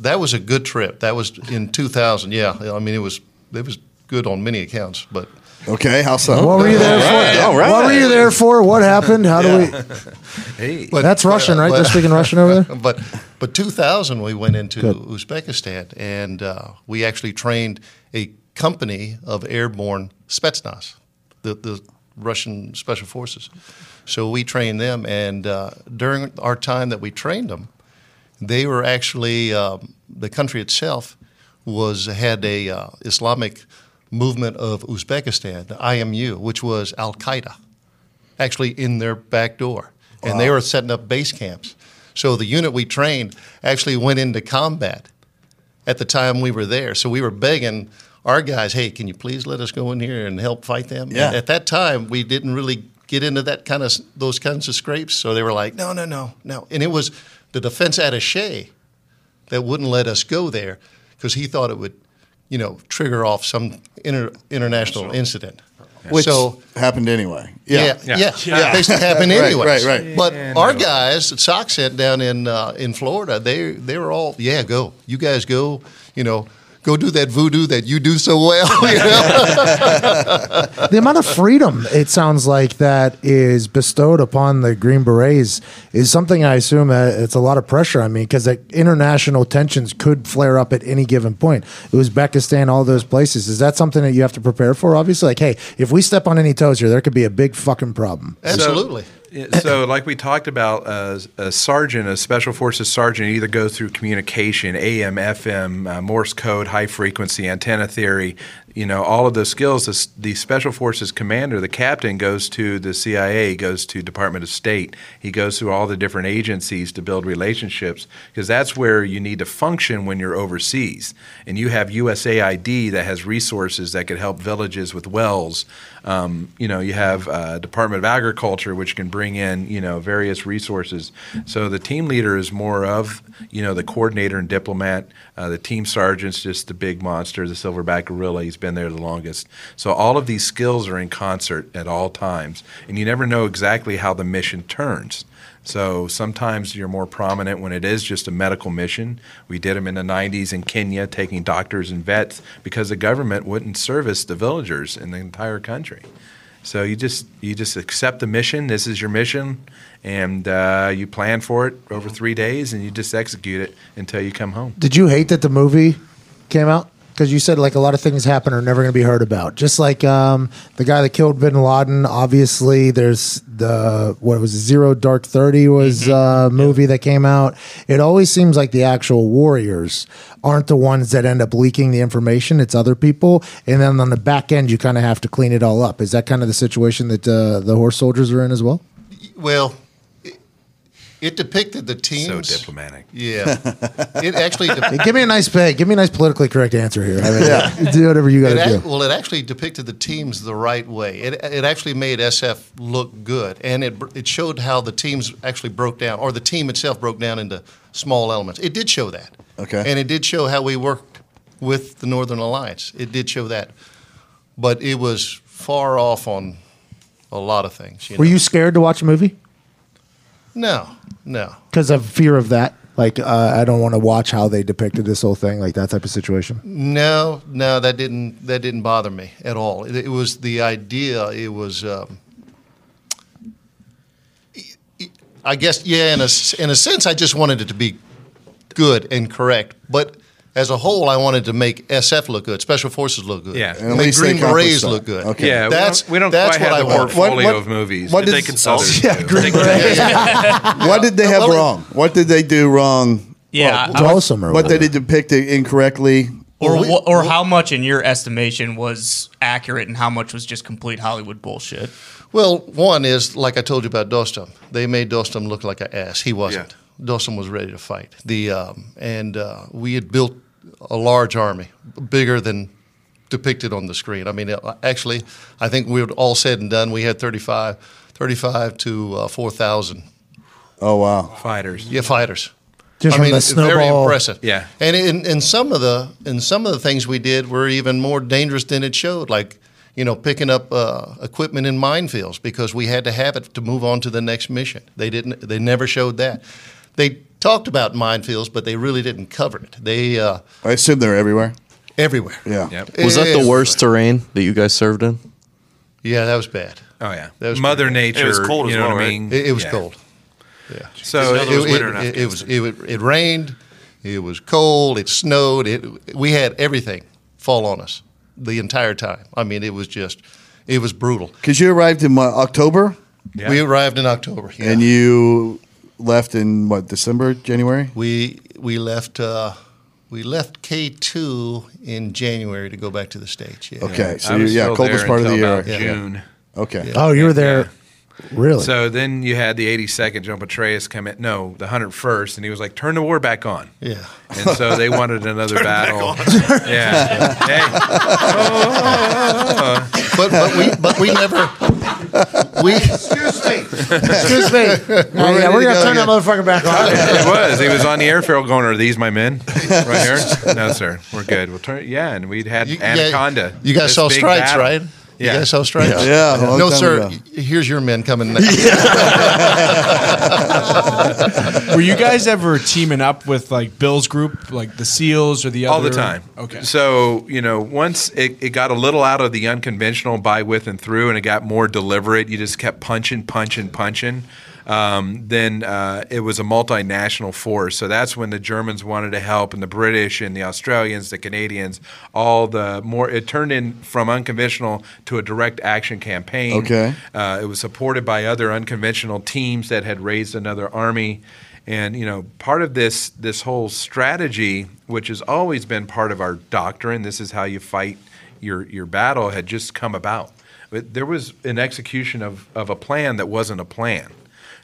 that was a good trip. That was in 2000. Yeah, I mean it was it was good on many accounts, but okay, how so? What were you there for? All right. What were you there for? What happened? How do we? Hey, That's Russian, right? They're speaking Russian over there? But but 2000 we went into Uzbekistan and uh, we actually trained a company of airborne Spetsnaz, the the Russian special forces. So we trained them, and uh, during our time that we trained them, they were actually um, the country itself was had a uh, Islamic movement of Uzbekistan, the IMU, which was Al Qaeda, actually in their back door, and they were setting up base camps. So the unit we trained actually went into combat at the time we were there. So we were begging our guys, "Hey, can you please let us go in here and help fight them?" Yeah. And at that time, we didn't really get into that kind of those kinds of scrapes. So they were like, "No, no, no, no," and it was the defense attaché that wouldn't let us go there because he thought it would, you know, trigger off some inter- international incident. Which so happened anyway. yeah, yeah, yeah, basically happened Right, anyway. right, right. But Yeah, our no. guys at SOCCENT down in uh, in Florida, they they were all, yeah, go, you guys go, you know, go do that voodoo that you do so well. You know? the amount of freedom it sounds like that is bestowed upon the Green Berets is something I assume uh, it's a lot of pressure. I mean, because international tensions could flare up at any given point. Uzbekistan, all those places. Is that something that you have to prepare for? Obviously, like, hey, if we step on any toes here, there could be a big fucking problem. Absolutely. Yeah, so, like we talked about, uh, a sergeant, a special forces sergeant, either goes through communication, AM, FM, uh, Morse code, high frequency, antenna theory. You know, all of those skills. The, the Special Forces commander, the captain, goes to the CIA, goes to Department of State. He goes through all the different agencies to build relationships because that's where you need to function when you're overseas. And you have USAID that has resources that could help villages with wells. Um, you know, you have uh, Department of Agriculture, which can bring in you know various resources. So the team leader is more of you know the coordinator and diplomat. Uh, the team sergeant's just the big monster, the silverback gorilla. He's been there the longest. So all of these skills are in concert at all times, and you never know exactly how the mission turns. So sometimes you're more prominent when it is just a medical mission. We did them in the 90s in Kenya, taking doctors and vets because the government wouldn't service the villagers in the entire country. So you just you just accept the mission. This is your mission, and uh, you plan for it over three days, and you just execute it until you come home. Did you hate that the movie came out? Because you said like a lot of things happen are never going to be heard about. Just like um, the guy that killed Bin Laden. Obviously, there's the what was it, Zero Dark Thirty was a movie that came out. It always seems like the actual warriors aren't the ones that end up leaking the information. It's other people, and then on the back end, you kind of have to clean it all up. Is that kind of the situation that uh, the horse soldiers are in as well? Well, it, it depicted the teams. So diplomatic. Yeah, it actually. Hey, give me a nice pay. Give me a nice politically correct answer here. I mean, do whatever you got to do. well, it actually depicted the teams the right way. It, it actually made SF look good, and it it showed how the teams actually broke down, or the team itself broke down into small elements. It did show that. Okay. And it did show how we worked with the Northern Alliance. It did show that, but it was far off on a lot of things. You Were know? you scared to watch a movie No, no. because of fear of that? Like, uh, I don't want to watch how they depicted this whole thing, like that type of situation. No, no, that didn't that didn't bother me at all. It, it was the idea. It was, um, I guess, yeah. In a in a sense, I just wanted it to be good and correct. But as a whole, I wanted to make SF look good, Special Forces look good, Yeah. And at make least Green Berets look good. Okay. Yeah, we that's don't, we don't that's quite what have I the want. portfolio What- what- of movies. what that did- they consult. Yeah, Green Beret. What did they have Well, wrong? What did they do wrong? Yeah, I- Dawson or What they did depict it incorrectly? or Well, we- or how much in your estimation was accurate and how much was just complete Hollywood bullshit? Well, one is like I told you about Dostum. They made Dostum look like an ass. He wasn't. Dostum was ready to fight. The um, and uh, we had built a large army, bigger than depicted on the screen. I mean, uh, actually, I think we were all said and done. We had 35, 35 to uh, four thousand Oh wow. Fighters. yeah, fighters. Just I mean, it's very snowball- impressive. Yeah. and in, in some of the in some of the things we did were even more dangerous than it showed. Like you know, picking up uh, equipment in minefields because we had to have it to move on to the next mission. They didn't. They never showed that. They talked about minefields, but they really didn't cover it. They uh, I assume they're everywhere. everywhere. Yeah. Yep. Was that the worst terrain that you guys served in? Yeah, that was bad. Oh yeah. That was Mother bad. Nature. It was cold you as know well, what I right? mean? It, it was Yeah. cold. Yeah. So It it, was it, winter it- it was Afghanistan. it, it rained, it was cold, it snowed, it we had everything fall on us the entire time. I mean, it was just it was brutal. Because you arrived in what, October Yeah. We arrived in October, yeah. and you left in what December, January. we we left uh, we left K two in January to go back to the states. Yeah. Okay, so you, yeah, coldest part of the year. about Yeah. June. Okay. Oh, you were there. Really? So then you had the 82nd John Petraeus come in. No, the 101st, and he was like, "Turn the war back on." Yeah. And so they wanted another battle. Yeah. Hey. But but we but we never we Excuse me. Excuse me. Uh, yeah, we're gonna go turn that motherfucker back on. it was. He was on the airfield going, "Are these my men right here?" No, sir. We're good. We'll turn. Yeah, and we'd had you, Anaconda. You guys this saw big stripes, battle. right? You Yeah. guys saw stripes? Yeah, a long No, sir. ago. Here's your men coming now. Were you guys ever teaming up with like Bill's group, like the SEALs or the other? all the time. Okay. So you know, once it, it got a little out of the unconventional by, with, and through, and it got more deliberate, you just kept punching, punching, punching. Um, then uh, it was a multinational force. So that's when the Germans wanted to help, and the British, and the Australians, the Canadians, all the more. It turned in from unconventional to a direct action campaign. Okay. Uh, it was supported by other unconventional teams that had raised another army. And you know, part of this this whole strategy, which has always been part of our doctrine, this is how you fight, your your battle had just come about. But there was an execution of, of a plan that wasn't a plan.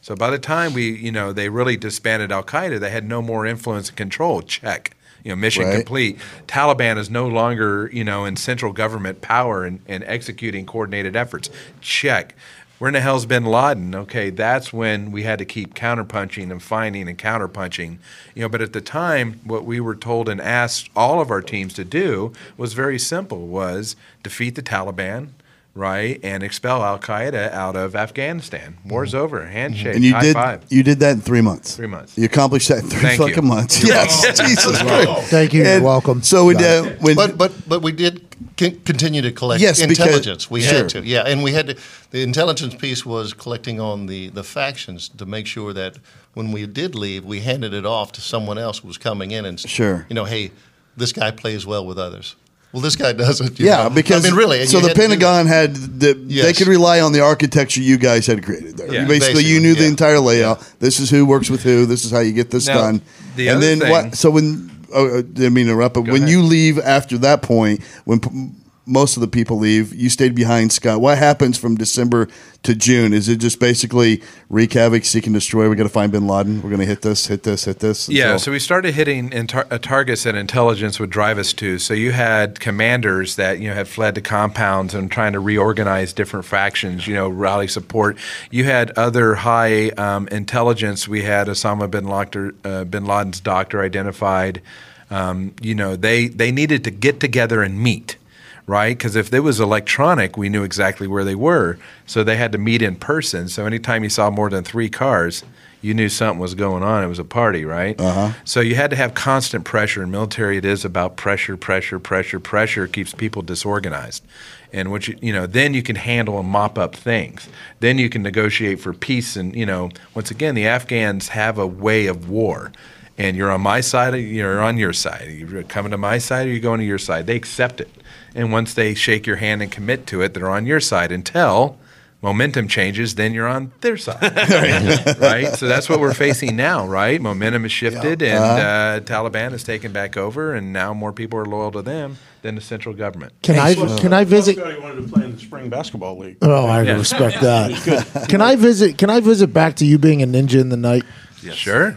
So by the time we, you know, they really disbanded Al Qaeda, they had no more influence and control. Check. You know, mission Right. complete. Taliban is no longer, you know, in central government power and, and executing coordinated efforts. Check. Where in the hell's bin Laden? Okay, that's when we had to keep counterpunching and finding and counterpunching. You know, but at the time, what we were told and asked all of our teams to do was very simple: was defeat the Taliban, right, and expel Al Qaeda out of Afghanistan. War's over. Handshake. Mm-hmm. and you high did five. you did that in three months. Three months. You accomplished that in three Thank you. fucking months. You're yes, welcome. Jesus Christ. Thank you. You're And welcome. So we did. it. But but but we did con- continue to collect Yes, because- intelligence. we sure. had to, yeah, and we had to. The intelligence piece was collecting on the the factions to make sure that when we did leave, we handed it off to someone else who was coming in and Sure. you know, hey, this guy plays well with others. Well, this guy doesn't. you yeah, know. because I mean, really. So the had to do that. Pentagon had the, they could rely on the architecture you guys had created. There. Yeah, You basically, you basically, knew the entire layout. This is who works with who. This is how you get this Now, done. the and other then thing- what? So when oh, I didn't mean to interrupt, but when ahead. you leave after that point, when p- most of the people leave, you stayed behind Scott. What happens from December to June? Is it just basically wreak havoc, seek and destroy? We got to find Bin Laden. We're going to hit this, hit this, hit this. Yeah, until- so we started hitting tar- uh, targets that intelligence would drive us to. So you had commanders that you know had fled to compounds and trying to reorganize different factions, you know, rally support. You had other high um, intelligence. We had Osama bin, Laden, uh, bin Laden's doctor identified. Um, you know, they they needed to get together and meet right? Because if it was electronic, we knew exactly where they were. So they had to meet in person. So anytime you saw more than three cars, you knew something was going on. It was a party, right? Uh-huh. So you had to have constant pressure. In military, it is about pressure, pressure, pressure, pressure keeps people disorganized. And you you know, then you can handle and mop up things. Then you can negotiate for peace. And you know, once again, the Afghans have a way of war. And you're on my side, or you're on your side. You're coming to my side, or you're going to your side. They accept it. And once they shake your hand and commit to it, they're on your side until momentum changes, then you're on their side. right? So that's what we're facing now, right? Momentum has shifted and uh, Taliban has taken back over, and now more people are loyal to them than the central government. Can I can I visit? He wanted to play in the spring basketball league. Oh, I Yeah. respect that. Can I visit? Can I visit back to you being a ninja in the night? Yes. Sure.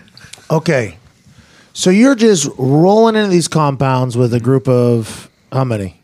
Okay, so you're just rolling into these compounds with a group of how many?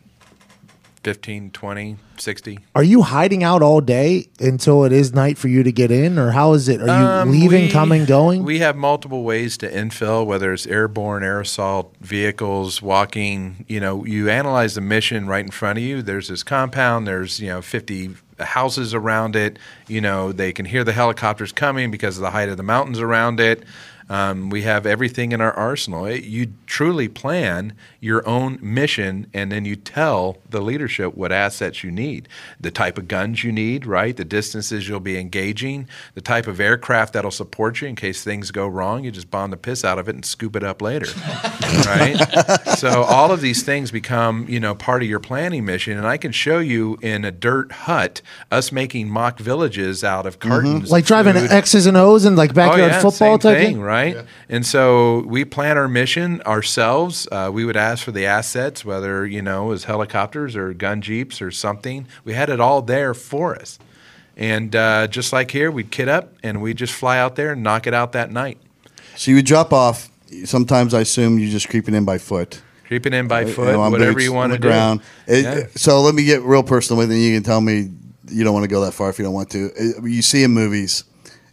15, 20, 60. Are you hiding out all day until it is night for you to get in, or how is it? Are you Um, leaving, we- coming, going? We have multiple ways to infill, whether it's airborne, aerosol, vehicles, walking. You know, you analyze the mission right in front of you. There's this compound. There's you know 50 houses around it. You know, they can hear the helicopters coming because of the height of the mountains around it. Um, we have everything in our arsenal. It- you truly plan your own mission, and then you tell the leadership what assets you need, the type of guns you need, right? The distances you'll be engaging, the type of aircraft that'll support you in case things go wrong. You just bomb the piss out of it and scoop it up later, right? so all of these things become, you know, part of your planning mission. And I can show you in a dirt hut us making mock villages out of cartons, like driving food. X's and O's and like backyard Oh, yeah, football same type thing, right? And so we plan our mission ourselves. Uh, we would ask for the assets, whether you know, as helicopters or gun jeeps or something. We had it all there for us. And uh, just like here, we'd kit up and we'd just fly out there and knock it out that night. So you would drop off. Sometimes I assume you're just creeping in by foot. Creeping in by foot, on whatever boots, you on want the to do. ground. It- Yeah. So let me get real personal with you. You can tell me you don't want to go that far if you don't want to. Uh, You see in movies,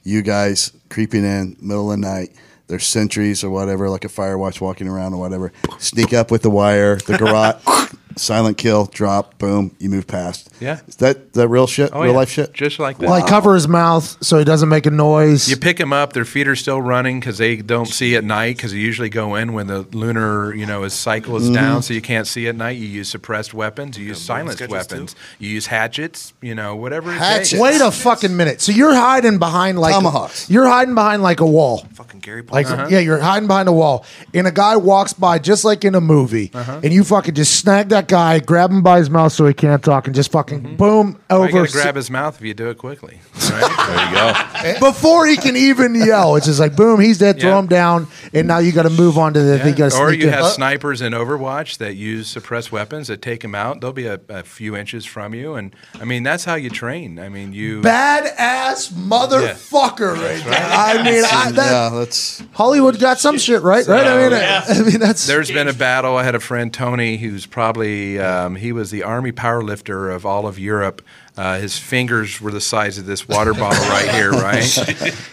you guys creeping in middle of the night. There's sentries or whatever, like a fire watch walking around or whatever. Sneak up with the wire, the garage, silent kill, drop, boom, you move past. Yeah. Is that that real shit? Oh, real yeah. life shit? Just like that. Like cover his mouth so he doesn't make a noise. You pick him up; their feet are still running because they don't see at night. Because they usually go in when the lunar, you know, his cycle is Mhm. down, so you can't see at night. You use suppressed weapons. You use silenced sketches, weapons. You use hatchets. You know, whatever. It Hatchets. takes. Wait a fucking minute. So you're hiding behind like Tomahawks. You're hiding behind like a wall. Fucking Gary Like Paulson. yeah, you're hiding behind a wall, and a guy walks by just like in a movie, Uh-huh. and you fucking just snag that that guy, grab him by his mouth so he can't talk, and just fucking mm-hmm. boom I over. got to grab his mouth if you do it quickly. Right? there you go. Eh? Before he can even yell, it's just like boom, he's dead. Throw Yeah. him down, and now you got to move on to the. You got to or sneak you in. have uh, snipers in Overwatch that use suppressed weapons that take them out. They'll be a, a few inches from you, and I mean that's how you train. I mean you Badass motherfucker, right there. I mean, I, that, yeah, that's Hollywood got some shit right, right? I mean, Yeah. I, I mean that's. There's been a battle. I had a friend Tony, who's probably um, he was the army powerlifter of all of Europe. Uh, his fingers were the size of this water bottle right here, right?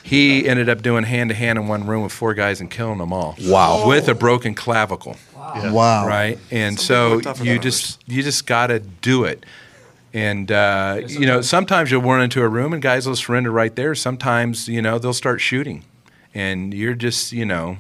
he ended up doing hand to hand in one room with four guys and killing them all. Wow. With a broken clavicle. Wow. Wow. Right, and so you just you just got to do it. And uh, you know, sometimes you'll run into a room and guys will surrender right there. Sometimes you know they'll start shooting, and you're just you know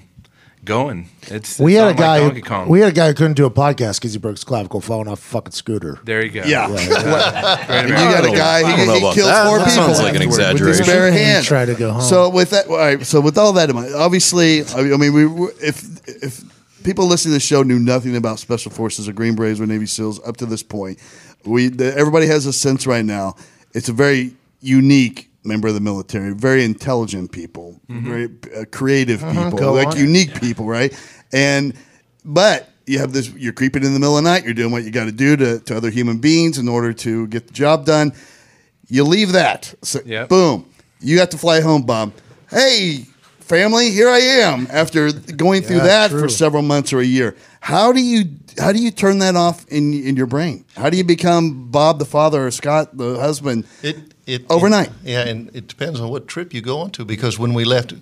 going. It's we it's had a not like guy. Donkey Who, Kong. we had a guy who couldn't do a podcast because he broke his clavicle falling off a fucking scooter. There you go. Yeah. Yeah. And you got a guy I he, don't he about kills that. four That people sounds like an afterward with his bare exaggeration. hand. Try to go home. So with that, all right. So with all that in mind, obviously, I mean, we we- if if people listening to the show knew nothing about Special Forces or Green Berets or Navy SEALs up to this point, we the, everybody has a sense right now. It's a very unique member of the military, very intelligent people, Mhm. very uh, creative Mhm, people, like on. unique people, right? And but you have this you're creeping in the middle of the night you're doing what you got to do to to other human beings in order to get the job done. You leave that. So, boom. You have to fly home bob. Hey family here i am after going through Yeah, that true. for several months or a year. How do you how do you turn that off in in your brain? How do you become bob the father or scott the husband? It, it overnight yeah, and it depends on what trip you go on to because when we left,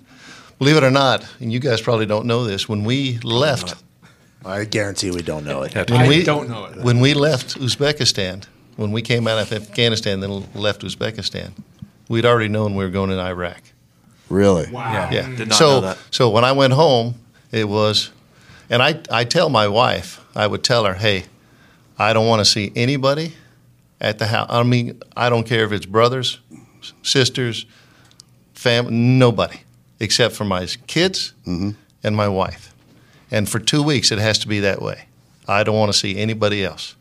believe it or not, and you guys probably don't know this, when we left, I guarantee we don't know it. when I we, don't know it. When we left Uzbekistan, when we came out of Afghanistan, then left Uzbekistan, we'd already known we were going to Iraq. really Wow. Yeah. yeah. Did not so, know that. so when I went home, it was, and I, I tell my wife, I would tell her, hey, I don't want to see anybody at the house. I mean, I don't care if it's brothers, sisters, family, nobody, except for my kids and my wife. And for two weeks, it has to be that way. I don't want to see anybody else.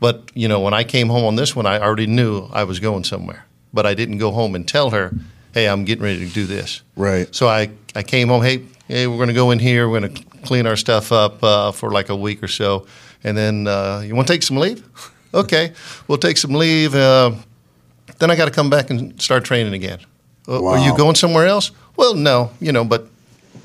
But, you know, when I came home on this one, I already knew I was going somewhere. But I didn't go home and tell her, hey, I'm getting ready to do this. Right. So I, I came home, hey, hey, we're going to go in here. We're going to clean our stuff up uh, for like a week or so. And then, uh, you want to take some leave? okay, we'll take some leave. Uh, then I got to come back and start training again. "Uh, Are you going somewhere else? Well, no, you know, but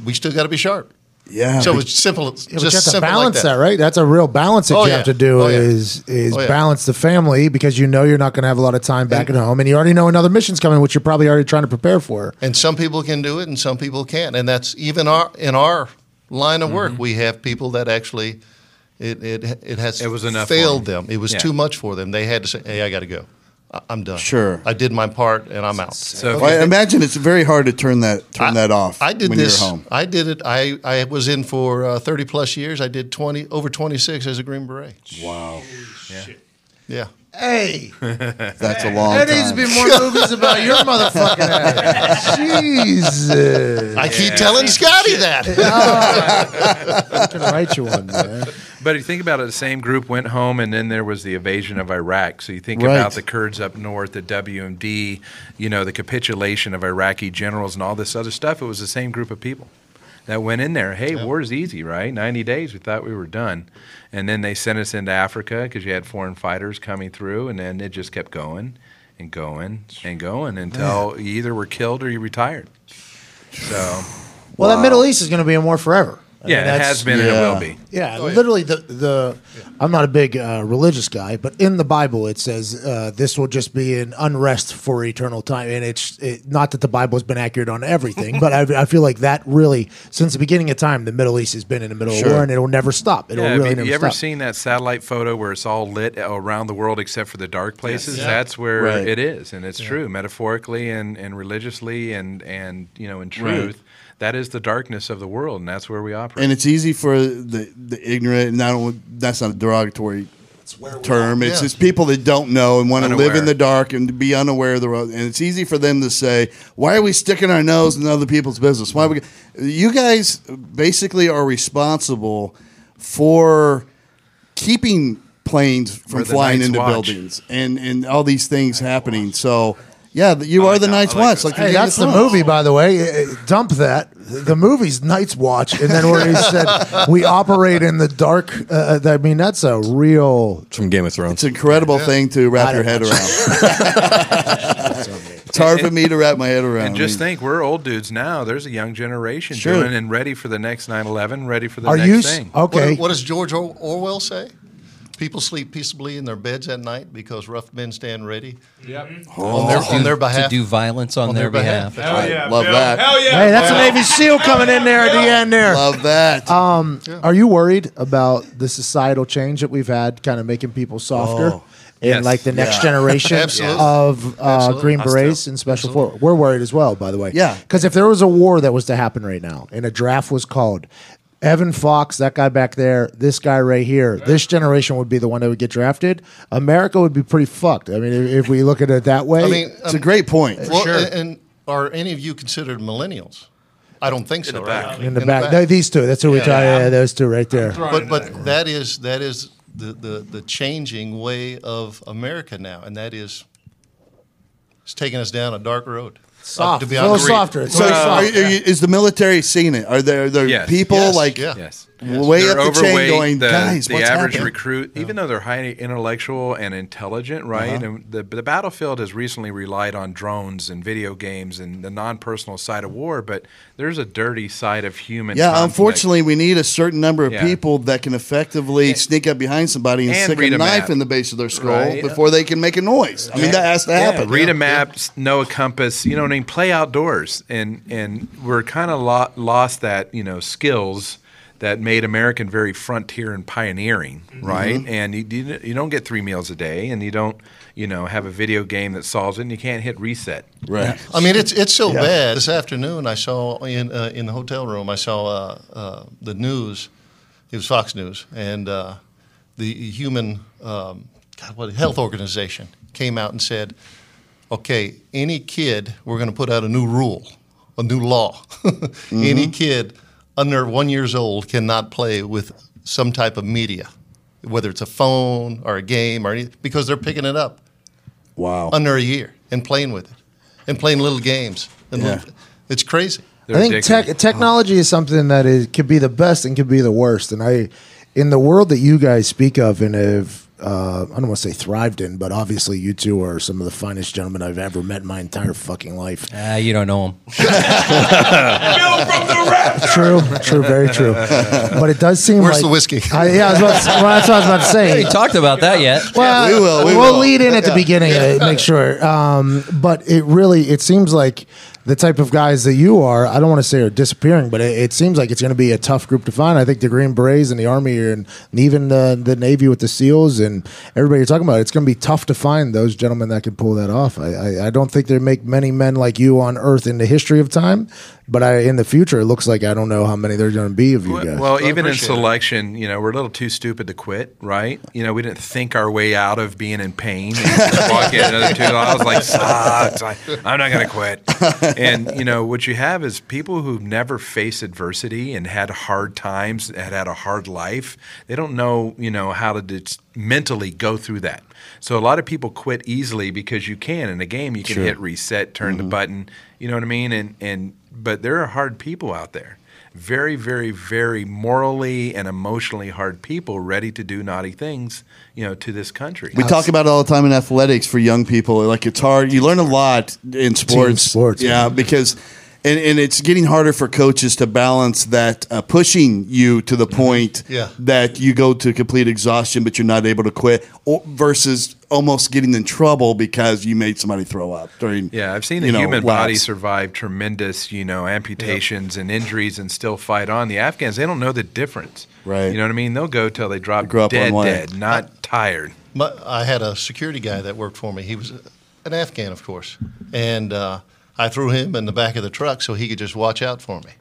we still got to be sharp. Yeah. So it's simple. Yeah, but you just have to simple balance like that. right? That's a real balance that Oh, you yeah. have to do Oh, yeah. is is Oh, yeah. balance the family because you know you're not going to have a lot of time back at home, and you already know another mission's coming, which you're probably already trying to prepare for. And some people can do it, and some people can't. And that's even our in our line of Mm-hmm. work. We have people that actually it it it has It was enough for failed them. them. It was Yeah. too much for them. They had to say, "Hey, I got to go. I- I'm done. Sure. I did my part, and I'm out." So Well, I imagine it's very hard to turn that turn that off I did when this. you're home I did it. I, I was in for uh, 30 plus years. I did 20 over 26 as a Green Beret. wow Yeah. Hey, that's a long there time needs to be more movies about your motherfucking ass. Jesus, I keep telling Scotty that. I'm gonna write you one, man. But you think about it, the same group went home, and then there was the invasion of Iraq. So you think Right. about the Kurds up north, the WMD, you know, the capitulation of Iraqi generals, and all this other stuff. It was the same group of people that went in there. Hey, war's easy, right? Ninety days, we thought we were done, and then they sent us into Africa because you had foreign fighters coming through, and then it just kept going and going and going until you either were killed or you retired. So Well, that Middle East is going to be in war forever. I yeah, mean, it that's- has been and it will be. Yeah, literally the the. I'm not a big uh, religious guy, but in the Bible it says uh, this will just be an unrest for eternal time, and it's it, not that the Bible has been accurate on everything, but I, I feel like that really since the beginning of time, the Middle East has been in the middle Sure. of war, and it'll never stop. It'll Yeah, I really mean, never you ever stop. seen that satellite photo where it's all lit around the world except for the dark places? Yeah. That's where Right. it is, and it's true metaphorically and, and religiously and and you know in truth. That is the darkness of the world, and that's where we operate. and it's easy for the the ignorant. and I don't. That's not a derogatory term. It's Yeah. just people that don't know and want to live in the dark and be unaware of the road. And it's easy for them to say, "Why are we sticking our nose in other people's business? Why we?" You guys basically are responsible for keeping planes from flying into Watch. buildings and and all these things happening. So yeah, you are the Night's Watch. Like Hey, Game that's the Thrones. movie, by the way. Uh, Dump that. The movie's Night's Watch, and then where he said we operate in the dark. Uh, I mean, that's a real. From Game of Thrones. It's an incredible thing to wrap your head around. it's hard for me to wrap my head around. And just think, we're old dudes now. There's a young generation Sure. doing and ready for the next 9/11, ready for the Are next you s- thing. okay? What, what does George Or- Orwell say? People sleep peaceably in their beds at night because rough men stand ready Yep. on, their, on their To do violence on, their, behalf. That's Hell right. yeah, Love Bill. that. Hell yeah. Hey, that's a Navy SEAL coming in there at the end there. Love that. Um, Are you worried about the societal change that we've had, kind of making people softer? Oh. And Yes. like the next Yeah. generation of uh, Green Us too. Berets and Special Forces. We're worried as well, by the way. Yeah. Because if there was a war that was to happen right now and a draft was called, Evan Fox, that guy back there, this guy right here, this generation would be the one that would get drafted. America would be pretty fucked. I mean, if, if we look at it that way. I mean, it's a um, great point. well, and, and are any of you considered millennials? I don't think so. the back. right? in the back, th- these two, that's who we Yeah. try. Yeah, those two right there. But but that is that is the, the, the changing way of America now, and that is it's taking us down a dark road. Soft, to be a little honest. softer. It's So, very are, soft. you- are you- is the military seeing it? Are there, are there Yes. people Yes. like Yeah. Yes. Way They're up the chain going, the, guys, the average happening? recruit, even though they're highly intellectual and intelligent, right? Uh-huh. And the, the battlefield has recently relied on drones and video games and the non-personal side of war, but there's a dirty side of human. Yeah, conflict. unfortunately, we need a certain number of Yeah. people that can effectively sneak up behind somebody and, and stick a a knife in the base of their skull Right. before they can make a noise. I mean, that has to Yeah, happen. read a map, know a compass. You know what I mean. Play outdoors, and and we're kind of lo- lost that you know skills that made American very frontier and pioneering, Mm-hmm. right? And you, you you don't get three meals a day, and you don't you know have a video game that solves it, and you can't hit reset. Right. I mean, it's it's so bad. This afternoon, I saw in uh, in the hotel room, I saw uh, uh, the news. It was Fox News, and uh, the Human um, God, what Health Organization came out and said, "Okay, any kid, we're going to put out a new rule, a new law. Any kid under one years old cannot play with some type of media, whether it's a phone or a game or anything, because they're picking it up." Wow. under a year and playing with it and playing little games. And Yeah. little- it's crazy. I think tech, technology is something that is could be the best and could be the worst. And I, in the world that you guys speak of and have, uh, I don't want to say thrived in, but obviously you two are some of the finest gentlemen I've ever met in my entire fucking life. Ah, you don't know him. True, true, very true. But it does seem Where's like the whiskey? I, yeah, I was about to, well, that's what I was about to say. We talked about that yet. Well, we will, we will will. lead in at the beginning to make sure. Um, but it really, it seems like the type of guys that you are. I don't want to say are disappearing, but it, it seems like it's going to be a tough group to find. I think the Green Berets and the Army and, and even the, the Navy with the SEALs and everybody you're talking about. It's going to be tough to find those gentlemen that can pull that off. I, I, I don't think they make many men like you on Earth in the history of time. But I, in the future, it looks like I don't know how many there's going to be of you guys. Well, even in appreciate it. selection, you know, we're a little too stupid to quit, right? You know, we didn't think our way out of being in pain. And walk in another two. I was like, sucks. I, I'm not going to quit. And you know, what you have is people who've never faced adversity and had hard times, had had a hard life. They don't know, you know, how to mentally go through that. So a lot of people quit easily because you can in a game. You can Sure. hit reset, turn the mm-hmm. button. You know what I mean? And and but there are hard people out there very, very, very morally and emotionally hard people ready to do naughty things, you know, to this country. We talk about it all the time in athletics for young people. Like it's hard. You learn a lot in sports. sports, yeah, because and, and it's getting harder for coaches to balance that uh, pushing you to the point Yeah. that you go to complete exhaustion, but you're not able to quit, or, versus almost getting in trouble because you made somebody throw up during. Yeah, I've seen the you know, human body survive tremendous, you know, amputations and injuries and still fight on. The Afghans, they don't know the difference. Right. You know what I mean? They'll go till they drop grow up dead, one dead, not tired. My, I had a security guy that worked for me. He was an Afghan, of course. And uh, I threw him in the back of the truck so he could just watch out for me.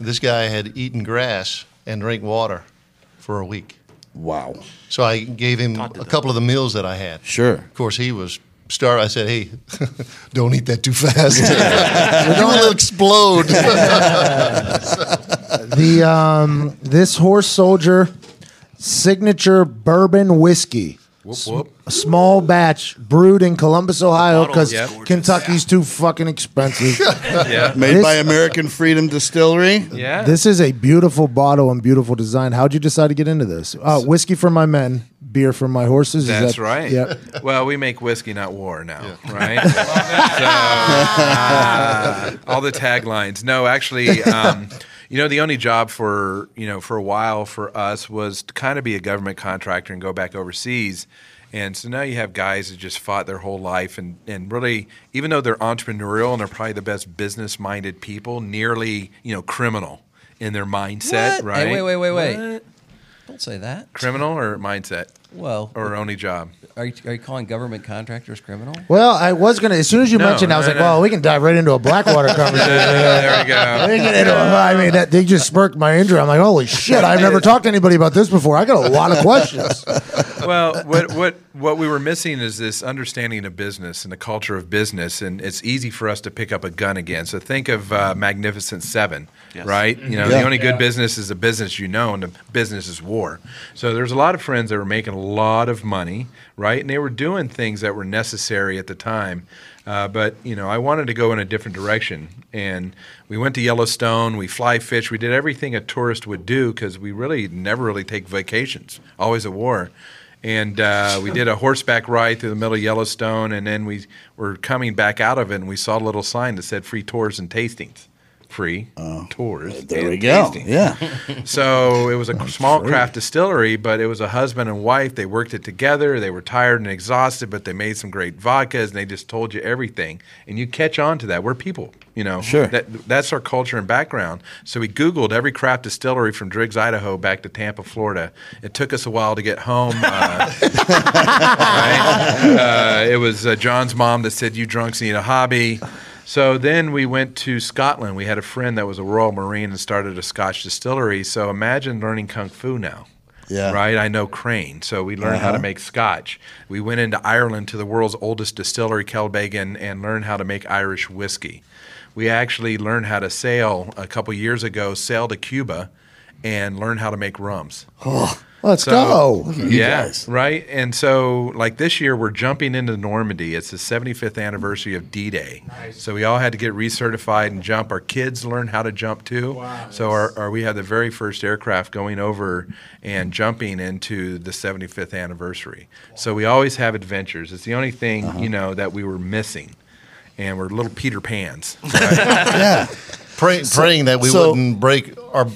This guy had eaten grass and drank water for a week. Wow. So I gave him a couple of the meals that I had. Sure. Of course, he was starved. I said, "Hey, don't eat that too fast. you will explode." the um, this horse soldier signature bourbon whiskey. Whoop, whoop. A small batch brewed in Columbus, Ohio, because gorgeous. Kentucky's too fucking expensive. Yeah. Made This- by American Freedom Distillery. Yeah. This is a beautiful bottle and beautiful design. How'd you decide to get into this? Uh, whiskey for my men, beer for my horses. Is That's that- right. Yeah. Well, we make whiskey, not war now, right? so, uh, all the taglines. No, actually, um, you know, the only job for you know for a while for us was to kind of be a government contractor and go back overseas. And so now you have guys that just fought their whole life and, and really, even though they're entrepreneurial and they're probably the best business minded people, nearly, you know, criminal in their mindset, What? right? Hey, wait, wait, wait, wait. What? Don't say that. Criminal or mindset? Well, Or only job? Are you, are you calling government contractors criminal? Well, I was gonna. As soon as you No, mentioned, I was no, like, no. "Well, we can dive right into a Blackwater conversation." there we go. We can get into- I mean, that, they just sparked my injury. I'm like, "Holy shit! I've never talked to anybody about this before. I got a lot of questions." well, what what what we were missing is this understanding of business and the culture of business, and it's easy for us to pick up a gun again. So think of uh, Magnificent Seven, Yes. right? You know, Yeah. the only good business is a business you know, and the business is war. So there's a lot of friends that were making a lot of money, right? And they were doing things that were necessary at the time. Uh, but you know, I wanted to go in a different direction, and we went to Yellowstone. We fly fish. We did everything a tourist would do because we really never really take vacations. Always at war. And uh, we did a horseback ride through the middle of Yellowstone, and then we were coming back out of it, and we saw a little sign that said "free tours and tastings." Free tours. Oh, There and we go. tastings. Yeah. So it was a small craft distillery, but it was a husband and wife. They worked it together. They were tired and exhausted, but they made some great vodkas, and they just told you everything. And you catch on to that. We're people, you know. Sure. That, that's our culture and background. So we Googled every craft distillery from Driggs, Idaho, back to Tampa, Florida. It took us a while to get home. Uh, right? uh, it was uh, John's mom that said, "You drunks need a hobby." So then we went to Scotland. We had a friend that was a Royal Marine and started a Scotch distillery. So imagine learning kung fu now. Yeah. Right? I know Crane. So we learned how to Uh-huh. make scotch. We went into Ireland to the world's oldest distillery, Kilbeggan, and learned how to make Irish whiskey. We actually learned how to sail a couple years ago, sail to Cuba, and learn how to make rums. Let's So- go. Look at you yeah, right. And so, like this year, we're jumping into Normandy. It's the 75th anniversary of D-Day. So we all had to get recertified and jump. Our kids learned how to jump too. Wow. so our, our, we had the very first aircraft going over and jumping into the 75th anniversary. So we always have adventures. It's the only thing Uh-huh. you know that we were missing, and we're little Peter Pans. Yeah. Pray, praying that we so- wouldn't break our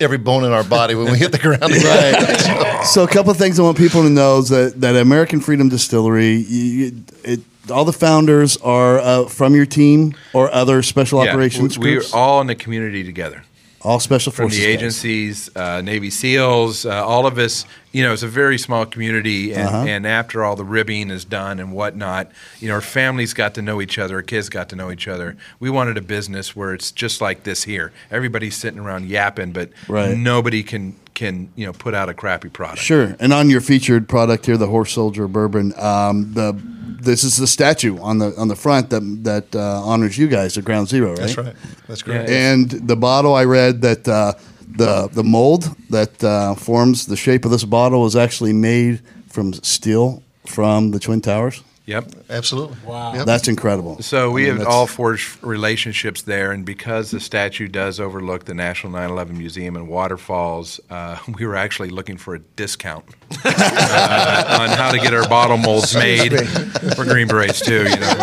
every bone in our body when we hit the ground. Right. so a couple of things I want people to know is that that American Freedom Distillery, you, you- it, all the founders are uh, from your team or other special Yeah, operations we- groups. We're all in the community together. All special forces. from the guys. agencies, uh, Navy SEALs, uh, all of us. You know, it's a very small community, and, Uh-huh. and after all the ribbing is done and whatnot, you know, our families got to know each other, our kids got to know each other. We wanted a business where it's just like this here. Everybody's sitting around yapping, but Right. nobody can can you know put out a crappy product. Sure. And on your featured product here, the Horse Soldier Bourbon, um, the this is the statue on the on the front that that uh, honors you guys at Ground Zero, right? That's right. That's great. And the bottle, I read that uh, the the mold that uh, forms the shape of this bottle is actually made from steel from the Twin Towers. Yep. Absolutely. Wow. That's incredible. So we I mean, have that's- all forged relationships there, and because the statue does overlook the National 9/11 Museum and waterfalls, uh, we were actually looking for a discount uh, on how to get our bottle molds made. We're Green Berets too, you know.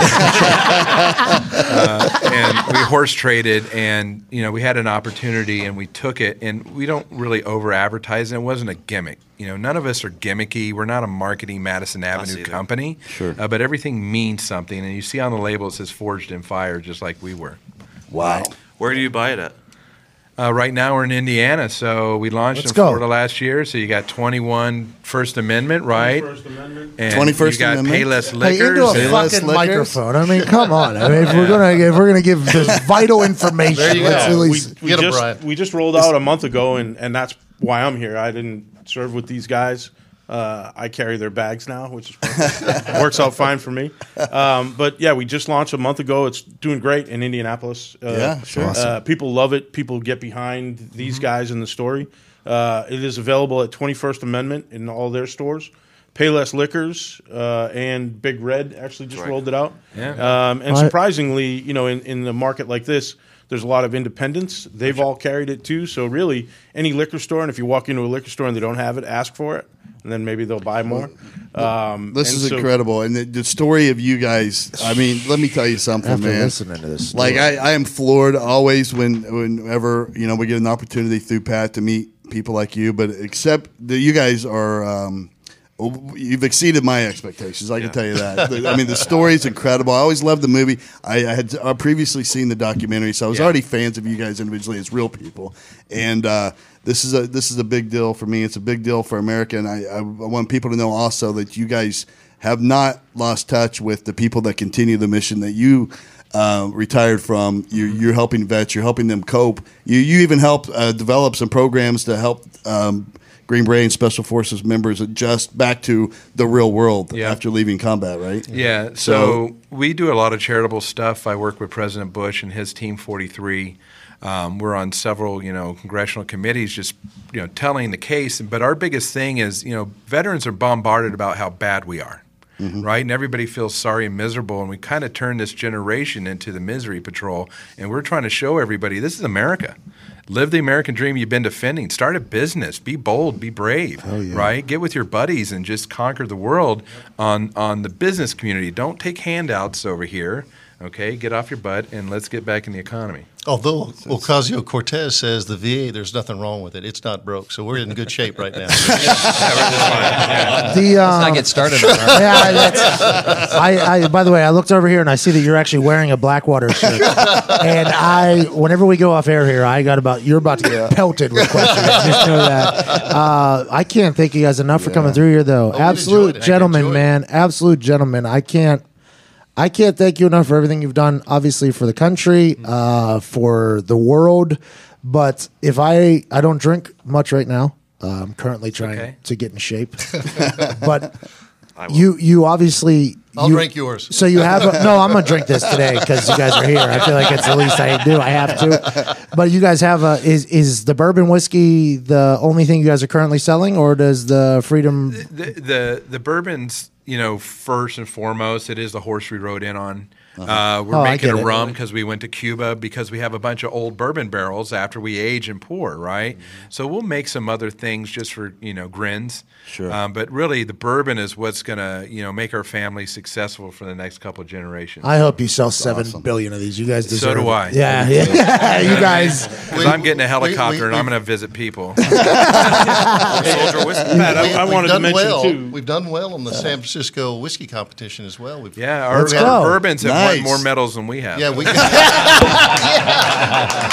uh, and we horse traded, and you know we had an opportunity, and we took it, and we don't really over advertise, and it wasn't a gimmick. You know, none of us are gimmicky. We're not a marketing Madison Avenue company. Sure. Uh, but everything means something, and you see on the label it says "Forged in Fire," just like we were. Wow. Where do you buy it at? Uh, right now we're in Indiana, so we launched Let's in go. Florida last year. So you got 21 First Amendment, right? First Amendment. And 21st you got Amendment. Payless Hey, Liquors. into a Payless fucking liquors? microphone. I mean, come on. I mean, if we're gonna if we're gonna give this vital information, There you let's go. at we, least we Get 'em, just Brian. we just rolled out a month ago, and and that's why I'm here. I didn't serve with these guys. Uh, I carry their bags now, which is works out fine for me. Um, but yeah, we just launched a month ago. It's doing great in Indianapolis. Uh, Yeah, sure. Uh, people love it. People get behind these guys in the story. Uh, it is available at 21st Amendment in all their stores. Payless Liquors uh, and Big Red actually just right. rolled it out. Yeah. Um, and surprisingly, you know, in, in the market like this, there's a lot of independents. They've all carried it too. So really, any liquor store, and if you walk into a liquor store and they don't have it, ask for it, and then maybe they'll buy more. Um, This is so- incredible, and the, the story of you guys. I mean, let me tell you something, After man. listening to this like. I, I am floored always when whenever you know we get an opportunity through Pat to meet people like you. But except that you guys are. Um, You've exceeded my expectations. I can tell you that. I mean, the story is incredible. I always loved the movie. I, I had uh, previously seen the documentary, so I was already fans of you guys individually as real people. And uh, this is a this is a big deal for me. It's a big deal for America, and I, I, want people to know also that you guys have not lost touch with the people that continue the mission that you uh, retired from. You're, you're helping vets. You're helping them cope. You you even help uh, develop some programs to help. Um, Green Beret and Special Forces members adjust back to the real world Yeah. after leaving combat, right? Yeah, so, we do a lot of charitable stuff. I work with President Bush and his Team 43. Um, we're on several, you know, congressional committees, just you know, telling the case. But our biggest thing is, you know, veterans are bombarded about how bad we are, Mm-hmm. right? And everybody feels sorry and miserable. And we kind of turn this generation into the misery patrol. And we're trying to show everybody this is America. Live the American dream you've been defending. Start a business. Be bold. Be brave. Right? Get with your buddies and just conquer the world on on the business community. Don't take handouts over here. Okay, get off your butt and let's get back in the economy. Although Ocasio Cortez says the VA, there's nothing wrong with it. It's not broke, so we're in good shape right now. The, Let's not um, get started on our yeah, that's, I, I, by the way, I looked over here and I see that you're actually wearing a Blackwater shirt. and I, whenever we go off air here, I got about, you're about to get pelted with questions. Just know that. Uh, I can't thank you guys enough for coming through here, though. Oh, Absolute it. Gentlemen, man. Absolute gentlemen. I can't. I can't thank you enough for everything you've done, obviously for the country, uh, for the world. But if I I don't drink much right now, uh, I'm currently trying okay. to get in shape. but you you obviously I'll you- drink yours. So you have a, no. I'm gonna drink this today because you guys are here. I feel like it's the least I do. I have to. But you guys have a is is the bourbon whiskey the only thing you guys are currently selling, or does the Freedom? The the, the bourbon's you know first and foremost it is the horse we rode in on. Uh we're Oh, making a it. rum because we went to Cuba because we have a bunch of old bourbon barrels after we age and pour, right? So we'll make some other things just for you know grins. Sure. Um, but really, the bourbon is what's gonna you know make our family successful for the next couple of generations. I hope you sell seven billion of these. You guys So deserve. do it. I. Yeah, yeah. you guys. 'Cause I'm getting a helicopter we- and I'm going to visit people. Soldier whiskey. Pat, I, I We've wanted to done mention well. too. We've done well in the San Francisco whiskey competition as well. We've, Yeah, our, Let's our go. bourbons have Nice. Won more medals than we have. yeah, we. yeah.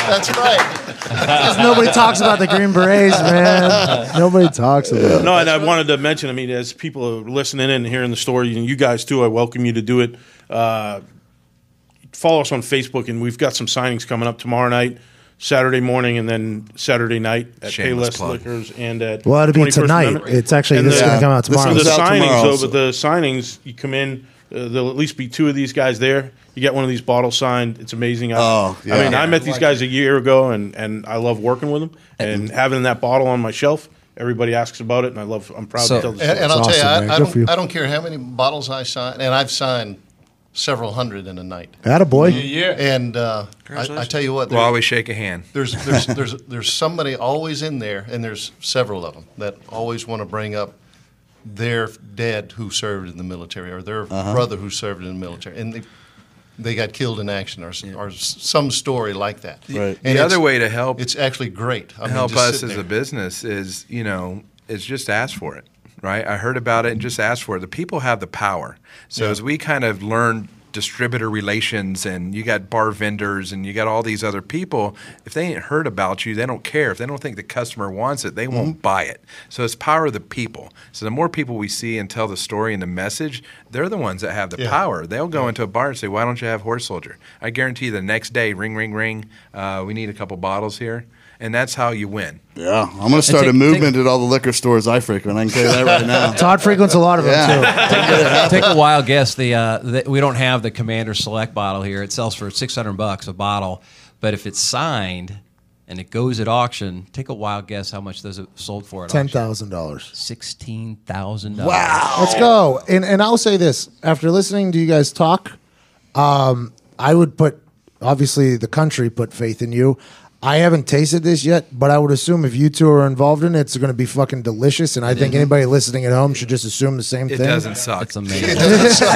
That's right. Because nobody talks about the Green Berets, man. Nobody talks about. it. No, and I wanted to mention. I mean, as people are listening in and hearing the story, and you guys too, I welcome you to do it. Uh, follow us on Facebook, and we've got some signings coming up tomorrow night, Saturday morning, and then Saturday night at Shameless Payless plug. Liquors and at. Well, it'll be tonight. Amendment. It's actually And this is going to come out this tomorrow. So the out signings, tomorrow though, also. but the signings, you come in. Uh, there'll at least be two of these guys there. You get one of these bottles signed. It's amazing. I- Oh, yeah. I mean, I met these guys a year ago, and, and I love working with them. And having that bottle on my shelf, everybody asks about it, and I love. I'm proud So- to tell the story. And, and I'll That's tell awesome, you. I, I Good for you. don't, I don't care how many bottles I sign, and I've signed several hundred in a night. Attaboy. And uh, I, I tell you what, We'll there- always shake a hand. there's there's there's there's somebody always in there, and there's several of them that always want to bring up their dad who served in the military or their uh-huh. brother who served in the military, and they they got killed in action or, s- or some story like that. Right. The other way to help it's actually great. I help just us as there. a business is you know is just ask for it right i heard about it and just ask for it the people have the power so as we kind of learn distributor relations and you got bar vendors and you got all these other people if they ain't heard about you they don't care. If they don't think the customer wants it they won't buy it. So it's power of the people. So the more people we see and tell the story and the message they're the ones that have the Yeah. power. They'll go into a bar and say why don't you have horse soldier? I guarantee you the next day ring ring ring uh, we need a couple bottles here and that's how you win Yeah, I'm going to start take- a movement at all the liquor stores I frequent. I can tell you that right now. Todd frequents a lot of them too. Yeah. Take a wild guess. The, uh, the we don't have the Commander Select bottle here. It sells for six hundred bucks a bottle, but if it's signed, and it goes at auction, take a wild guess how much those are sold for at Ten auction. thousand dollars. Sixteen thousand dollars. Wow. Let's go. And and I'll say this: after listening to you guys talk, um, I would put obviously the country put faith in you. I haven't tasted this yet, but I would assume if you two are involved in it, it's going to be fucking delicious. And I think Mhm. anybody listening at home should just assume the same thing. It thing. doesn't suck. It's amazing.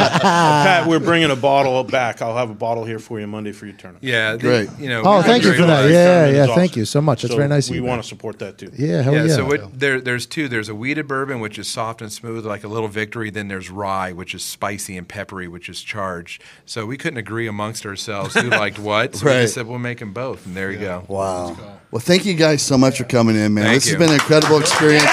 Pat, we're bringing a bottle back. I'll have a bottle here for you Monday for your tournament. Yeah, the- You know. Oh, thank you for that. Great Yeah, yeah. is Thank you so much. That's So very nice. of We you, want to support that too. Yeah, hell yeah. So what, there, there's two. There's a wheated bourbon, which is soft and smooth, like a little victory. Then there's rye, which is spicy and peppery, which is charged. So we couldn't agree amongst ourselves who liked what. So we Right. just said we'll make them both, and there you go. Wow. Well, thank you guys so much for coming in, man. Thank this you. has been an incredible experience.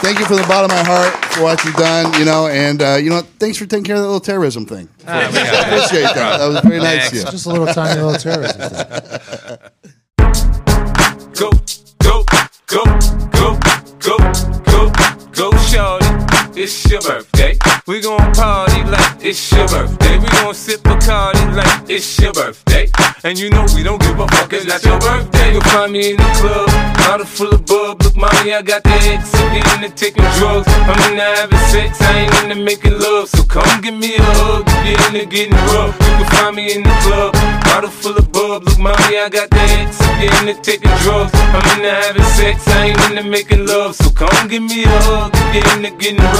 Thank you from the bottom of my heart for what you've done, you know, and uh, you know, thanks for taking care of that little terrorism thing. Ah, we got. Appreciate that. That was very nice of you. Just a little tiny little terrorism. thing. Go, go, go, go, go, go, go, shorty. It's your birthday. We gon' party like it's your birthday. We gon' sip Bacardi like it's your birthday. And you know we don't give a fuck, it's your birthday. You'll find me in the club, bottle full of bub. Look, mommy, I got the X, I'm into taking drugs. I'm into having sex, I ain't into making love. So come give me a hug, you're into getting rough. You can find me in the club, bottle full of bub. Look, mommy, I got the X, I'm into taking drugs. I'm into having sex, I ain't into making love. So come give me a hug, you're into getting rough.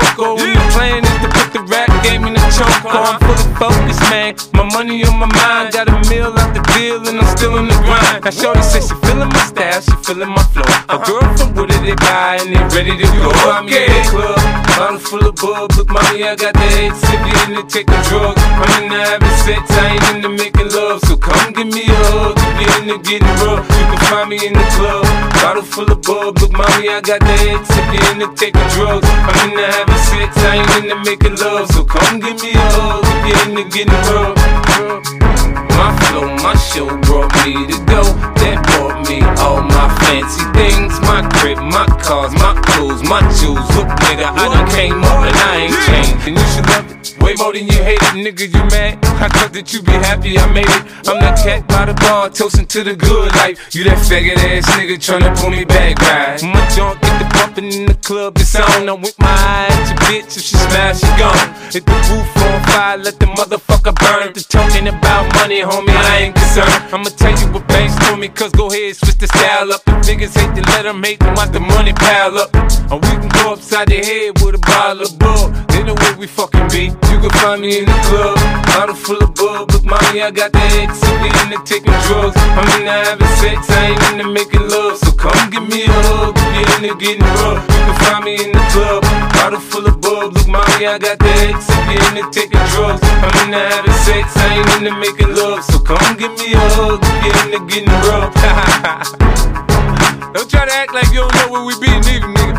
loco. And the plan is to put the rap game in the choke. I'm fully focused, man. My money on my mind, got a meal out the deal, and I'm still in the grind. Now, Shorty says she feeling my style, she feeling my flow. A girl from Wooded, they buy, and they ready to go. I'm in the club, bottle full of bub. Look, mommy, I got the head sip, you into taking drugs. I'm into having sex, I ain't into making love. So come give me a hug, if you're into getting rough. You can find me in the club, bottle full of bub. Look, mommy, I got the head sip, you into taking drugs. I'm into having sex, I ain't into making love. So come give me a hug, if you're into getting rough. My flow, my show brought me to go. That brought me all my fancy things. My crib, my cars, my clothes, my jewels. Look, nigga, I done came up and I ain't changed. And you should love it. Way more than you hate it, nigga, you mad? I thought that you be happy I made it. I'm that cat by the bar, toasting to the good life. You that faggot ass nigga tryna pull me back, right? My junk get the bumping in the club, it's on. I'm with my eye at your bitch, if she smash, she gone. Hit the roof on fire, let the motherfucker burn. The talking about money, homie, I ain't concerned. I'ma tell you what banks told me, cause go ahead, switch the style up. The niggas hate to let them hate them, watch the money pile up. Or we can go upside the head with a bottle of bug. They know where we fucking be. You can find me in the club, bottle full of bug. Look, mommy, I got the X, if you into taking drugs. I'm into having sex, I ain't into making love. So come give me a hug, if you into getting rough. You can find me in the club, bottle full of bug. Look, mommy, I got the X, if you into taking drugs. I'm into having sex, I ain't into making love, so come give me a hug. Getting to getting rough. don't try to act like you don't know where we be, neither, nigga.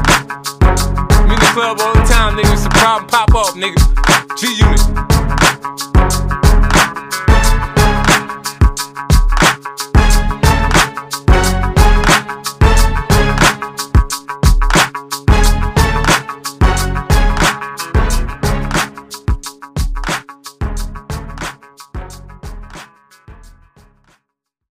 I'm in the club all the time, nigga. It's a problem, pop off, nigga. G Unit.